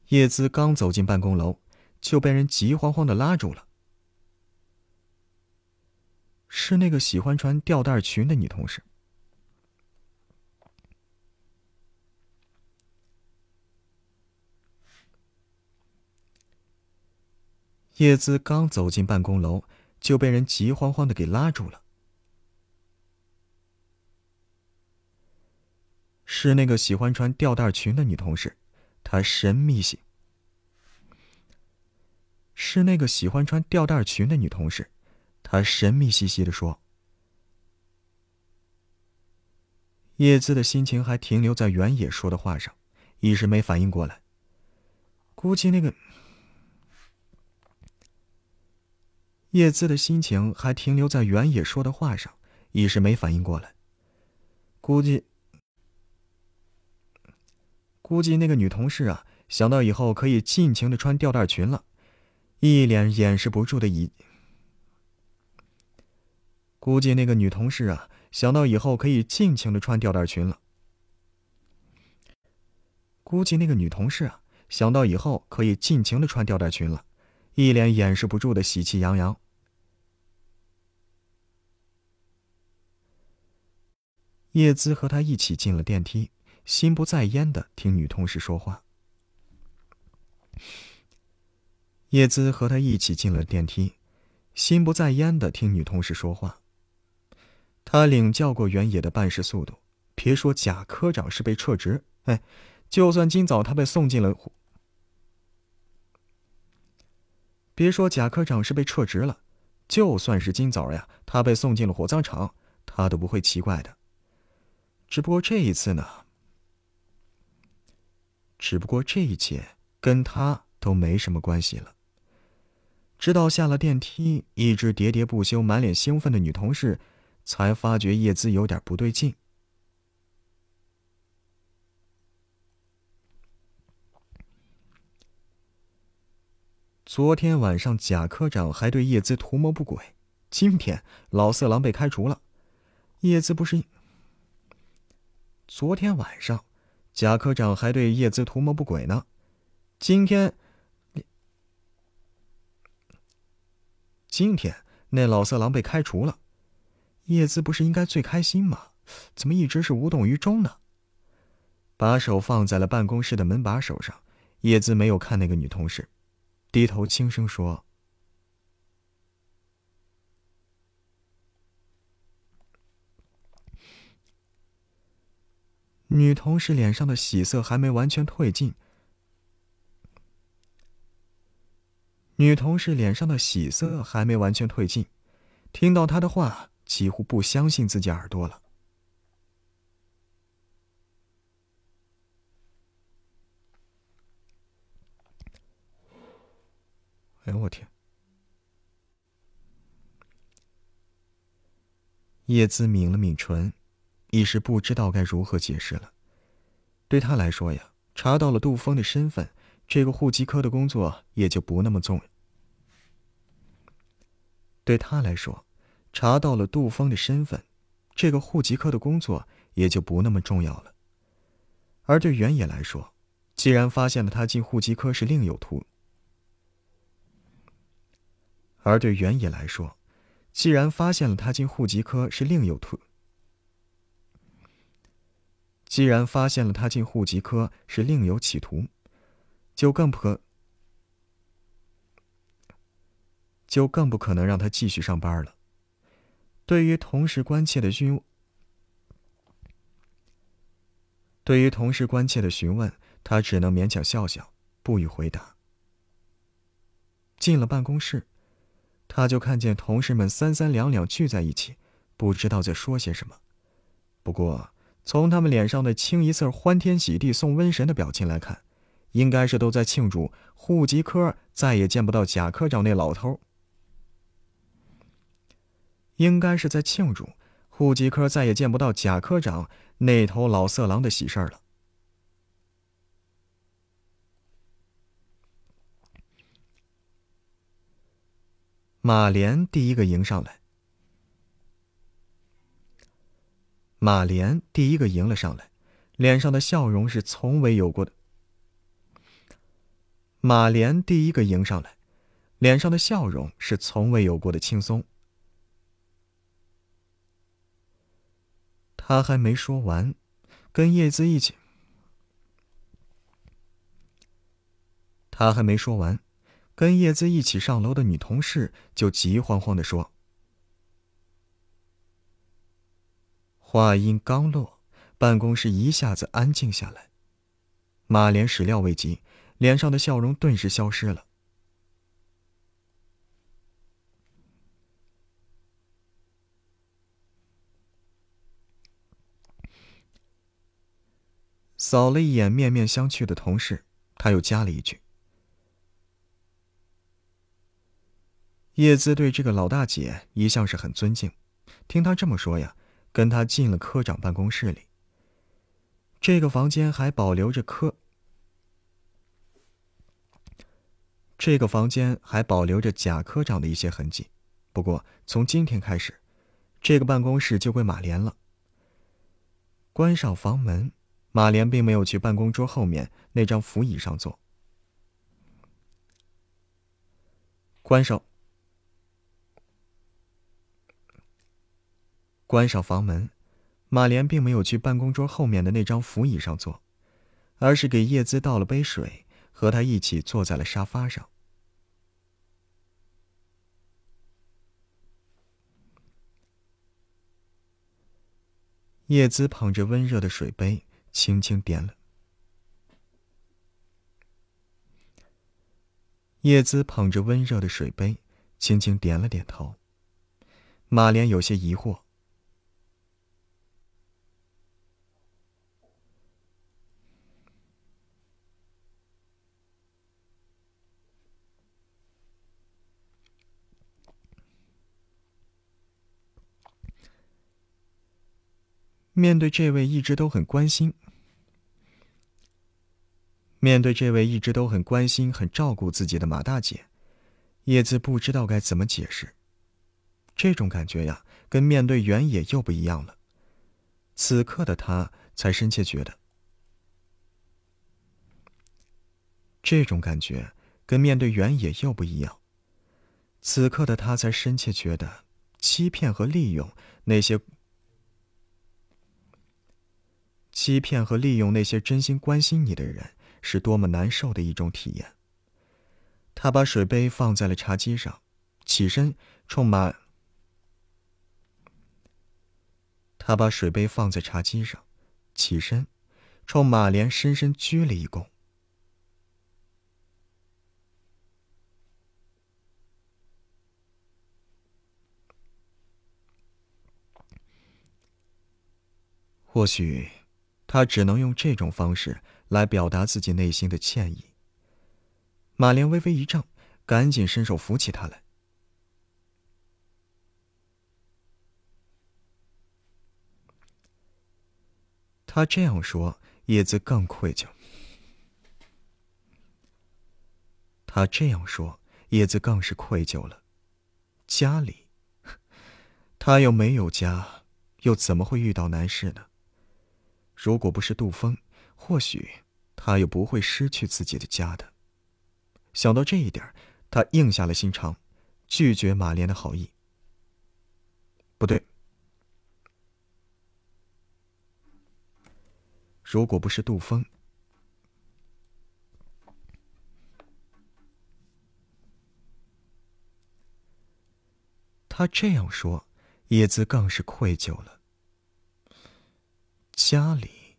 叶子刚走进办公楼，就被人急慌慌的拉住了。是那个喜欢穿吊带裙的女同事。叶姿刚走进办公楼，就被人急慌慌的给拉住了。是那个喜欢穿吊带裙的女同事，她神秘性。是那个喜欢穿吊带裙的女同事，他神秘兮兮的说。叶姿的心情还停留在原野说的话上，一时没反应过来。估计那个。叶姿的心情还停留在原野说的话上，一时没反应过来。估计，估计那个女同事啊，想到以后可以尽情的穿吊带裙了，一脸掩饰不住的以。估计那个女同事啊，想到以后可以尽情的穿吊带裙了。估计那个女同事啊，想到以后可以尽情的穿吊带裙了。一脸掩饰不住的喜气洋洋。叶姿和他一起进了电梯，心不在焉的听女同事说话。叶姿和他一起进了电梯，心不在焉的听女同事说话。他领教过原野的办事速度，别说贾科长是被撤职，哎，就算今早他被送进了。别说贾科长是被撤职了，就算是今早呀，他被送进了火葬场，他都不会奇怪的。只不过这一次呢，只不过这一切跟他都没什么关系了。直到下了电梯，一直喋喋不休、满脸兴奋的女同事，才发觉叶姿有点不对劲。昨天晚上贾科长还对叶姿图谋不轨，今天老色狼被开除了，叶姿不是？昨天晚上贾科长还对叶姿图谋不轨呢，今天，今天那老色狼被开除了，叶姿不是应该最开心吗？怎么一直是无动于衷呢？把手放在了办公室的门把手上，叶姿没有看那个女同事。低头轻声说：“女同事脸上的喜色还没完全褪尽。女同事脸上的喜色还没完全褪尽，听到他的话，几乎不相信自己耳朵了。”哎呦我天！叶姿抿了抿唇，一时不知道该如何解释了。对他来说呀，查到了杜峰的身份，这个户籍科的工作也就不那么重。对他来说，查到了杜峰的身份，这个户籍科的工作也就不那么重要了。而对原野来说，既然发现了他进户籍科是另有图。而对原野来说，既然发现了他进户籍科是另有图，既然发现了他进户籍科是另有企图，就更不可，就更不可能让他继续上班了。对于同事关切的询，对于同事关切的询问，他只能勉强笑笑，不予回答。进了办公室。他就看见同事们三三两两聚在一起，不知道在说些什么。不过，从他们脸上的清一色欢天喜地送瘟神的表情来看，应该是都在庆祝户籍科再也见不到贾科长那老头。应该是在庆祝户籍科再也见不到贾科长那头老色狼的喜事儿了。马莲第一个迎上来。马莲第一个迎了上来，脸上的笑容是从未有过的。马莲第一个迎上来，脸上的笑容是从未有过的轻松。他还没说完，跟叶子一起。他还没说完，跟叶子一起上楼的女同事就急慌慌的说。话音刚落，办公室一下子安静下来。马莲始料未及，脸上的笑容顿时消失了。扫了一眼面面相觑的同事，他又加了一句：“叶姿对这个老大姐一向是很尊敬，听他这么说呀。”跟他进了科长办公室里。这个房间还保留着科，这个房间还保留着贾科长的一些痕迹。不过从今天开始，这个办公室就归马莲了。关上房门，马莲并没有去办公桌后面那张扶椅上坐。关上。关上房门，马莲并没有去办公桌后面的那张扶椅上坐，而是给叶姿倒了杯水，和他一起坐在了沙发上。叶姿捧着温热的水杯，轻轻点了。叶姿捧着温热的水杯，轻轻点了点头。马莲有些疑惑。面对这位一直都很关心，面对这位一直都很关心、很照顾自己的马大姐，叶子不知道该怎么解释。这种感觉呀，跟面对原野又不一样了。此刻的他才深切觉得，这种感觉跟面对原野又不一样。此刻的他才深切觉得，欺骗和利用那些。欺骗和利用那些真心关心你的人，是多么难受的一种体验。他把水杯放在了茶几上，起身冲马。他把水杯放在茶几上，起身，冲马莲深深鞠了一躬。或许。他只能用这种方式来表达自己内心的歉意。马莲微微一怔，赶紧伸手扶起他来。他这样说，叶子更愧疚。他这样说，叶子更是愧疚了。家里，他又没有家，又怎么会遇到难事呢？如果不是杜峰，或许他又不会失去自己的家的。想到这一点，他硬下了心肠，拒绝马莲的好意。不对，如果不是杜峰，他这样说，叶子更是愧疚了。家里，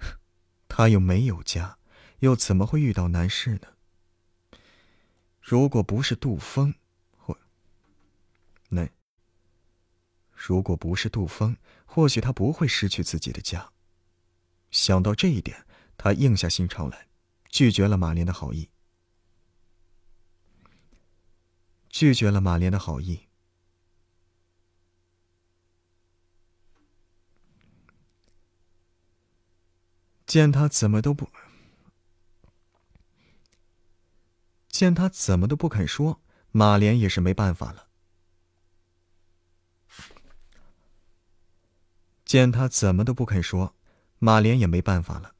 他又没有家，又怎么会遇到难事呢？如果不是杜峰，或那，如果不是杜峰，或许他不会失去自己的家。想到这一点，他硬下心肠来，拒绝了马莲的好意，拒绝了马莲的好意。见他怎么都不，见他怎么都不肯说，马莲也是没办法了。见他怎么都不肯说，马莲也没办法了。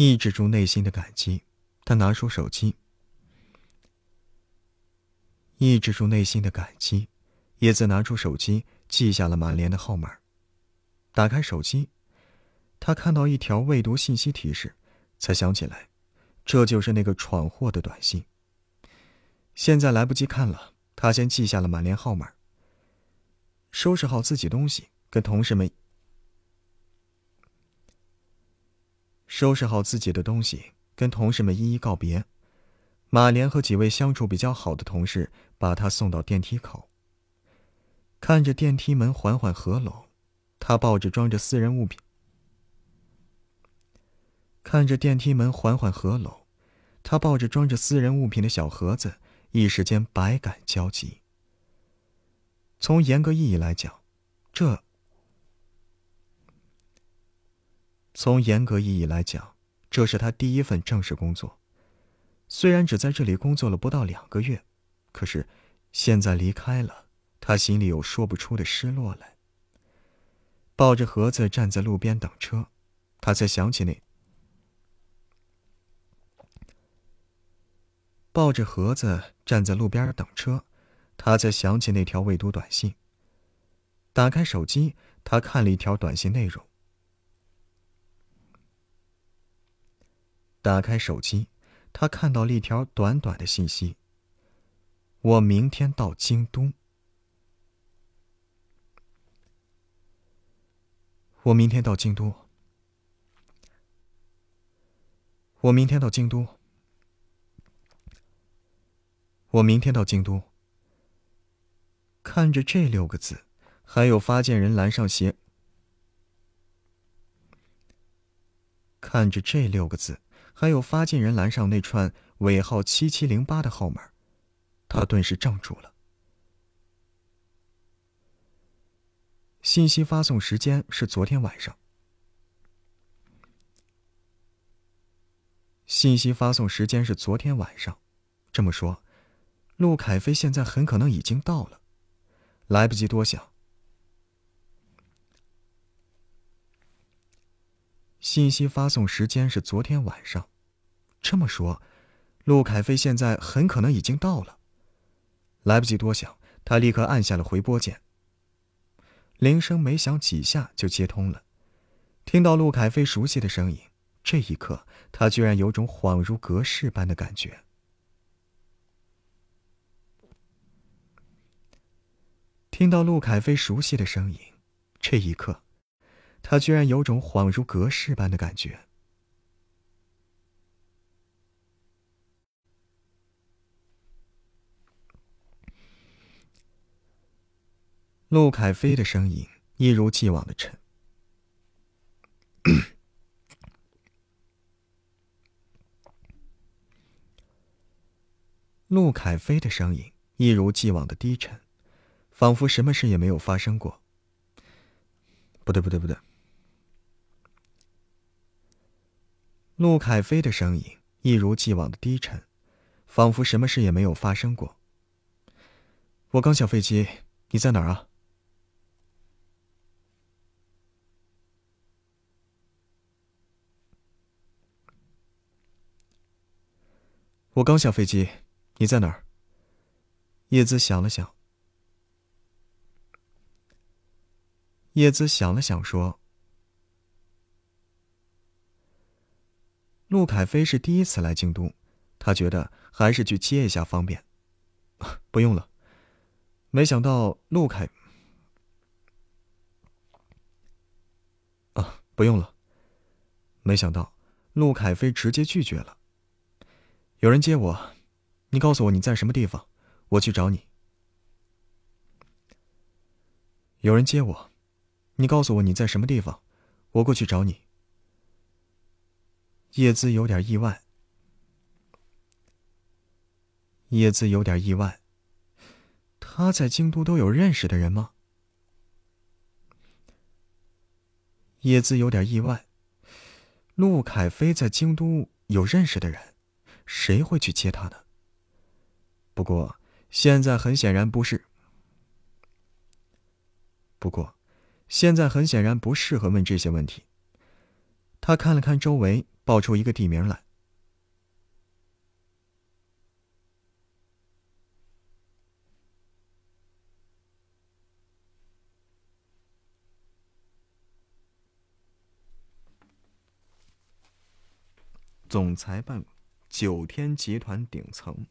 抑制住内心的感激，他拿出手机。抑制住内心的感激，叶子拿出手机，记下了马莲的号码。打开手机，他看到一条未读信息提示，才想起来，这就是那个闯祸的短信。现在来不及看了，他先记下了马莲号码。收拾好自己东西，跟同事们收拾好自己的东西，跟同事们一一告别。马莲和几位相处比较好的同事把他送到电梯口。看着电梯门缓缓合拢，他抱着装着私人物品。看着电梯门缓缓合拢，他抱着装着私人物品的小盒子，一时间百感交集。从严格意义来讲，这从严格意义来讲，这是他第一份正式工作。虽然只在这里工作了不到两个月，可是现在离开了，他心里有说不出的失落来。抱着盒子站在路边等车，他才想起那抱着盒子站在路边等车，他才想起那条未读短信。打开手机，他看了一条短信内容。打开手机。他看到了一条短短的信息：“我明天到京都。我明天到京都。我明天到京都。我明天到京都。”看着这六个字，还有发件人栏上写：“看着这六个字。”还有发件人栏上那串尾号七七零八的号码，他顿时怔住了。信息发送时间是昨天晚上。信息发送时间是昨天晚上，这么说，陆凯飞现在很可能已经到了，来不及多想。信息发送时间是昨天晚上，这么说，陆凯飞现在很可能已经到了。来不及多想，他立刻按下了回拨键。铃声没响几下就接通了，听到陆凯飞熟悉的声音，这一刻他居然有种恍如隔世般的感觉。听到陆凯飞熟悉的声音，这一刻。他居然有种恍如隔世般的感觉。陆凯飞的声音一如既往的沉。陆凯飞的声音一如既往的低沉，仿佛什么事也没有发生过。不对，不对，不对。陆凯飞的声音一如既往的低沉，仿佛什么事也没有发生过。我刚下飞机，你在哪儿啊？我刚下飞机，你在哪儿？叶子想了想。叶子想了想说。陆凯飞是第一次来京都，他觉得还是去接一下方便。不用了，没想到陆凯……啊，不用了，没想到陆凯飞直接拒绝了。有人接我，你告诉我你在什么地方，我去找你。有人接我，你告诉我你在什么地方，我过去找你。叶姿有点意外。叶姿有点意外。他在京都都有认识的人吗？叶姿有点意外。陆凯飞在京都有认识的人，谁会去接他呢？不过现在很显然不是。不过，现在很显然不适合问这些问题。他看了看周围。报出一个地名来。总裁办，九天集团顶层。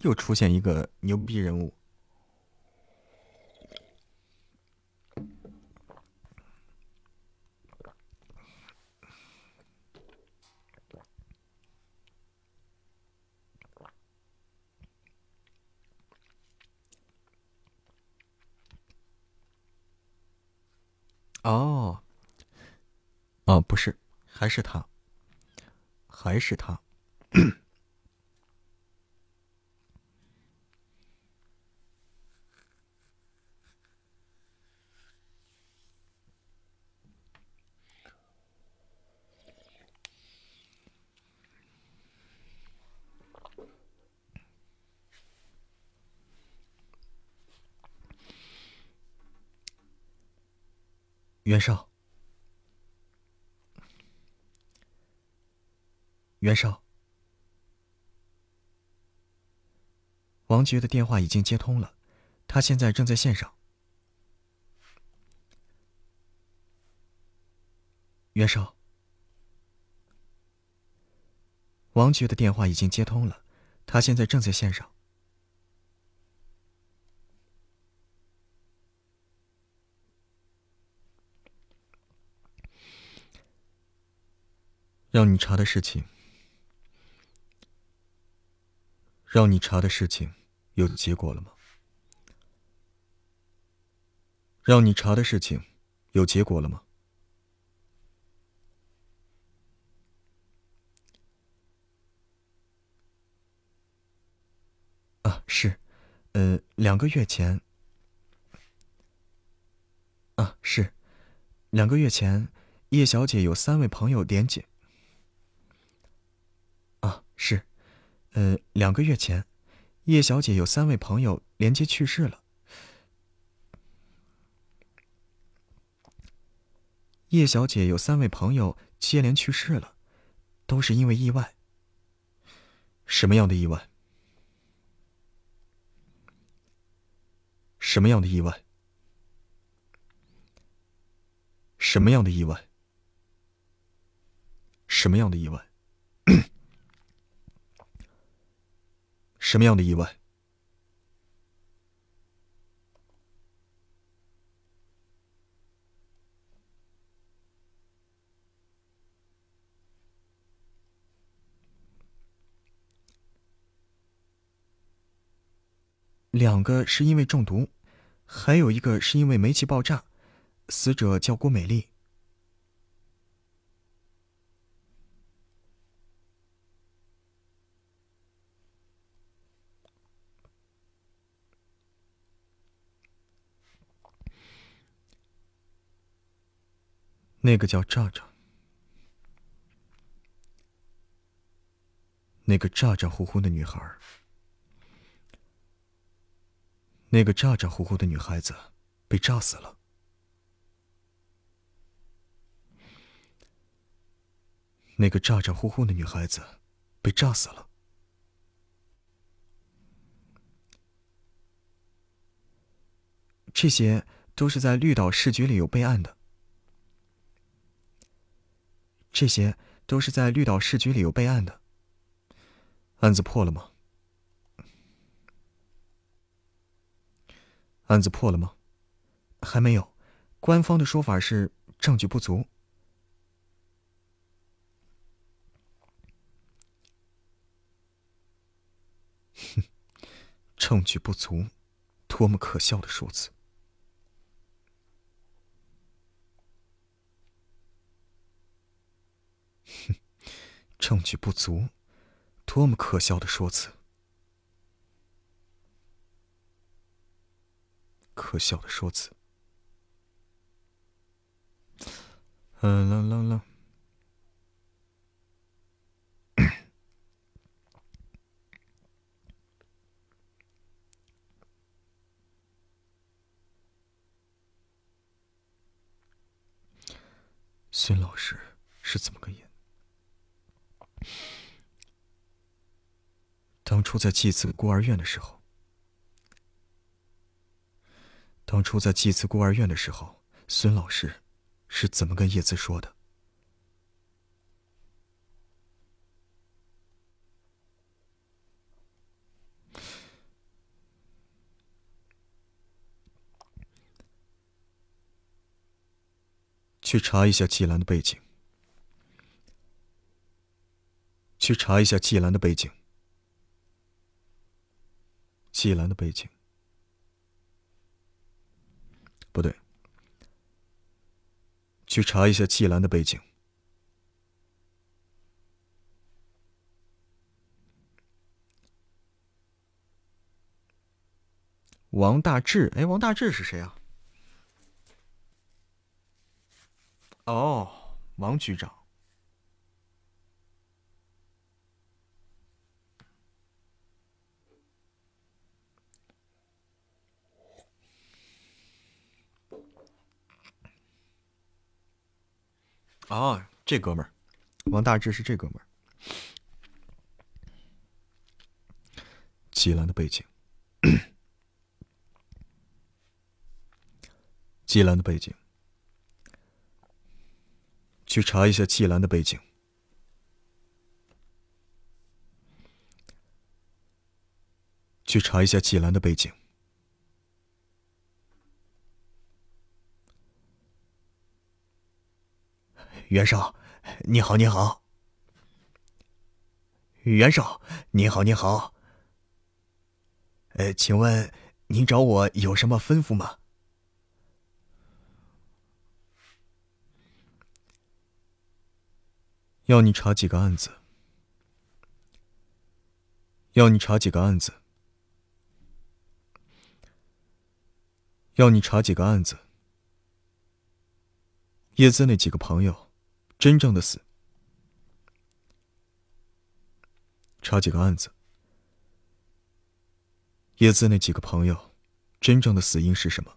又出现一个牛逼人物。哦，哦，不是，还是他，还是他。袁绍，袁绍，王局的电话已经接通了，他现在正在线上。袁绍，王局的电话已经接通了，他现在正在线上。让你查的事情，让你查的事情有结果了吗？让你查的事情有结果了吗？啊，是，呃，两个月前。啊，是，两个月前，叶小姐有三位朋友连接。是，呃，两个月前，叶小姐有三位朋友连接去世了。叶小姐有三位朋友接连去世了，都是因为意外。什么样的意外？什么样的意外？什么样的意外？什么样的意外？什么样的意外？两个是因为中毒，还有一个是因为煤气爆炸，死者叫郭美丽。那个叫炸炸，那个咋咋呼呼的女孩，那个咋咋呼呼的女孩子被炸死了。那个咋咋呼呼的女孩子被炸死了。这些都是在绿岛市局里有备案的。这些都是在绿岛市局里有备案的。案子破了吗？案子破了吗？还没有，官方的说法是证据不足。哼，证据不足，多么可笑的说辞！证据不足，多么可笑的说辞！可笑的说辞。嗯，啦啦啦。孙老师是怎么个演？当初在祭祀孤儿院的时候，当初在祭祀孤儿院的时候，孙老师是怎么跟叶子说的？去查一下季兰的背景。去查一下季兰的背景。季兰的背景，不对。去查一下季兰的背景。王大治，哎，王大治是谁啊？哦，王局长。哦，这哥们儿，王大治是这哥们儿。季兰的背景，季兰的背景。去查一下季兰的背景。去查一下季兰的背景。袁绍，你好，你好。袁绍，你好，你好。呃，请问您找我有什么吩咐吗？要你查几个案子。要你查几个案子。要你查几个案子。叶子那几个朋友，真正的死。查几个案子。叶子那几个朋友，真正的死因是什么？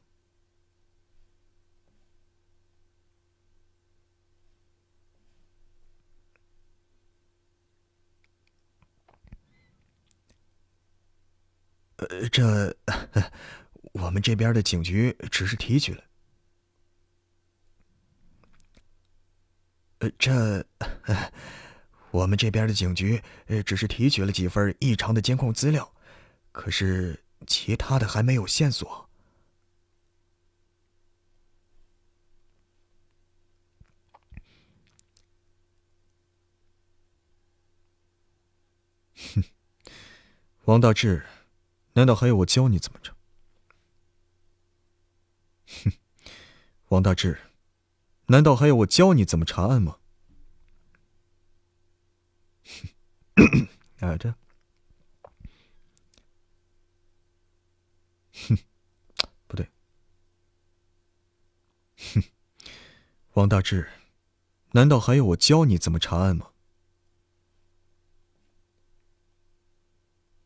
呃，这 我们这边的警局只是提取了。这我们这边的警局只是提取了几份异常的监控资料，可是其他的还没有线索。哼，王大治。难道还要我教你怎么着？哼，王大治，难道还要我教你怎么查案吗？哼，啊这，哼，不对，哼，王大治，难道还要我教你怎么查案吗？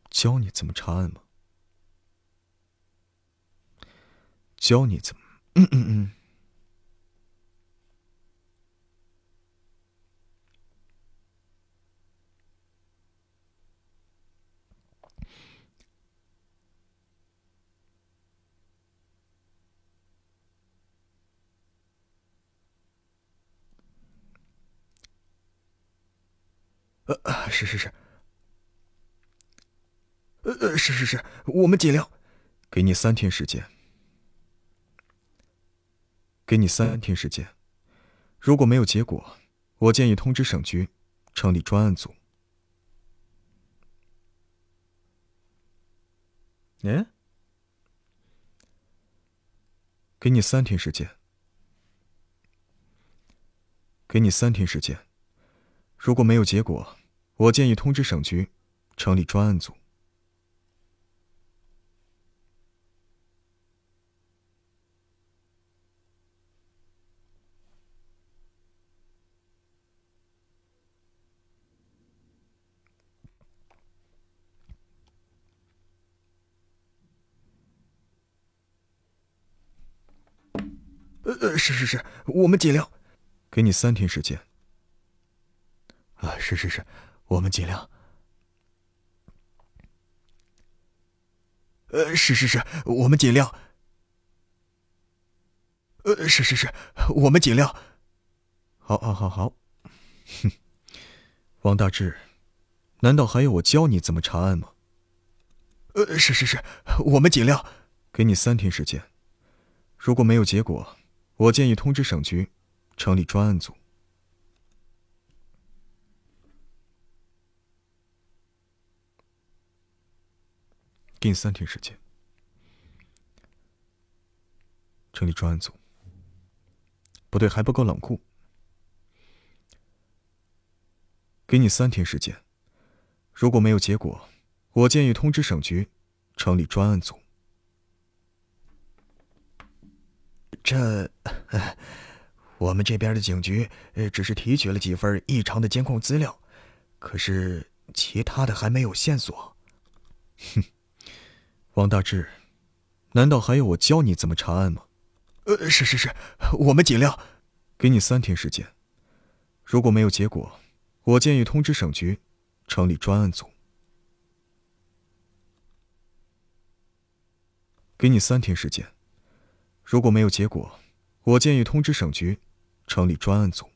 教你怎么查案吗？教你怎么？嗯嗯嗯。呃，是是是。呃，是是是，我们尽量。给你三天时间。给你三天时间，如果没有结果，我建议通知省局，成立专案组。嗯，给你三天时间，给你三天时间，如果没有结果，我建议通知省局，成立专案组。呃呃，是是是，我们尽量。给你三天时间。啊，是是是，我们尽量。呃，是是是，我们尽量。呃，是是是，我们尽量。好，好，好，好。哼，王大志，难道还要我教你怎么查案吗？呃，是是是，我们尽量。给你三天时间，如果没有结果，我建议通知省局，成立专案组。给你三天时间，成立专案组。不对，还不够冷酷。给你三天时间，如果没有结果，我建议通知省局，成立专案组。这，我们这边的警局，只是提取了几份异常的监控资料，可是其他的还没有线索。哼。王大志，难道还要我教你怎么查案吗？呃，是是是，我们尽量。给你三天时间，如果没有结果，我建议通知省局，成立专案组。给你三天时间，如果没有结果，我建议通知省局，成立专案组。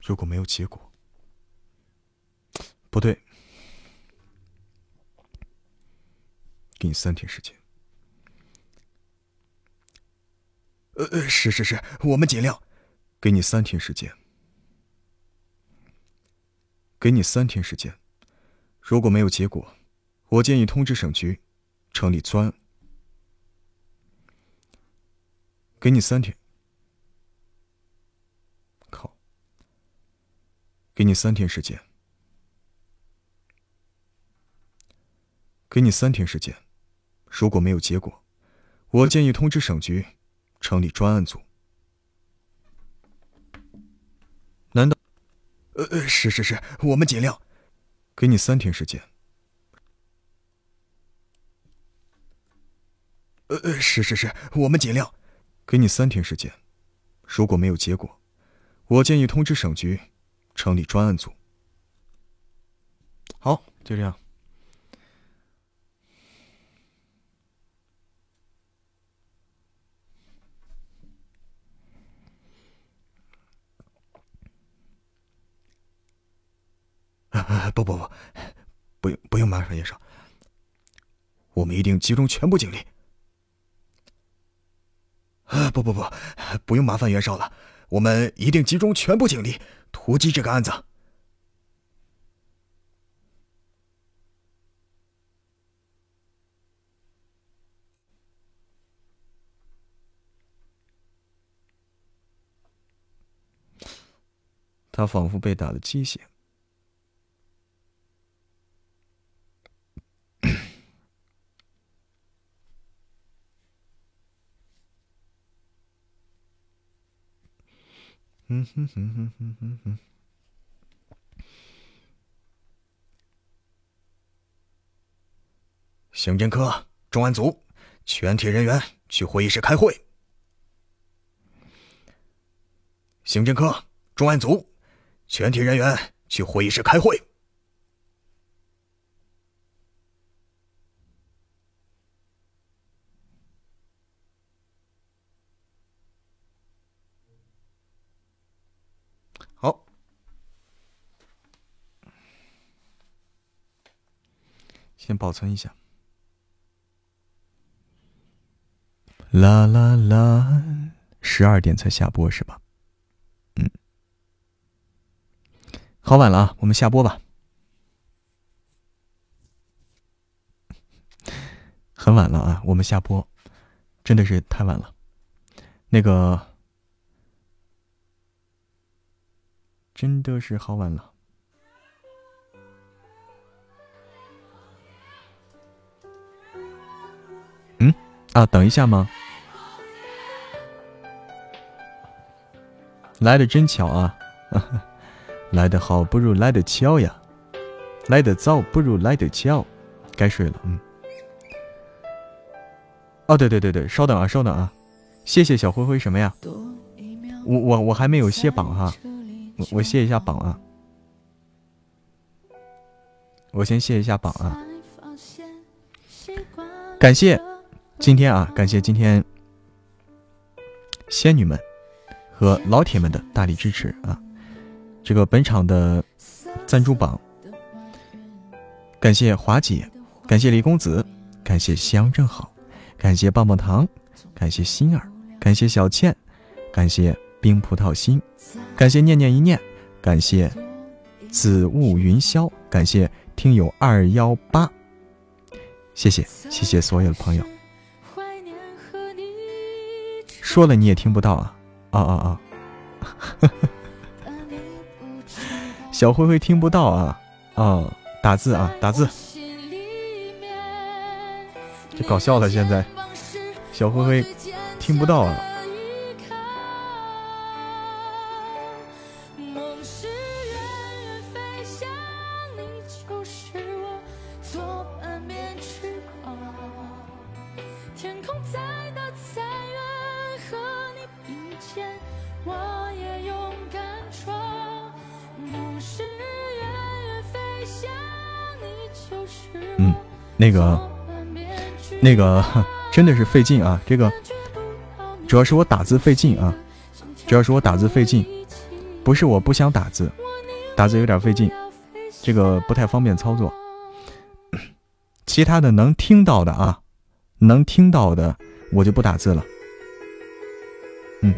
如果没有结果，不对。给你三天时间。呃呃，是是是，我们尽量。给你三天时间。给你三天时间，如果没有结果，我建议通知省局，成立专。给你三天。靠。给你三天时间。给你三天时间。如果没有结果，我建议通知省局，成立专案组。难道？呃呃，是是是，我们尽量。给你三天时间。呃呃，是是是，我们尽量。给你三天时间。如果没有结果，我建议通知省局，成立专案组。好，就这样。不不不，不用不用麻烦袁绍，我们一定集中全部警力。啊不不不，不用麻烦袁绍了，我们一定集中全部警力突击这个案子。他仿佛被打了鸡血。嗯哼哼哼哼哼哼。刑侦科重案组全体人员去会议室开会。刑侦科重案组全体人员去会议室开会。好先保存一下。啦啦啦，十二点才下播是吧？嗯，好晚了啊，我们下播吧。很晚了啊，我们下播，真的是太晚了。那个，真的是好晚了。嗯啊，等一下吗？来的真巧啊！来的好不如来的巧呀，来的早不如来的巧。该睡了，嗯。哦，对对对对，稍等啊，稍等啊。谢谢小灰灰什么呀？我我我还没有卸榜哈，我我卸一下榜啊，我先卸一下榜啊。感谢今天啊，感谢今天仙女们和老铁们的大力支持啊！这个本场的赞助榜，感谢华姐，感谢李公子，感谢夕阳正好，感谢棒棒糖，感谢心儿，感谢小倩，感谢冰葡萄心，感谢念念一念，感谢紫雾云霄，感谢听友二幺八。谢谢谢谢所有的朋友，说了你也听不到啊啊啊啊！小灰灰听不到啊啊！打字啊打字，这搞笑了现在，小灰灰听不到啊。那个，那个 真的是费劲啊！这个主要是我打字费劲啊，主要是我打字费劲，不是我不想打字，打字有点费劲，这个不太方便操作。其他的能听到的啊，能听到的我就不打字了。嗯，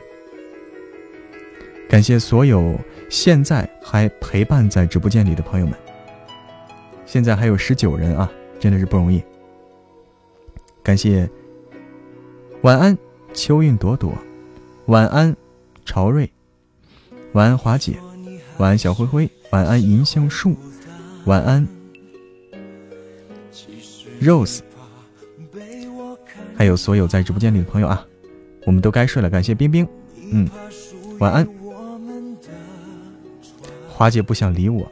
感谢所有现在还陪伴在直播间里的朋友们，现在还有十九人啊。真的是不容易，感谢晚安秋韵朵朵，晚安朝瑞，晚安华姐，晚安小灰灰，晚安银杏树，晚安 Rose，还有所有在直播间里的朋友啊，我们都该睡了，感谢冰冰，嗯，晚安，华姐不想理我，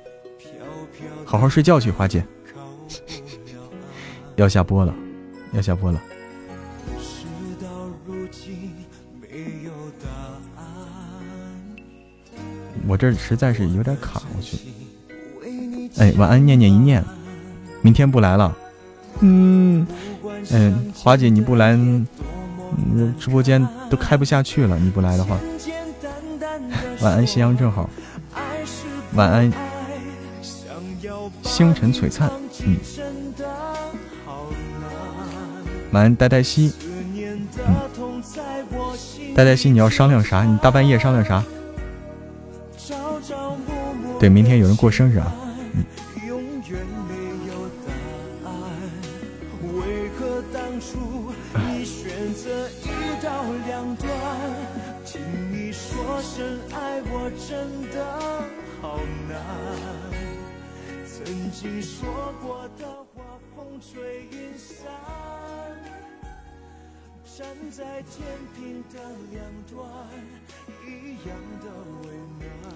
好好睡觉去，华姐。要下播了，要下播了。我这实在是有点卡，我去。哎，晚安，念念一念，明天不来了。嗯，嗯，华姐你不来，直播间都开不下去了。你不来的话，晚安，夕阳正好。晚安，星辰璀璨。嗯。晚安，呆呆西。嗯，呆呆西，你要商量啥？你大半夜商量啥？对，明天有人过生日啊。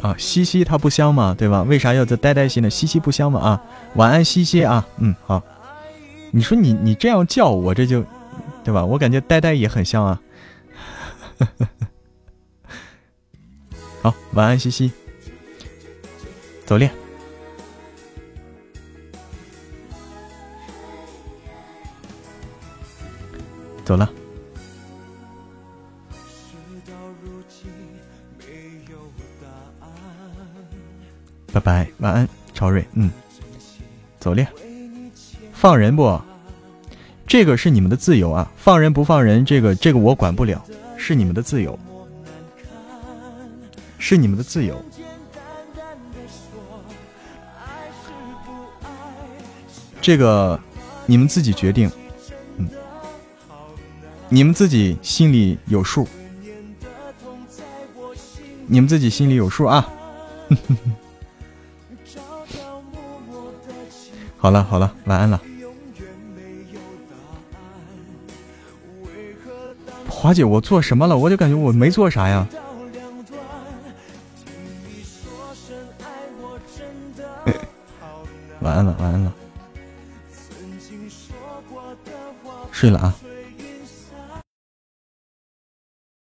啊，西西它不香吗？对吧？为啥要在呆呆西呢？西西不香吗？啊，晚安西西啊，嗯，好。你说你你这样叫我这就，对吧？我感觉呆呆也很香啊。好，晚安西西，走练，走了。拜拜，晚安，超瑞。嗯，走练，放人不？这个是你们的自由啊，放人不放人，这个这个我管不了，是你们的自由，是你们的自由。这个你们自己决定，嗯，你们自己心里有数，你们自己心里有数啊。好了好了，晚安了。华姐，我做什么了？我就感觉我没做啥呀。晚安了，晚安了。睡了啊。